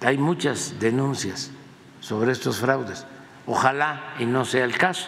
A: Hay muchas denuncias sobre estos fraudes. Ojalá y no sea el caso.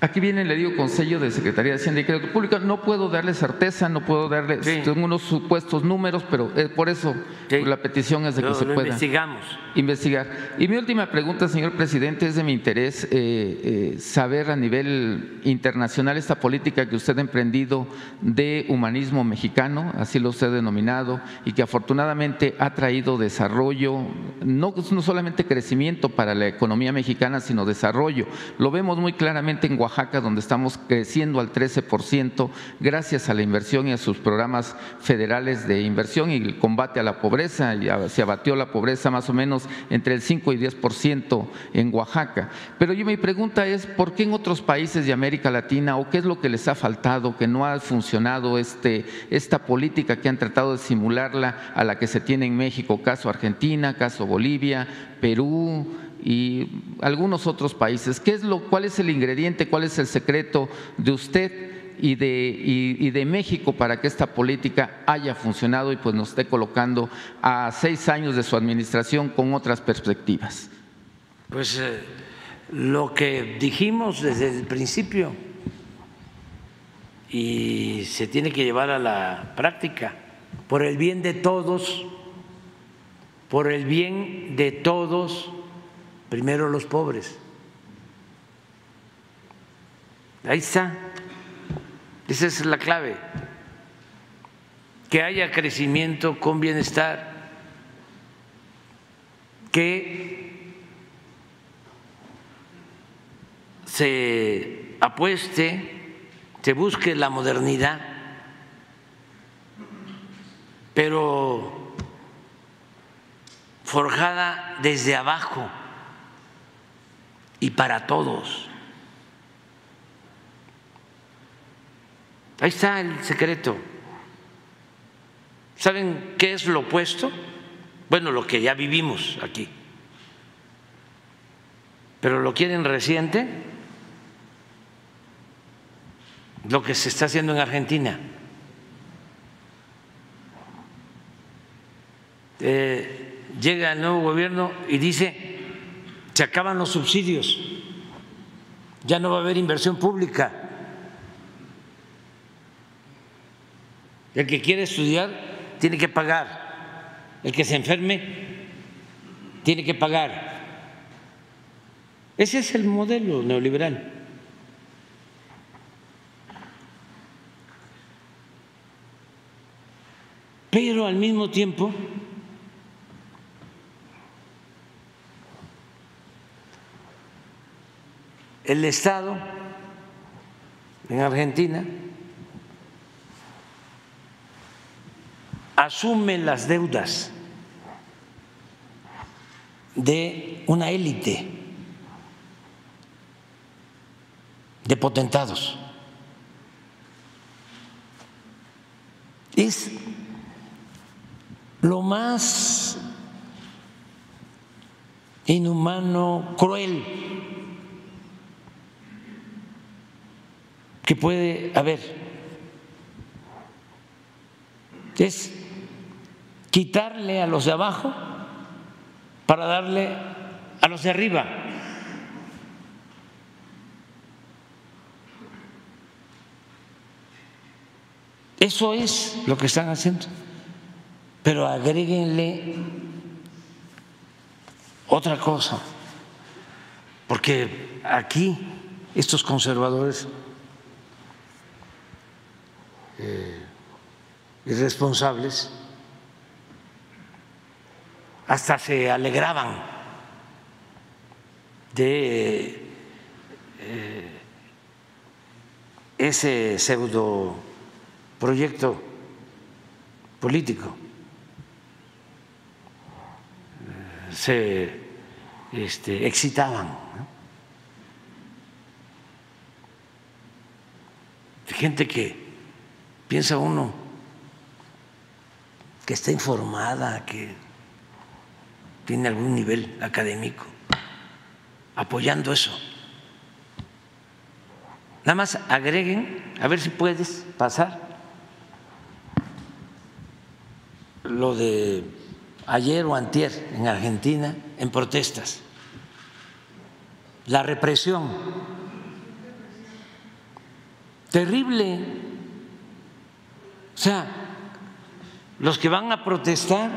F: Aquí viene, le digo, Consejo de Secretaría de Hacienda y Crédito Público. No puedo darle certeza, no puedo darle,
A: Sí.
F: tengo unos supuestos números, pero eh, por eso
A: Sí.
F: la petición es de que se pueda
A: investigamos.
F: investigar. Y mi última pregunta, señor presidente, es de mi interés eh, eh, saber a nivel internacional esta política que usted ha emprendido de humanismo mexicano, así lo usted ha denominado, y que afortunadamente ha traído desarrollo, no, no solamente crecimiento para la economía mexicana, sino desarrollo. Lo vemos muy claramente en Oaxaca, donde estamos creciendo al 13% gracias a la inversión y a sus programas federales de inversión y el combate a la pobreza. Ya se abatió la pobreza más o menos entre el 5 y 10% en Oaxaca. Pero yo mi pregunta es, ¿por qué en otros países de América Latina o qué es lo que les ha faltado, que no ha funcionado este, esta política que han tratado de simularla a la que se tiene en México, caso Argentina, caso Bolivia, Perú? Y algunos otros países. ¿Qué es lo, ¿Cuál es el ingrediente, cuál es el secreto de usted y de, y- de México para que esta política haya funcionado y pues nos esté colocando a seis años de su administración con otras perspectivas?
A: Pues eh, lo que dijimos desde el principio y se tiene que llevar a la práctica por el bien de todos, por el bien de todos, primero los pobres. Ahí está, esa es la clave, que haya crecimiento con bienestar, que se apueste, se busque la modernidad, pero forjada desde abajo y para todos. Ahí está el secreto. ¿Saben qué es lo opuesto? Bueno, lo que ya vivimos aquí. Pero lo quieren reciente, lo que se está haciendo en Argentina. Eh, llega el nuevo gobierno y dice, se acaban los subsidios, ya no va a haber inversión pública. El que quiere estudiar tiene que pagar, el que se enferme tiene que pagar. Ese es el modelo neoliberal. Pero al mismo tiempo el Estado en Argentina asume las deudas de una élite de potentados. Es lo más inhumano, cruel que puede haber. Es quitarle a los de abajo para darle a los de arriba. Eso es lo que están haciendo. Pero agréguenle otra cosa, porque aquí estos conservadores eh, irresponsables hasta se alegraban de eh, ese pseudo proyecto político. Se este, excitaban. Gente que piensa uno que está informada, que tiene algún nivel académico, apoyando eso. Nada más agreguen, a ver si puedes pasar lo de ayer o antier en Argentina en protestas, la represión terrible. O sea, los que van a protestar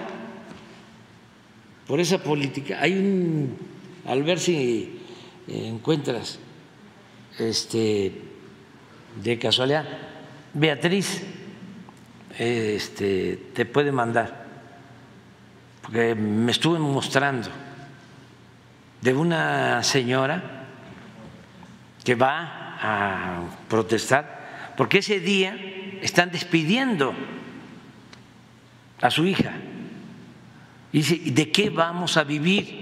A: por esa política, hay un, al ver si encuentras este, de casualidad, Beatriz este, te puede mandar, porque me estuve mostrando de una señora que va a protestar, porque ese día están despidiendo a su hija. Y dice, ¿de qué vamos a vivir?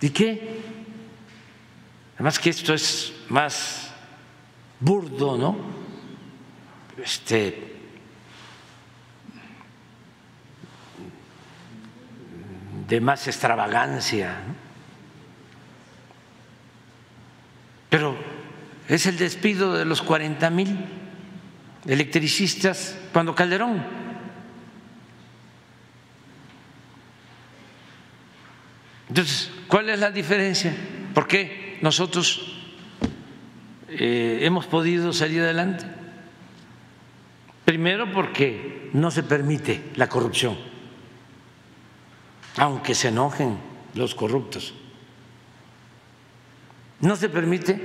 A: ¿De qué? Además que esto es más burdo, ¿no? Este de más extravagancia. ¿no? Pero es el despido de los 40 mil electricistas cuando Calderón. Entonces, ¿cuál es la diferencia? ¿Por qué nosotros eh, hemos podido salir adelante? Primero porque no se permite la corrupción, aunque se enojen los corruptos. No se permite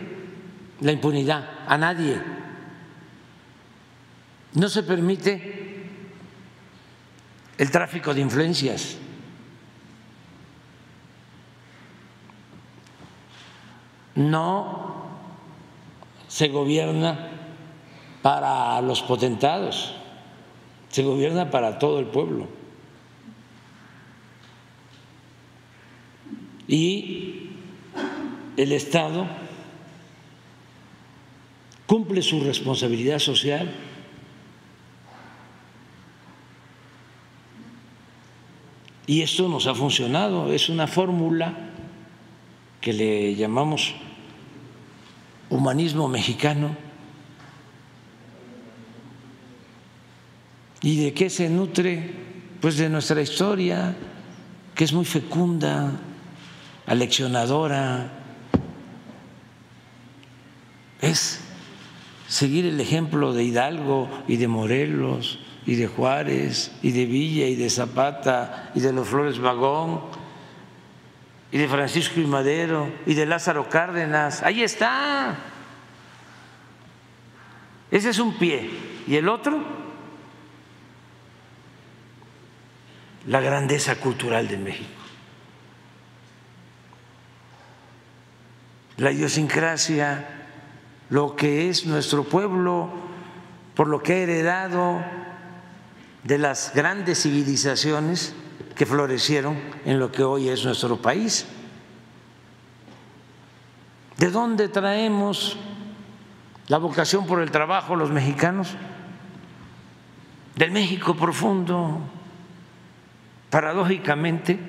A: la impunidad a nadie. No se permite el tráfico de influencias. No se gobierna para los potentados, se gobierna para todo el pueblo. Y el Estado cumple su responsabilidad social. Y esto nos ha funcionado, es una fórmula que le llamamos humanismo mexicano. ¿Y de qué se nutre? Pues de nuestra historia, que es muy fecunda, aleccionadora, es seguir el ejemplo de Hidalgo y de Morelos y de Juárez y de Villa y de Zapata y de los Flores Magón y de Francisco y Madero y de Lázaro Cárdenas. Ahí está. Ese es un pie. ¿Y el otro? La grandeza cultural de México. La idiosincrasia, lo que es nuestro pueblo, por lo que ha heredado de las grandes civilizaciones que florecieron en lo que hoy es nuestro país. ¿De dónde traemos la vocación por el trabajo los mexicanos? Del México profundo. Paradójicamente,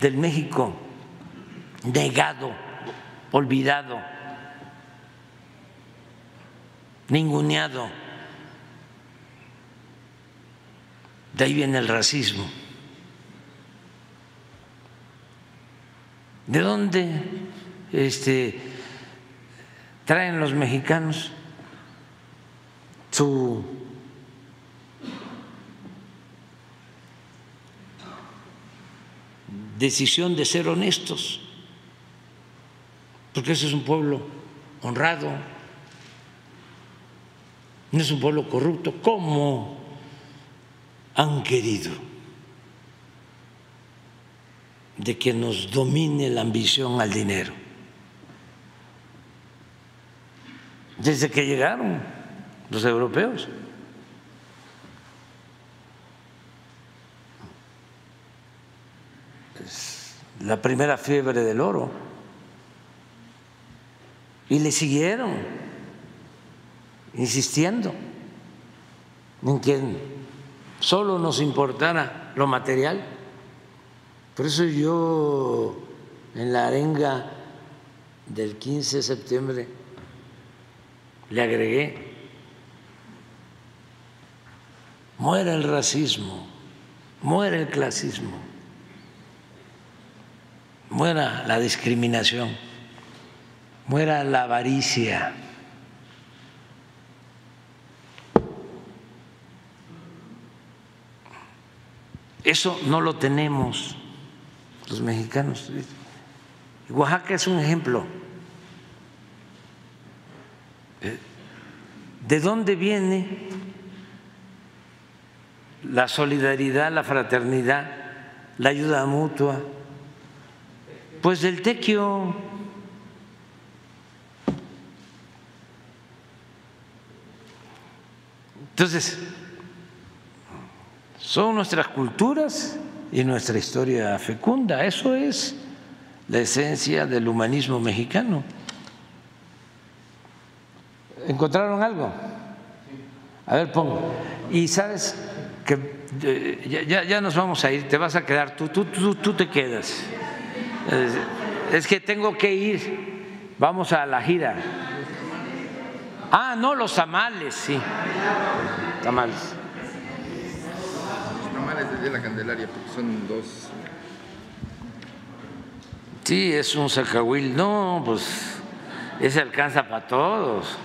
A: del México negado, olvidado, ninguneado. De ahí viene el racismo. ¿De dónde este, traen los mexicanos su decisión de ser honestos, porque ese es un pueblo honrado, no es un pueblo corrupto, ¿cómo han querido de que nos domine la ambición al dinero? Desde que llegaron los europeos. la primera fiebre del oro. Y le siguieron insistiendo en que solo nos importara lo material. Por eso yo en la arenga del 15 de septiembre le agregué, muera el racismo, muera el clasismo muera la discriminación, muera la avaricia. Eso no lo tenemos los mexicanos. Oaxaca es un ejemplo. ¿De dónde viene la solidaridad, la fraternidad, la ayuda mutua? Pues del tequio. Entonces, son nuestras culturas y nuestra historia fecunda. Eso es la esencia del humanismo mexicano. ¿Encontraron algo? A ver, pongo. Y sabes que eh, ya, ya, nos vamos a ir, te vas a quedar, tú, tú, tú, tú te quedas. Es que tengo que ir, vamos a la gira. Ah, no, los tamales, sí. Tamales.
C: Los tamales de la Candelaria, porque son dos.
A: Sí, es un sacahuil. No, pues ese alcanza para todos.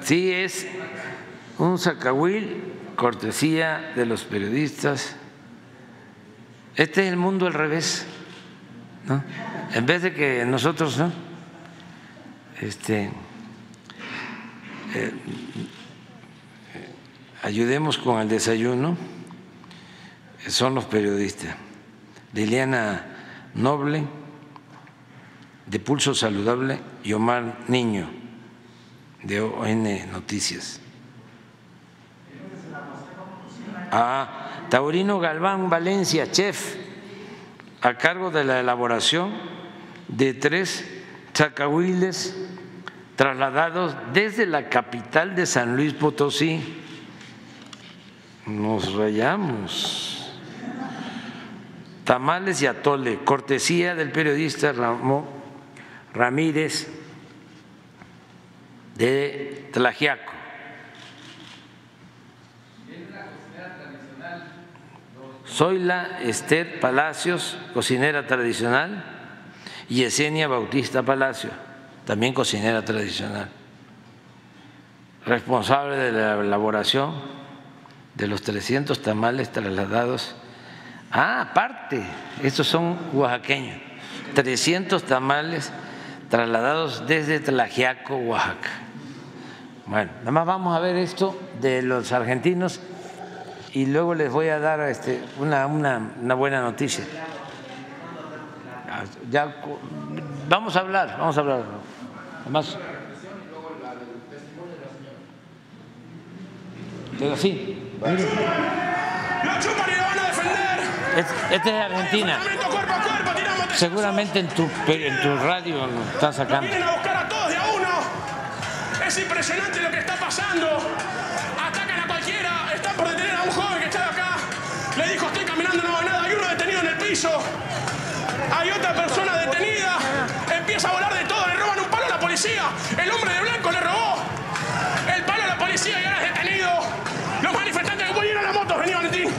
A: Sí, es un sacahuil, cortesía de los periodistas. Este es el mundo al revés, ¿no? En vez de que nosotros, ¿no? Este, eh, ayudemos con el desayuno, son los periodistas. Liliana Noble, de Pulso Saludable, y Omar Niño de ON Noticias. Ah, Taurino Galván Valencia, chef, a cargo de la elaboración de tres chacahuiles trasladados desde la capital de San Luis Potosí. Nos rayamos. Tamales y atole, cortesía del periodista Ramón Ramírez de Tlajiaco. Soy la Esther Palacios, cocinera tradicional, y Esenia Bautista Palacio, también cocinera tradicional, responsable de la elaboración de los 300 tamales trasladados. Ah, aparte, estos son oaxaqueños, 300 tamales trasladados desde Tlajiaco, Oaxaca. Bueno, nada más vamos a ver esto de los argentinos y luego les voy a dar este, una, una, una buena noticia. Ya, vamos a hablar, vamos a hablar. Además, pero sí.
G: ¡Lo chupan y lo van a defender!
A: Este, es Argentina.
G: Cuerpo a cuerpo, tiramos
A: Seguramente en tu, en tu radio lo están sacando.
G: Vienen a buscar a todos de a uno. Es impresionante lo que está pasando. Le dijo, estoy caminando, no hago nada. Hay uno detenido en el piso. Hay otra persona detenida. Empieza a volar de todo. Le roban un palo a la policía. El hombre de blanco le robó el palo a la policía y ahora es detenido. Los manifestantes que volvieron a la moto, vení Valentín.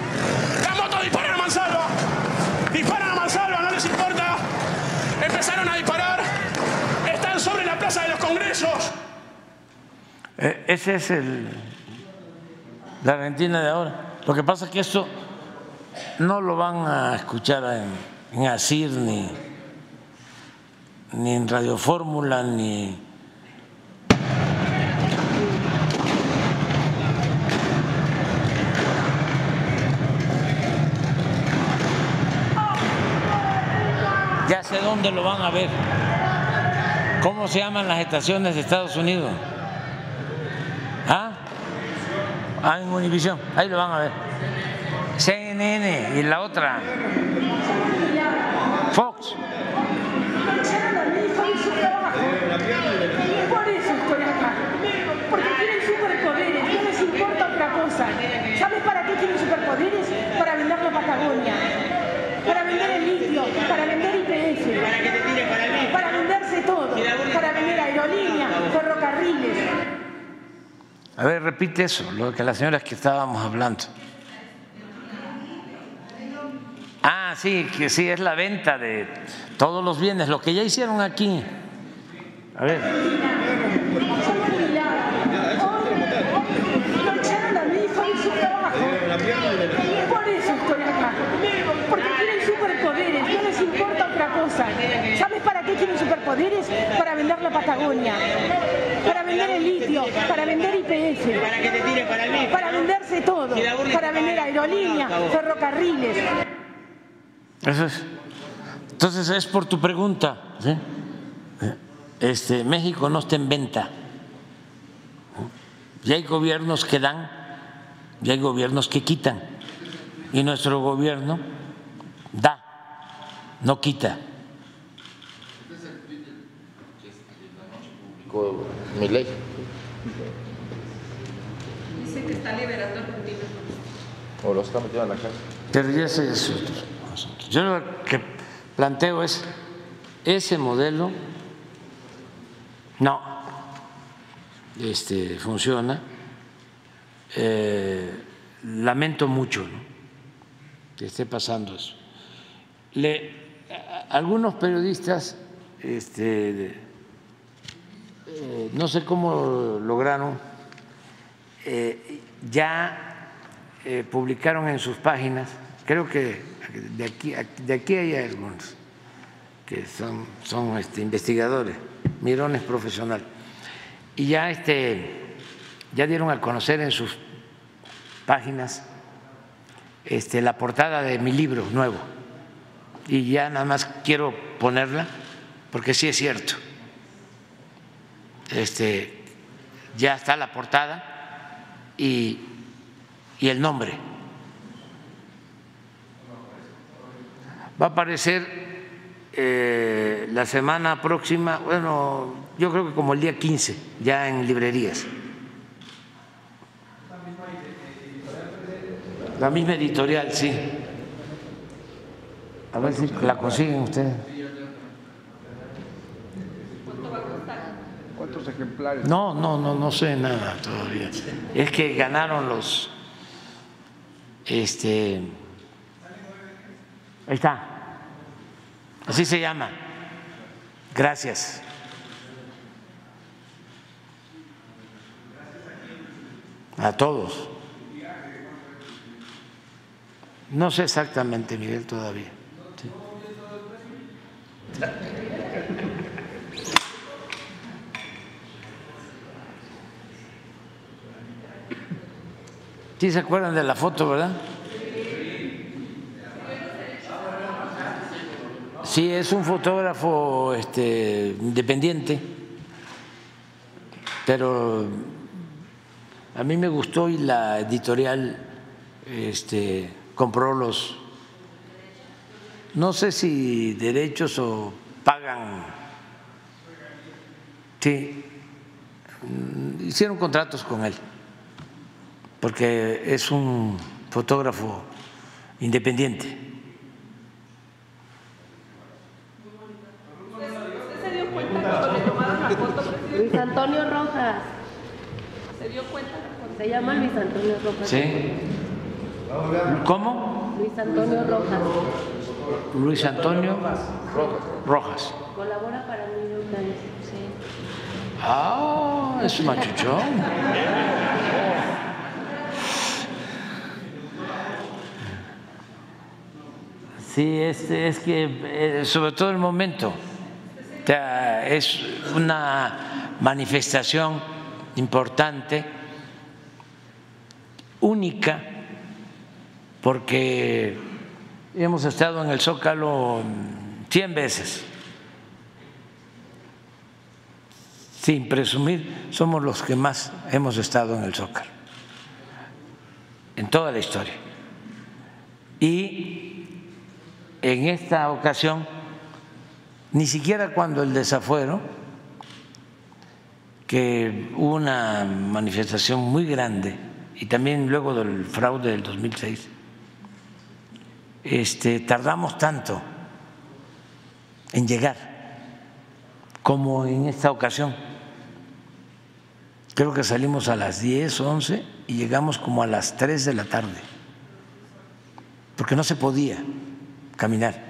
G: La moto disparan a Mansalva. Disparan a Mansalva, no les importa. Empezaron a disparar. Están sobre la plaza de los congresos.
A: Eh, ese es el, la Argentina de ahora. Lo que pasa es que esto no lo van a escuchar en, en ASIR ni, ni en Radio Fórmula ni ya sé dónde lo van a ver. ¿Cómo se llaman las estaciones de Estados Unidos? ¿Ah? Ah, en Univisión, ahí lo van a ver. CNN y la otra. Fox.
H: Por eso acá. Porque tienen superpoderes, no les importa otra cosa. ¿Sabes para qué tienen superpoderes? Para vender la Patagonia, para vender el litio, para vender IPF, para venderse todo, para vender aerolíneas, ferrocarriles.
A: A ver, repite eso, lo que las señoras que estábamos hablando. Ah, sí, que sí, es la venta de todos los bienes, lo que ya hicieron aquí. A ver.
H: Lo echaron a mi hijo en su trabajo. Por eso estoy acá. Porque tienen superpoderes, no les importa otra cosa. ¿Sabes para qué tienen superpoderes? Para vender la Patagonia, para vender el litio, para vender IPF, para que te tire para mí, para venderse todo, para vender aerolíneas, ferrocarriles.
A: Eso es. Entonces es por tu pregunta. ¿sí? Este, México no está en venta. Ya hay gobiernos que dan, ya hay gobiernos que quitan. Y nuestro gobierno da, no quita.
C: Con mi ley.
I: Dice que está liberando argentinos.
C: O los está metiendo en la cárcel.
A: Pero ya ese Yo lo que planteo es ese modelo no este, funciona. Eh, lamento mucho que esté pasando eso. Algunos periodistas, este, eh, no sé cómo lograron, eh, ya publicaron en sus páginas, creo que de aquí, de aquí hay algunos que son, son este, investigadores, mirones profesional, y ya, este, ya dieron a conocer en sus páginas este, la portada de mi libro nuevo, y ya nada más quiero ponerla, porque sí es cierto, este, ya está la portada y, y el nombre. Va a aparecer eh, la semana próxima, bueno, yo creo que como el día 15, ya en librerías. La misma editorial, sí. A ver si la consiguen ustedes.
B: ¿Cuántos ejemplares?
A: No, no, no, no sé nada todavía. Es que ganaron los, este, ahí está, así se llama. Gracias. A todos. No sé exactamente, Miguel, todavía. Sí. ¿Sí se acuerdan de la foto, verdad? Sí, es un fotógrafo este, independiente, pero a mí me gustó y la editorial este, compró los, no sé si derechos o pagan, sí, hicieron contratos con él porque es un fotógrafo independiente.
I: ¿Usted se dio cuenta cuando le tomaron la foto, presidente?
J: Luis Antonio Rojas.
I: ¿Se dio cuenta
J: Se llama Luis Antonio Rojas.
A: ¿Sí? ¿Cómo?
J: Luis Antonio Rojas.
A: Luis Antonio Rojas.
J: Colabora para Times. Sí.
A: Ah, es machuchón. Sí, es, es que eh, sobre todo el momento sea, es una manifestación importante, única, porque hemos estado en el Zócalo 100 veces. Sin presumir, somos los que más hemos estado en el Zócalo, en toda la historia. Y en esta ocasión, ni siquiera cuando el desafuero, que hubo una manifestación muy grande, y también luego del fraude del 2006, este, tardamos tanto en llegar como en esta ocasión. Creo que salimos a las 10, 11 y llegamos como a las 3 de la tarde, porque no se podía caminar.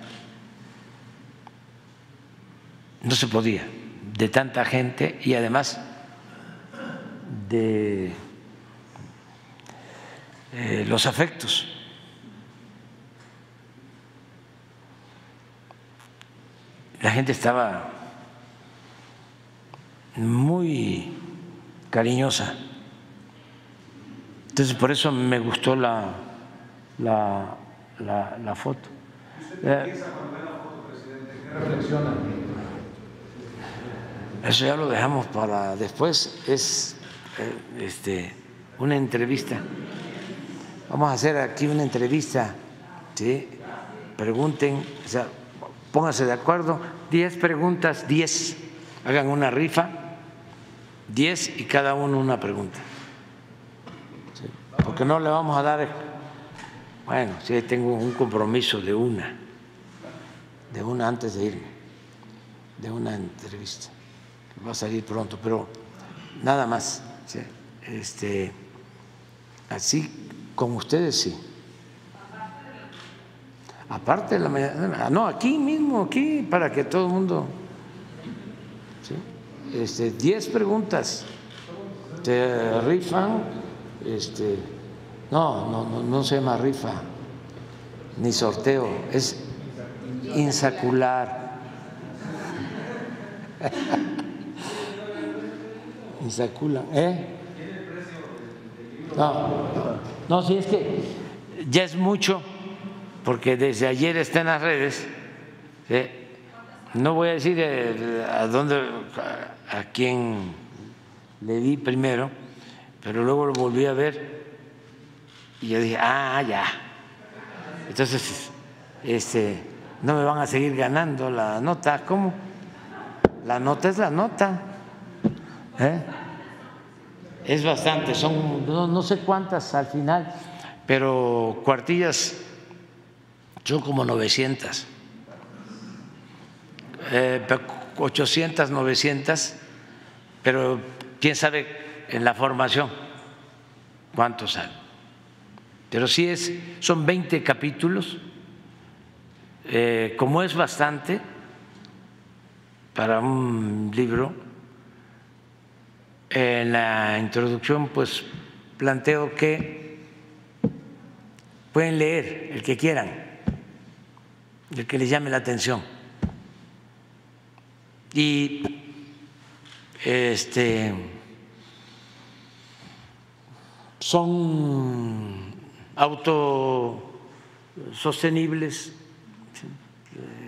A: No se podía, de tanta gente y además de eh, los afectos. La gente estaba muy cariñosa. Entonces, por eso me gustó la, la, la, la foto. Eh, eso ya lo dejamos para después. Es eh, este, una entrevista. Vamos a hacer aquí una entrevista. ¿sí? Pregunten, o sea, pónganse de acuerdo. Diez preguntas, diez. Hagan una rifa, diez y cada uno una pregunta. Porque no le vamos a dar. Bueno, sí, tengo un compromiso de una, de una antes de irme, de una entrevista va a salir pronto, pero nada más. Este, así como ustedes sí. Aparte de la mañana, no, aquí mismo, aquí, para que todo el mundo. Este, diez preguntas. Te rifan, este, no, no, no, no se llama rifa, ni sorteo, es insacular. [LAUGHS] Insacular, ¿eh? No, no, sí es que ya es mucho, porque desde ayer está en las redes. No voy a decir eh, a dónde, a quién le di primero, pero luego lo volví a ver y yo dije, ah, ya. Entonces, este, no me van a seguir ganando la nota. ¿Cómo? La nota es la nota. ¿Eh? Es bastante, son no, sé cuántas al final, pero cuartillas son como 900, 800, 900, pero quién sabe en la formación cuántos hay. Pero sí es, son 20 capítulos, eh, como es bastante para un libro en la introducción pues planteo que pueden leer el que quieran, el que les llame la atención. Y este son autosostenibles,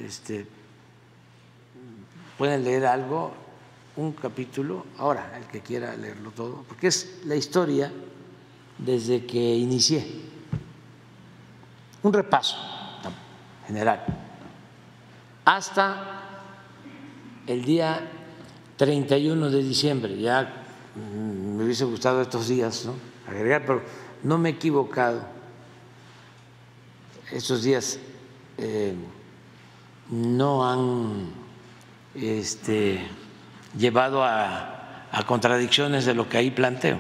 A: este, pueden leer algo un capítulo, ahora el que quiera leerlo todo, porque es la historia desde que inicié, un repaso general, hasta el día 31 de diciembre, ya me hubiese gustado estos días ¿no? agregar, pero no me he equivocado, estos días eh, no han este, llevado a, contradicciones de lo que ahí planteo.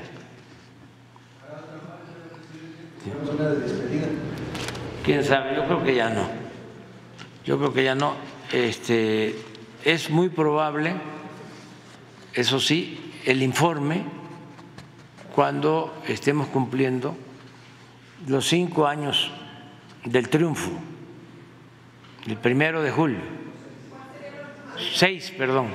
A: ¿Quién sabe? Yo creo que ya no. Yo creo que ya no. Este, es muy probable eso sí, el informe cuando estemos cumpliendo los cinco años del triunfo, el primero de julio, seis, perdón.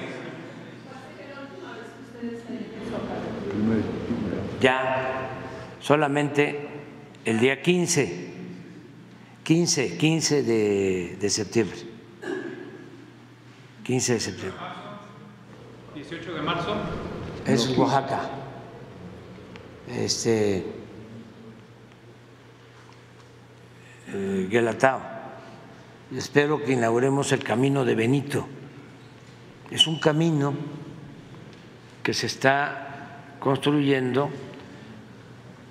A: Ya solamente el día 15, 15, 15 de, de septiembre. 15 de septiembre.
K: 18 de marzo.
A: Es Oaxaca. Este. Eh, Guelatao. Espero que inauguremos el camino de Benito. Es un camino que se está construyendo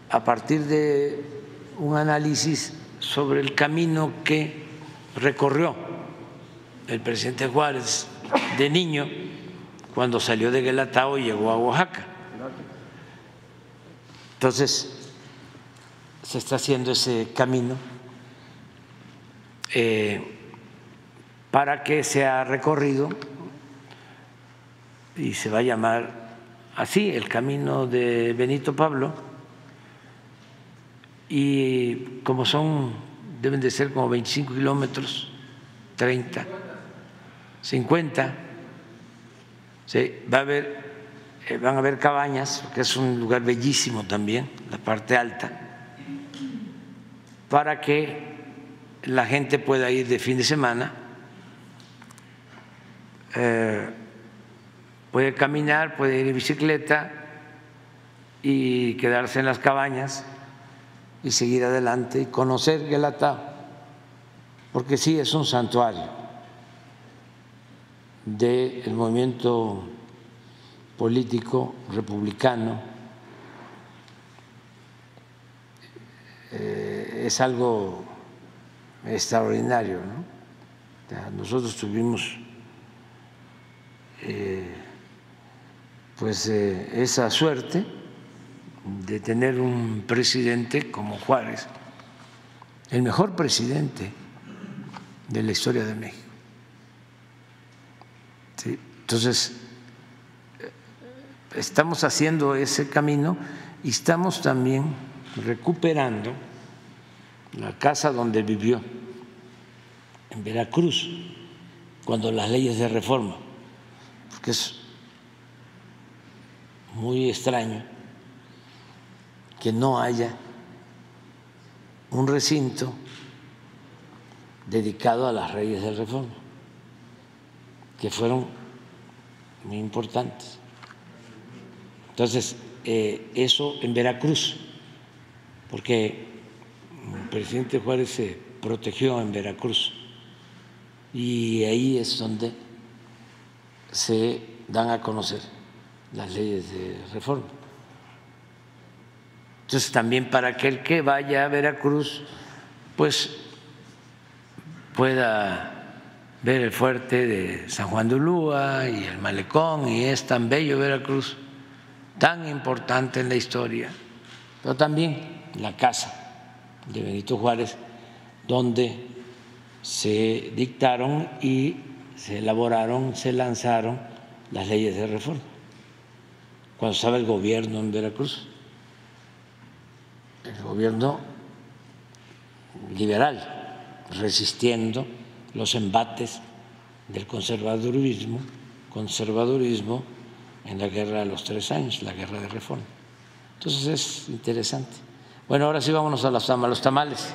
A: a partir de un análisis sobre el camino que recorrió el presidente Juárez de niño cuando salió de Guelatao y llegó a Oaxaca. Entonces, se está haciendo ese camino eh, para que sea recorrido y se va a llamar así el camino de Benito Pablo. Y como son deben de ser como 25 kilómetros 30 50 sí, va a haber eh, van a haber cabañas que es un lugar bellísimo también la parte alta para que la gente pueda ir de fin de semana eh, puede caminar, puede ir en bicicleta y quedarse en las cabañas y seguir adelante y conocer Guelatao, porque sí es un santuario del movimiento político republicano. Eh, es algo extraordinario. ¿no? Nosotros tuvimos eh, pues eh, esa suerte de tener un presidente como Juárez, el mejor presidente de la historia de México. Entonces, eh, estamos haciendo ese camino y estamos también recuperando la casa donde vivió, en Veracruz, cuando las leyes de reforma, porque es muy extraño que no haya un recinto dedicado a las leyes de reforma, que fueron muy importantes. Entonces, eh, eso en Veracruz, porque el presidente Juárez se protegió en Veracruz y ahí es donde se dan a conocer las leyes de reforma. Entonces también para que el que vaya a Veracruz, pues pueda ver el fuerte de San Juan de Ulúa y el malecón, y es tan bello Veracruz, tan importante en la historia, pero también la casa de Benito Juárez, donde se dictaron y se elaboraron, se lanzaron las leyes de reforma cuando estaba el gobierno en Veracruz, el gobierno liberal, resistiendo los embates del conservadurismo, conservadurismo en la guerra de los tres años, la guerra de reforma. Entonces es interesante. Bueno, ahora sí vámonos a los tamales.